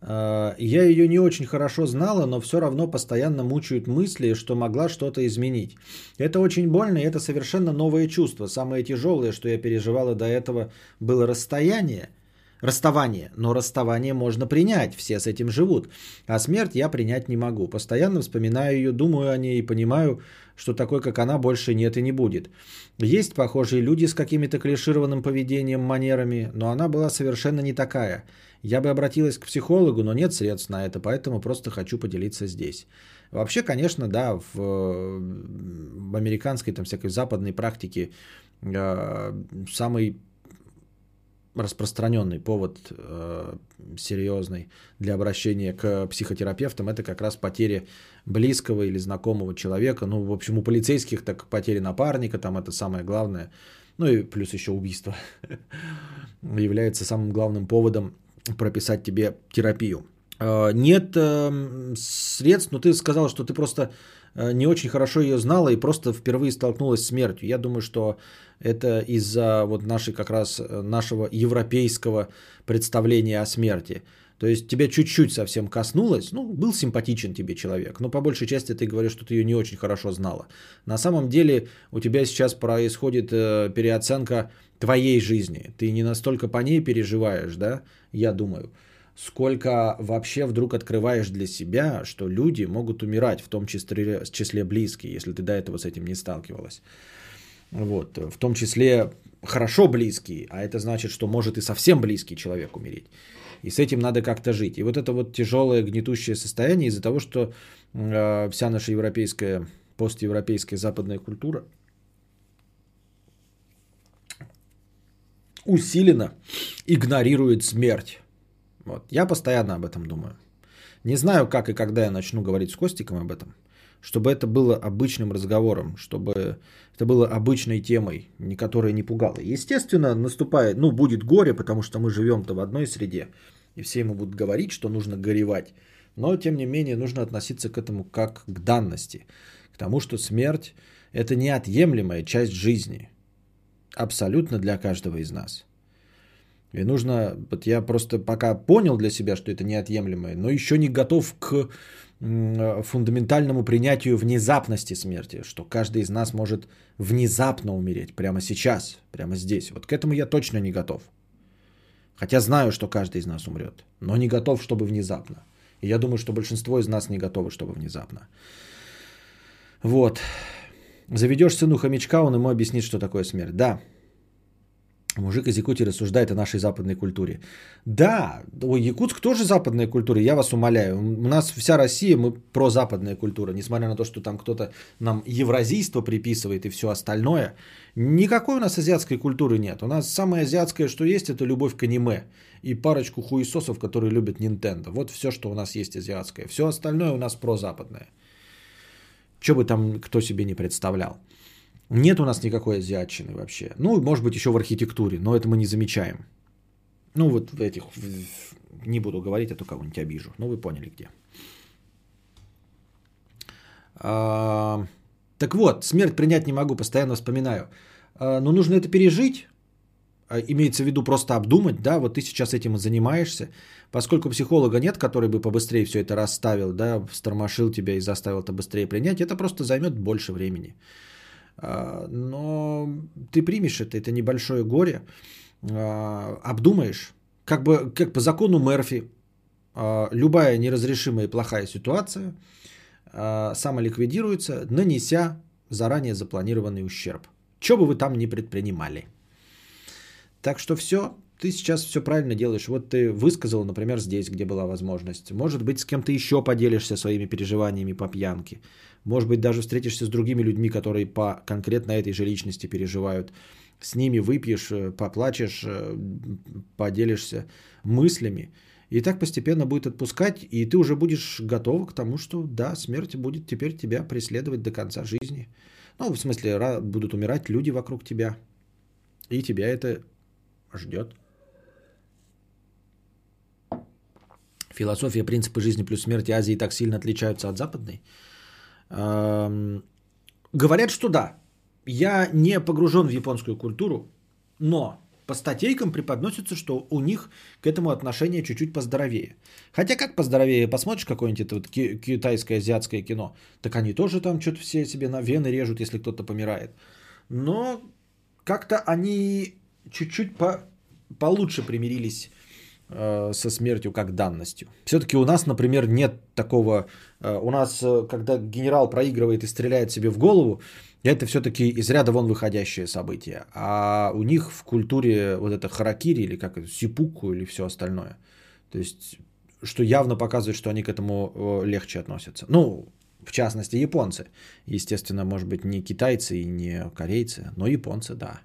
Speaker 1: А, я ее не очень хорошо знала, но все равно постоянно мучают мысли, что могла что-то изменить. Это очень больно, и это совершенно новое чувство. Самое тяжелое, что я переживала до этого, было расстояние. расставание. Но расставание можно принять, все с этим живут. А смерть я принять не могу. Постоянно вспоминаю ее, думаю о ней и понимаю, что такой, как она, больше нет и не будет. Есть похожие люди с какими-то клишированным поведением, манерами, но она была совершенно не такая. Я бы обратилась к психологу, но нет средств на это, поэтому просто хочу поделиться здесь. Вообще, конечно, да, в, в американской, там, всякой западной практике э, самый распространенный повод э, серьезный для обращения к психотерапевтам это как раз потеря близкого или знакомого человека. Ну, в общем, у полицейских так потеря напарника, там это самое главное. Ну и плюс еще убийство является самым главным поводом прописать тебе терапию. Э, нет э, средств, но ты сказал, что ты просто не очень хорошо ее знала и просто впервые столкнулась с смертью. Я думаю, что это из-за вот нашей как раз нашего европейского представления о смерти. То есть тебя чуть-чуть совсем коснулось, ну, был симпатичен тебе человек, но по большей части ты говоришь, что ты ее не очень хорошо знала. На самом деле у тебя сейчас происходит переоценка твоей жизни. Ты не настолько по ней переживаешь, да, я думаю сколько вообще вдруг открываешь для себя, что люди могут умирать, в том числе, числе близкие, если ты до этого с этим не сталкивалась. Вот, в том числе хорошо близкие, а это значит, что может и совсем близкий человек умереть. И с этим надо как-то жить. И вот это вот тяжелое гнетущее состояние из-за того, что э, вся наша европейская, постевропейская западная культура усиленно игнорирует смерть. Вот. Я постоянно об этом думаю. Не знаю, как и когда я начну говорить с Костиком об этом, чтобы это было обычным разговором, чтобы это было обычной темой, которая не пугала. Естественно, наступает, ну, будет горе, потому что мы живем-то в одной среде, и все ему будут говорить, что нужно горевать. Но, тем не менее, нужно относиться к этому как к данности, к тому, что смерть – это неотъемлемая часть жизни, абсолютно для каждого из нас. И нужно, вот я просто пока понял для себя, что это неотъемлемое, но еще не готов к фундаментальному принятию внезапности смерти, что каждый из нас может внезапно умереть прямо сейчас, прямо здесь. Вот к этому я точно не готов. Хотя знаю, что каждый из нас умрет, но не готов, чтобы внезапно. И я думаю, что большинство из нас не готовы, чтобы внезапно. Вот. Заведешь сыну хомячка, он ему объяснит, что такое смерть. Да, Мужик из Якутии рассуждает о нашей западной культуре. Да, ой, Якутск тоже западная культура, я вас умоляю. У нас вся Россия, мы про западная культура, несмотря на то, что там кто-то нам евразийство приписывает и все остальное. Никакой у нас азиатской культуры нет. У нас самое азиатское, что есть, это любовь к аниме и парочку хуесосов, которые любят Nintendo. Вот все, что у нас есть азиатское. Все остальное у нас прозападное. Что бы там кто себе не представлял. Нет у нас никакой азиатчины вообще. Ну, может быть, еще в архитектуре, но это мы не замечаем. Ну, вот в этих... Не буду говорить, а то кого-нибудь обижу. Ну, вы поняли где. А, так вот, смерть принять не могу, постоянно вспоминаю. А, но нужно это пережить, а, имеется в виду просто обдумать, да, вот ты сейчас этим и занимаешься, поскольку психолога нет, который бы побыстрее все это расставил, да, стормошил тебя и заставил это быстрее принять, это просто займет больше времени. А, но ты примешь это, это небольшое горе, а, обдумаешь, как бы как по закону Мерфи, а, любая неразрешимая и плохая ситуация самоликвидируется, нанеся заранее запланированный ущерб. Что бы вы там ни предпринимали. Так что все, ты сейчас все правильно делаешь. Вот ты высказал, например, здесь, где была возможность. Может быть, с кем-то еще поделишься своими переживаниями по пьянке. Может быть, даже встретишься с другими людьми, которые по конкретно этой же личности переживают. С ними выпьешь, э, поплачешь, э, поделишься мыслями. И так постепенно будет отпускать, и ты уже будешь готова к тому, что да, смерть будет теперь тебя преследовать до конца жизни. Ну, в смысле, будут умирать люди вокруг тебя. И тебя это ждет. Философия, принципы жизни плюс смерти Азии так сильно отличаются от западной – Говорят, что да. Я не погружен в японскую культуру, но по статейкам преподносится, что у них к этому отношение чуть-чуть поздоровее. Хотя как поздоровее, посмотришь какое-нибудь это вот китайское, азиатское кино, так они тоже там что-то все себе на вены режут, если кто-то помирает. Но как-то они чуть-чуть по, получше примирились со смертью как данностью. Все-таки у нас, например, нет такого... Э, у нас, э, когда генерал проигрывает и стреляет себе в голову, это все-таки из ряда вон выходящее событие. А у них в культуре вот это харакири или как это, сипуку или все остальное. То есть, что явно показывает, что они к этому э, легче относятся. Ну, в частности, японцы. Естественно, может быть, не китайцы и не корейцы, но японцы, да.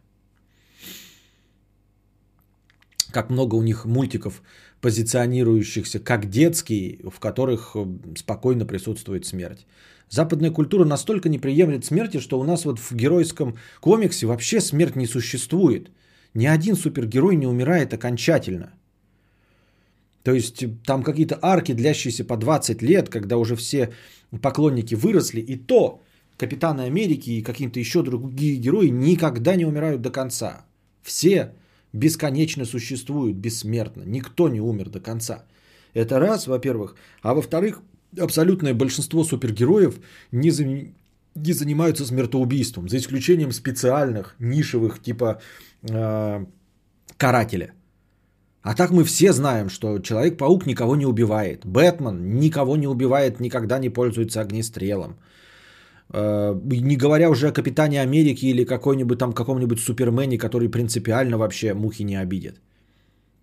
Speaker 1: Как много у них мультиков, позиционирующихся как детские, в которых э, спокойно присутствует смерть. Западная культура настолько не приемлет смерти, что у нас вот в геройском комиксе вообще смерть не существует. Ни один супергерой не умирает окончательно. То есть там какие-то арки, длящиеся по 20 лет, когда уже все поклонники выросли, и то Капитаны Америки и какие-то еще другие герои никогда не умирают до конца. Все бесконечно существуют, бессмертно. Никто не умер до конца. Это раз, во-первых. А во-вторых, абсолютное большинство супергероев не, за... не занимаются смертоубийством, за исключением специальных, нишевых, типа э, карателя. А так мы все знаем, что Человек-паук никого не убивает. Бэтмен никого не убивает, никогда не пользуется огнестрелом. Э, не говоря уже о Капитане Америки или какой-нибудь там каком-нибудь Супермене, который принципиально вообще мухи не обидит.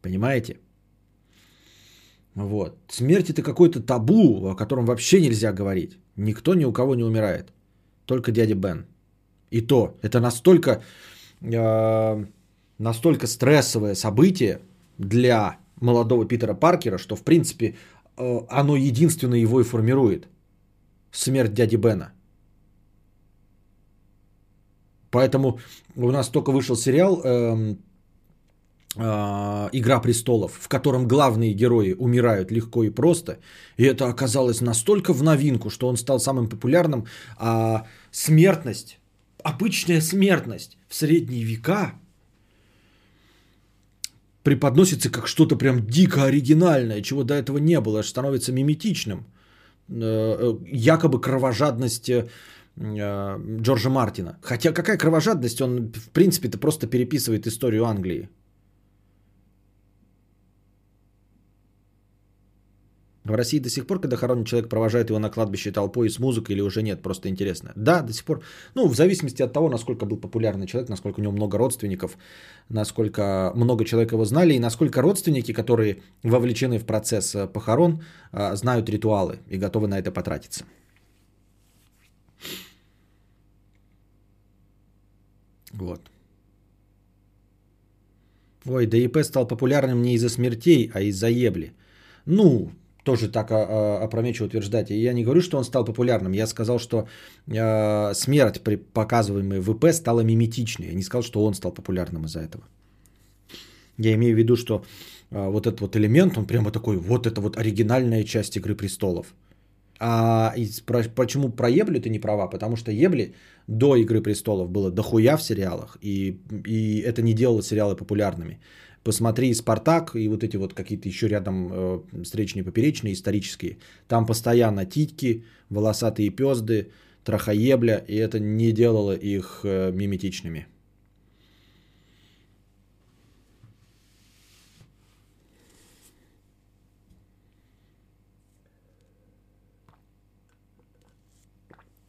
Speaker 1: Понимаете? Вот. Смерть это какой-то табу, о котором вообще нельзя говорить. Никто ни у кого не умирает. Только дядя Бен. И то, это настолько, э, настолько стрессовое событие для молодого Питера Паркера, что в принципе э, оно единственно его и формирует. Смерть дяди Бена. Поэтому у нас только вышел сериал э, э, Игра престолов, в котором главные герои умирают легко и просто. И это оказалось настолько в новинку, что он стал самым популярным. А смертность, обычная смертность в средние века преподносится как что-то прям дико оригинальное, чего до этого не было, становится миметичным. Э, э, якобы кровожадность э, Джорджа Мартина. Хотя какая кровожадность, он в принципе-то просто переписывает историю Англии. В России до сих пор, когда хоронит человек, провожает его на кладбище толпой с музыкой или уже нет, просто интересно. Да, до сих пор. Ну, в зависимости от того, насколько был популярный человек, насколько у него много родственников, насколько много человек его знали и насколько родственники, которые вовлечены в процесс э, похорон, э, знают ритуалы и готовы на это потратиться. Вот. Ой, ДИП стал популярным не из-за смертей, а из-за ебли. Ну, тоже так а, а, опрометчиво утверждать. Я не говорю, что он стал популярным. Я сказал, что э, смерть при показываемой ВП стала миметичной. Я не сказал, что он стал популярным из-за этого. Я имею в виду, что э, вот этот вот элемент, он прямо такой, вот это вот оригинальная часть Игры Престолов. А из, про, почему про Ебли ты не права? Потому что Ебли до Игры Престолов было дохуя в сериалах, и, и это не делало сериалы популярными. Посмотри «Спартак» и вот эти вот какие-то еще рядом э, встречные поперечные исторические. Там постоянно титьки, волосатые пезды, трахоебля, и это не делало их э, миметичными.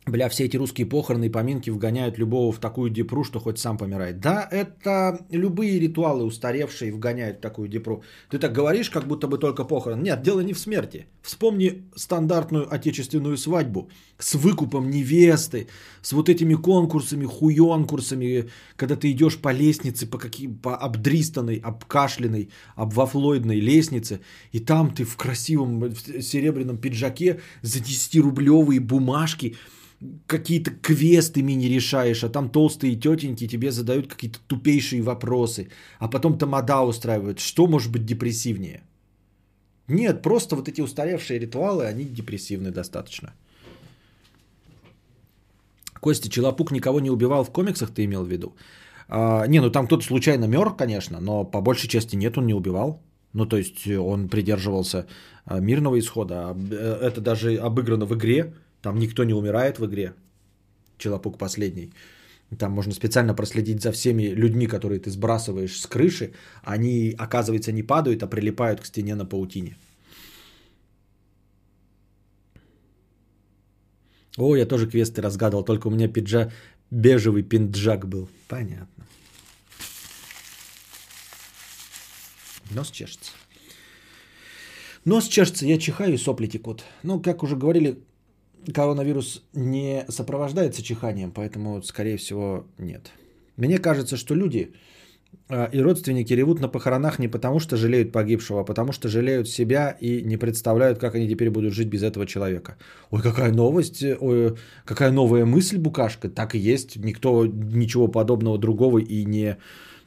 Speaker 1: Бля, все эти русские похороны и поминки вгоняют любого в такую депру, что хоть сам помирает. Да, это любые ритуалы устаревшие вгоняют в такую депру. Ты так говоришь, как будто бы только похорон. Нет, дело не в смерти. Вспомни стандартную отечественную свадьбу с выкупом невесты, с вот этими конкурсами, хуёнкурсами, когда ты идешь по лестнице, по, какие, по обдристанной, обкашленной, обвафлоидной лестнице, и там ты в красивом серебряном пиджаке за 10-рублевые бумажки – какие-то квесты мини решаешь, а там толстые тетеньки тебе задают какие-то тупейшие вопросы, а потом тамада устраивают. Что может быть депрессивнее? Нет, просто вот эти устаревшие ритуалы, они депрессивны достаточно. Костя, Челопук никого не убивал в комиксах, ты имел в виду? А, не, ну там кто-то случайно мер, конечно, но по большей части нет, он не убивал. Ну, то есть он придерживался а, мирного исхода. А, э, это даже обыграно в игре. Там никто не умирает в игре. Челопук последний. Там можно специально проследить за всеми людьми, которые ты сбрасываешь с крыши. Они, оказывается, не падают, а прилипают к стене на паутине. О, я тоже квесты разгадывал, только у меня пиджак, бежевый пинджак был. Понятно. Нос чешется. Нос чешется, я чихаю и сопли текут. Ну, как уже говорили, коронавирус не сопровождается чиханием, поэтому, скорее всего, нет. Мне кажется, что люди а, и родственники ревут на похоронах не потому, что жалеют погибшего, а потому что жалеют себя и не представляют, как они теперь будут жить без этого человека. Ой, какая новость, ой, какая новая мысль, Букашка. Так и есть. Никто ничего подобного другого и не,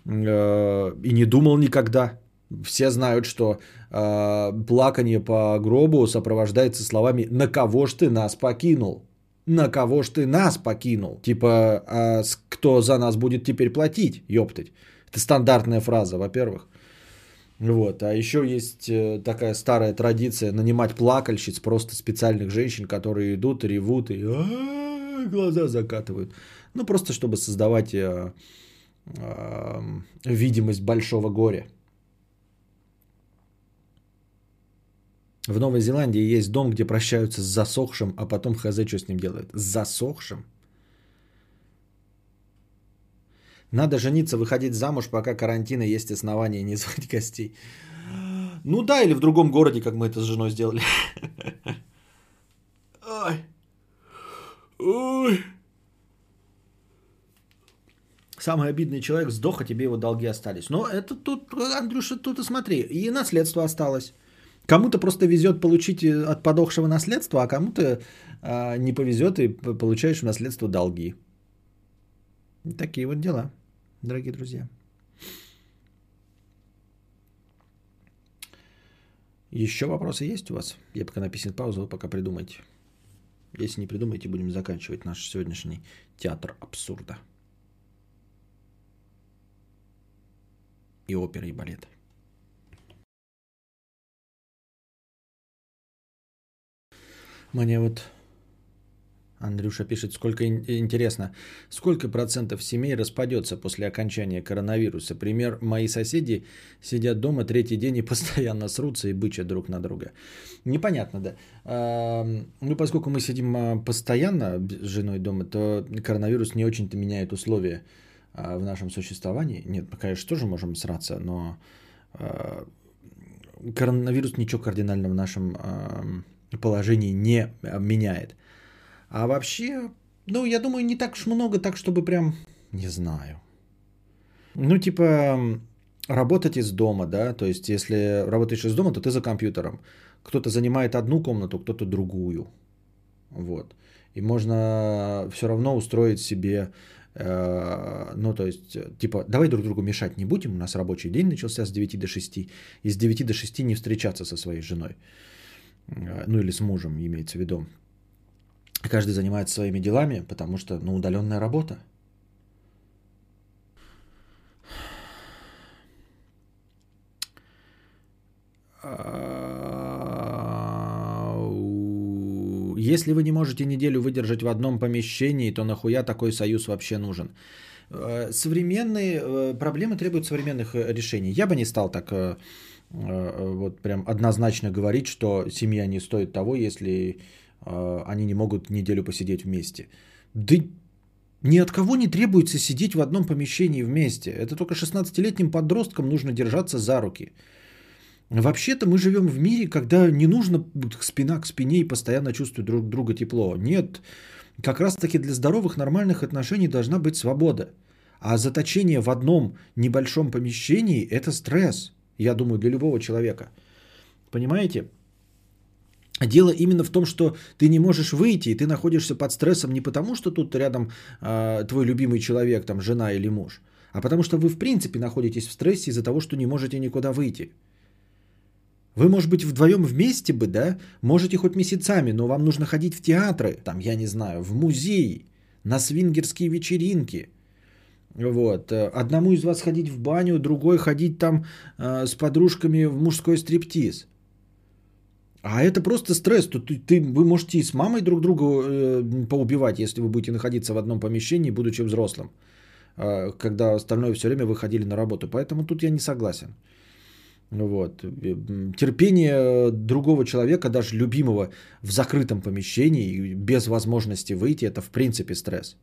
Speaker 1: э, и не думал никогда. Все знают, что э, плакание по гробу сопровождается словами «На кого ж ты нас покинул?» На кого ж ты нас покинул? Типа, а кто за нас будет теперь платить? Ёптать. Это стандартная фраза, во-первых. Вот. А еще есть э, такая старая традиция нанимать плакальщиц, просто специальных женщин, которые идут, ревут и глаза закатывают. Ну, просто чтобы создавать э, э, видимость большого горя. В Новой Зеландии есть дом, где прощаются с засохшим, а потом хз, что с ним делают. С засохшим? Надо жениться, выходить замуж, пока карантина есть основания не звать гостей. Ну да, или в другом городе, как мы это с женой сделали. Ой. Ой. Самый обидный человек сдох, а тебе его долги остались. Но это тут, Андрюша, тут и смотри, и наследство осталось. Кому-то просто везет получить э, от подохшего наследства, а кому-то а, не повезет и получаешь в наследство долги. Такие вот дела, дорогие друзья. Еще вопросы есть у вас? Я пока написан паузу, вы пока придумайте. Если не придумаете, будем заканчивать наш сегодняшний театр абсурда. И оперы, и балеты. Мне вот Андрюша пишет, сколько интересно, сколько процентов семей распадется после окончания коронавируса? Пример, мои соседи сидят дома третий день и постоянно срутся и бычат друг на друга. Непонятно, да. Ну, поскольку мы сидим а, постоянно с женой дома, то коронавирус не очень-то меняет условия а, в нашем существовании. Нет, мы, конечно, тоже можем сраться, но а, коронавирус ничего кардинального в нашем положении не а, меняет. А вообще, ну, я думаю, не так уж много, так чтобы прям, не знаю. Ну, типа, работать из дома, да, то есть, если работаешь из дома, то ты за компьютером. Кто-то занимает одну комнату, кто-то другую. Вот. И можно все равно устроить себе, э, ну, то есть, типа, давай друг другу мешать не будем, у нас рабочий день начался с 9 до 6, и с 9 до 6 не встречаться со своей женой. Э, ну или с мужем имеется в виду. Каждый занимается своими делами, потому что, ну, удаленная работа. Если вы не можете неделю выдержать в одном помещении, то нахуя такой союз вообще нужен? Э, современные э, проблемы требуют современных решений. Я бы не стал так вот прям однозначно говорить, что семья не стоит того, если э, они не могут неделю посидеть вместе. Да ни от кого не требуется сидеть в одном помещении вместе. Это только 16-летним подросткам нужно держаться за руки. Вообще-то мы живем в мире, когда не нужно спина к спине и постоянно чувствовать друг друга тепло. Нет, как раз таки для здоровых нормальных отношений должна быть свобода. А заточение в одном небольшом помещении – это стресс. Я думаю, для любого человека. Понимаете? Дело именно в том, что ты не можешь выйти, и ты находишься под стрессом не потому, что тут рядом э, твой любимый человек, там жена или муж, а потому что вы в принципе находитесь в стрессе из-за того, что не можете никуда выйти. Вы, может быть, вдвоем вместе бы, да, можете хоть месяцами, но вам нужно ходить в театры, там, я не знаю, в музей, на свингерские вечеринки – вот. Э, одному из вас ходить в баню, другой ходить там э, с подружками в мужской стриптиз. А это просто стресс. Тут ты, ты, вы можете и с мамой друг друга э, поубивать, если вы будете находиться в одном помещении, будучи взрослым. Э, когда остальное все время выходили на работу. Поэтому тут я не согласен. Вот. Терпение другого человека, даже любимого, в закрытом помещении, без возможности выйти, это в принципе стресс.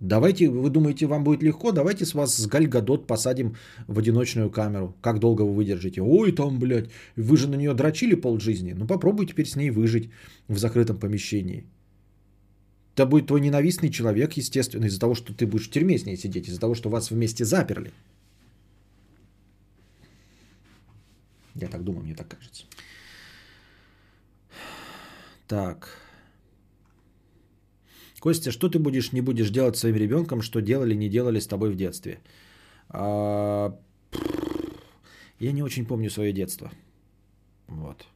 Speaker 1: Давайте, вы думаете, вам будет легко? Давайте с вас с Гальгадот посадим в одиночную камеру. Как долго вы выдержите? Ой, там, блядь, вы же на нее дрочили полжизни. Ну попробуй теперь с ней выжить в закрытом помещении. Это будет твой ненавистный человек, естественно, из-за того, что ты будешь в тюрьме с ней сидеть, из-за того, что вас вместе заперли. Я так думаю, мне так кажется. Так. Костя, что ты будешь, не будешь делать своим ребенком, что делали, не делали с тобой в детстве? А, я не очень помню свое детство. Вот.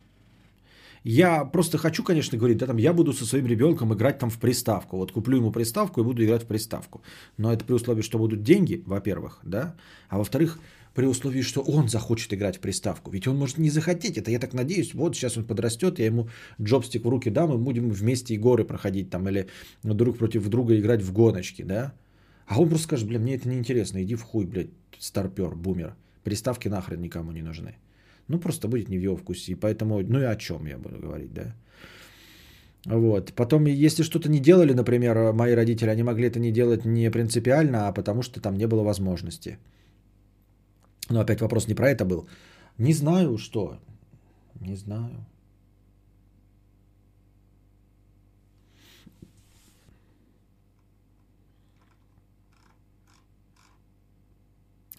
Speaker 1: Я просто хочу, конечно, говорить, да, там, я буду со своим ребенком играть там в приставку. Вот куплю ему приставку и буду играть в приставку. Но это при условии, что будут деньги, во-первых, да, а во-вторых, при условии, что он захочет играть в приставку. Ведь он может не захотеть. Это я так надеюсь. Вот сейчас он подрастет, я ему джобстик в руки дам, и будем вместе и горы проходить там, или друг против друга играть в гоночки, да? А он просто скажет, блин, мне это неинтересно, иди в хуй, блядь, старпер, бумер. Приставки нахрен никому не нужны. Ну, просто будет не в его вкусе. И поэтому, ну и о чем я буду говорить, да? Вот. Потом, если что-то не делали, например, мои родители, они могли это не делать не принципиально, а потому что там не было возможности. Но опять вопрос не про это был. Не знаю, что. Не знаю.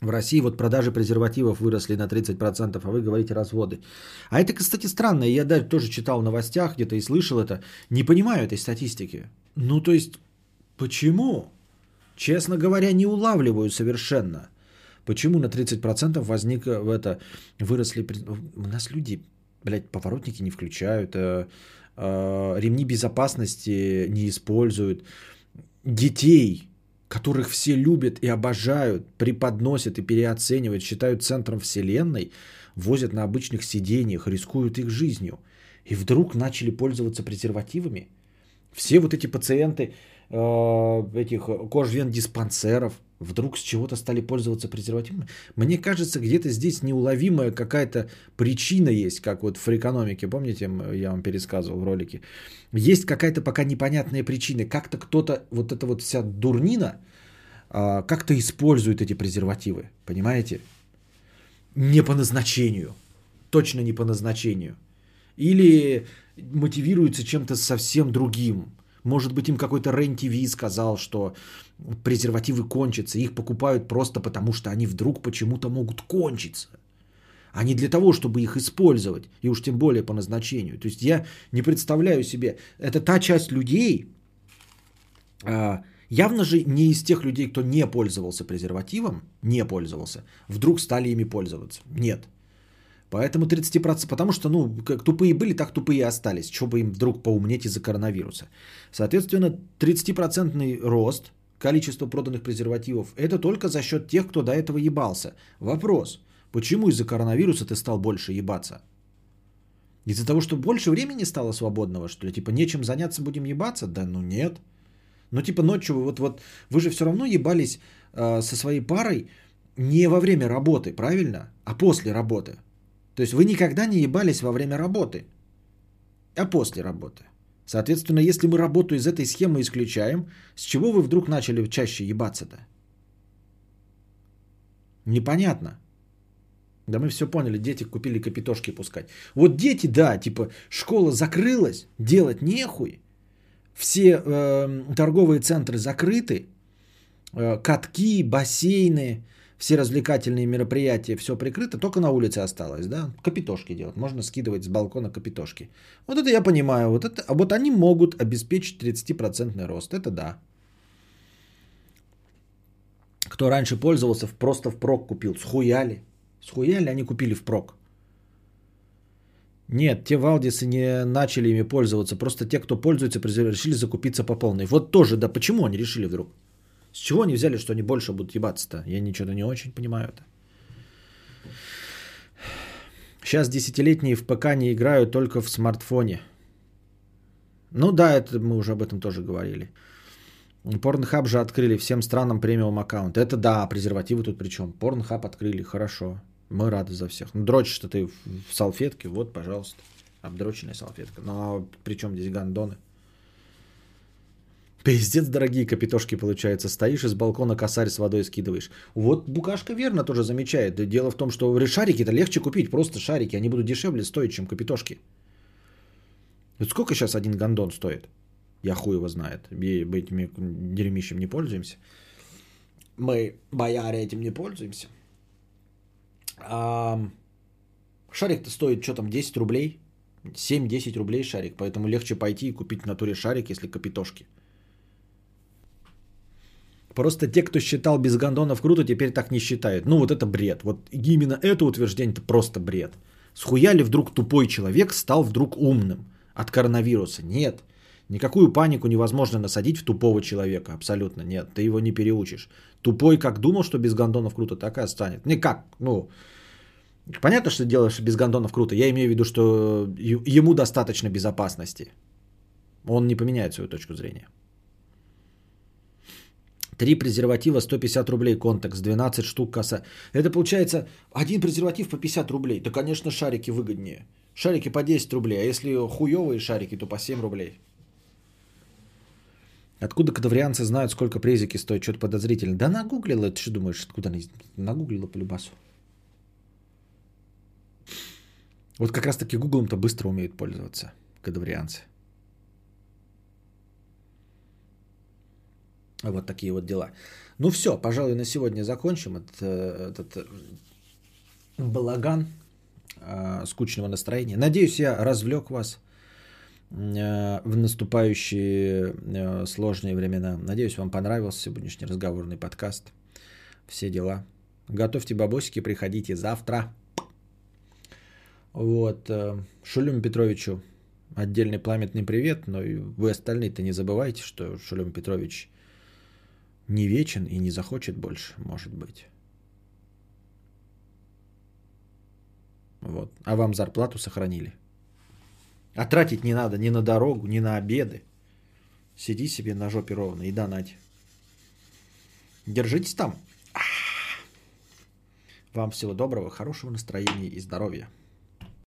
Speaker 1: В России вот продажи презервативов выросли на 30%, а вы говорите разводы. А это, кстати, странно. Я даже тоже читал в новостях где-то и слышал это. Не понимаю этой статистики. Ну, то есть, почему? Честно говоря, не улавливаю совершенно. Почему на 30% возник в это, выросли... У нас люди, блядь, поворотники не включают, э, э, ремни безопасности не используют. Детей, которых все любят и обожают, преподносят и переоценивают, считают центром вселенной, возят на обычных сидениях, рискуют их жизнью. И вдруг начали пользоваться презервативами. Все вот эти пациенты э, этих кожвен диспансеров, вдруг с чего-то стали пользоваться презервативами. Мне кажется, где-то здесь неуловимая какая-то причина есть, как вот в экономике, помните, я вам пересказывал в ролике. Есть какая-то пока непонятная причина. Как-то кто-то, вот эта вот вся дурнина, а, как-то использует эти презервативы, понимаете? Не по назначению. Точно не по назначению. Или мотивируется чем-то совсем другим. Может быть, им какой-то Рен ТВ сказал, что презервативы кончатся, их покупают просто потому, что они вдруг почему-то могут кончиться. А не для того, чтобы их использовать, и уж тем более по назначению. То есть я не представляю себе, это та часть людей, а, явно же не из тех людей, кто не пользовался презервативом, не пользовался, вдруг стали ими пользоваться. Нет. Поэтому 30%, потому что, ну, как тупые были, так тупые и остались. Чего бы им вдруг поумнеть из-за коронавируса. Соответственно, 30% рост количества проданных презервативов, это только за счет тех, кто до этого ебался. Вопрос, почему из-за коронавируса ты стал больше ебаться? Из-за того, что больше времени стало свободного, что ли? Типа нечем заняться, будем ебаться? Да ну нет. Ну типа ночью, вот, вот вы же все равно ебались э, со своей парой не во время работы, правильно? А после работы. То есть вы никогда не ебались во время работы, а после работы. Соответственно, если мы работу из этой схемы исключаем, с чего вы вдруг начали чаще ебаться-то? Непонятно. Да мы все поняли, дети купили капитошки пускать. Вот дети, да, типа школа закрылась, делать нехуй, все э, торговые центры закрыты, э, катки, бассейны, все развлекательные мероприятия, все прикрыто, только на улице осталось, да, капитошки делать, можно скидывать с балкона капитошки. Вот это я понимаю, вот, это, а вот они могут обеспечить 30% рост, это да. Кто раньше пользовался, просто в прок купил, схуяли, схуяли, они купили в прок. Нет, те валдисы не начали ими пользоваться, просто те, кто пользуется, решили закупиться по полной. Вот тоже, да, почему они решили вдруг? С чего они взяли, что они больше будут ебаться-то? Я ничего не очень понимаю это. Сейчас десятилетние в ПК не играют только в смартфоне. Ну да, это мы уже об этом тоже говорили. Порнхаб же открыли всем странам премиум аккаунт. Это да, презервативы тут при чем? Порнхаб открыли, хорошо. Мы рады за всех. Ну, дрочишь-то ты в салфетке, вот, пожалуйста. Обдроченная салфетка. Ну, а при чем здесь гандоны? Пиздец, дорогие капитошки, получается. Стоишь из балкона косарь с водой скидываешь. Вот Букашка верно тоже замечает. Дело в том, что шарики-то легче купить. Просто шарики. Они будут дешевле стоить, чем капитошки. Вот сколько сейчас один гондон стоит? Я хуй его знает. Мы этими дерьмищем не пользуемся. Мы, бояре, этим не пользуемся. А, шарик-то стоит, что там, 10 рублей? 7-10 рублей шарик. Поэтому легче пойти и купить в натуре шарик, если капитошки. Просто те, кто считал без гондонов круто, теперь так не считают. Ну вот это бред. Вот именно это утверждение это просто бред. Схуя ли вдруг тупой человек стал вдруг умным от коронавируса? Нет. Никакую панику невозможно насадить в тупого человека. Абсолютно нет. Ты его не переучишь. Тупой как думал, что без гондонов круто, так и останет. Никак. Ну, понятно, что делаешь без гондонов круто. Я имею в виду, что ему достаточно безопасности. Он не поменяет свою точку зрения. Три презерватива 150 рублей контекст, 12 штук коса. Это получается один презерватив по 50 рублей. Да, конечно, шарики выгоднее. Шарики по 10 рублей, а если хуевые шарики, то по 7 рублей. Откуда кадаврианцы знают, сколько презики стоят? Что-то подозрительно. Да нагуглила, ты что думаешь, откуда они нагуглила по любасу? Вот как раз таки гуглом-то быстро умеют пользоваться кадаврианцы. Вот такие вот дела. Ну все, пожалуй, на сегодня закончим этот, э, этот балаган э, скучного настроения. Надеюсь, я развлек вас э, в наступающие э, сложные времена. Надеюсь, вам понравился сегодняшний разговорный подкаст. Все дела. Готовьте бабосики, приходите завтра. Вот. Э, Шулюм Петровичу отдельный пламенный привет, но и вы остальные-то не забывайте, что Шулюм Петрович – не вечен и не захочет больше, может быть. Вот. А вам зарплату сохранили. А тратить не надо ни на дорогу, ни на обеды. Сиди себе на жопе ровно и донать. Держитесь там. Вам всего доброго, хорошего настроения и здоровья.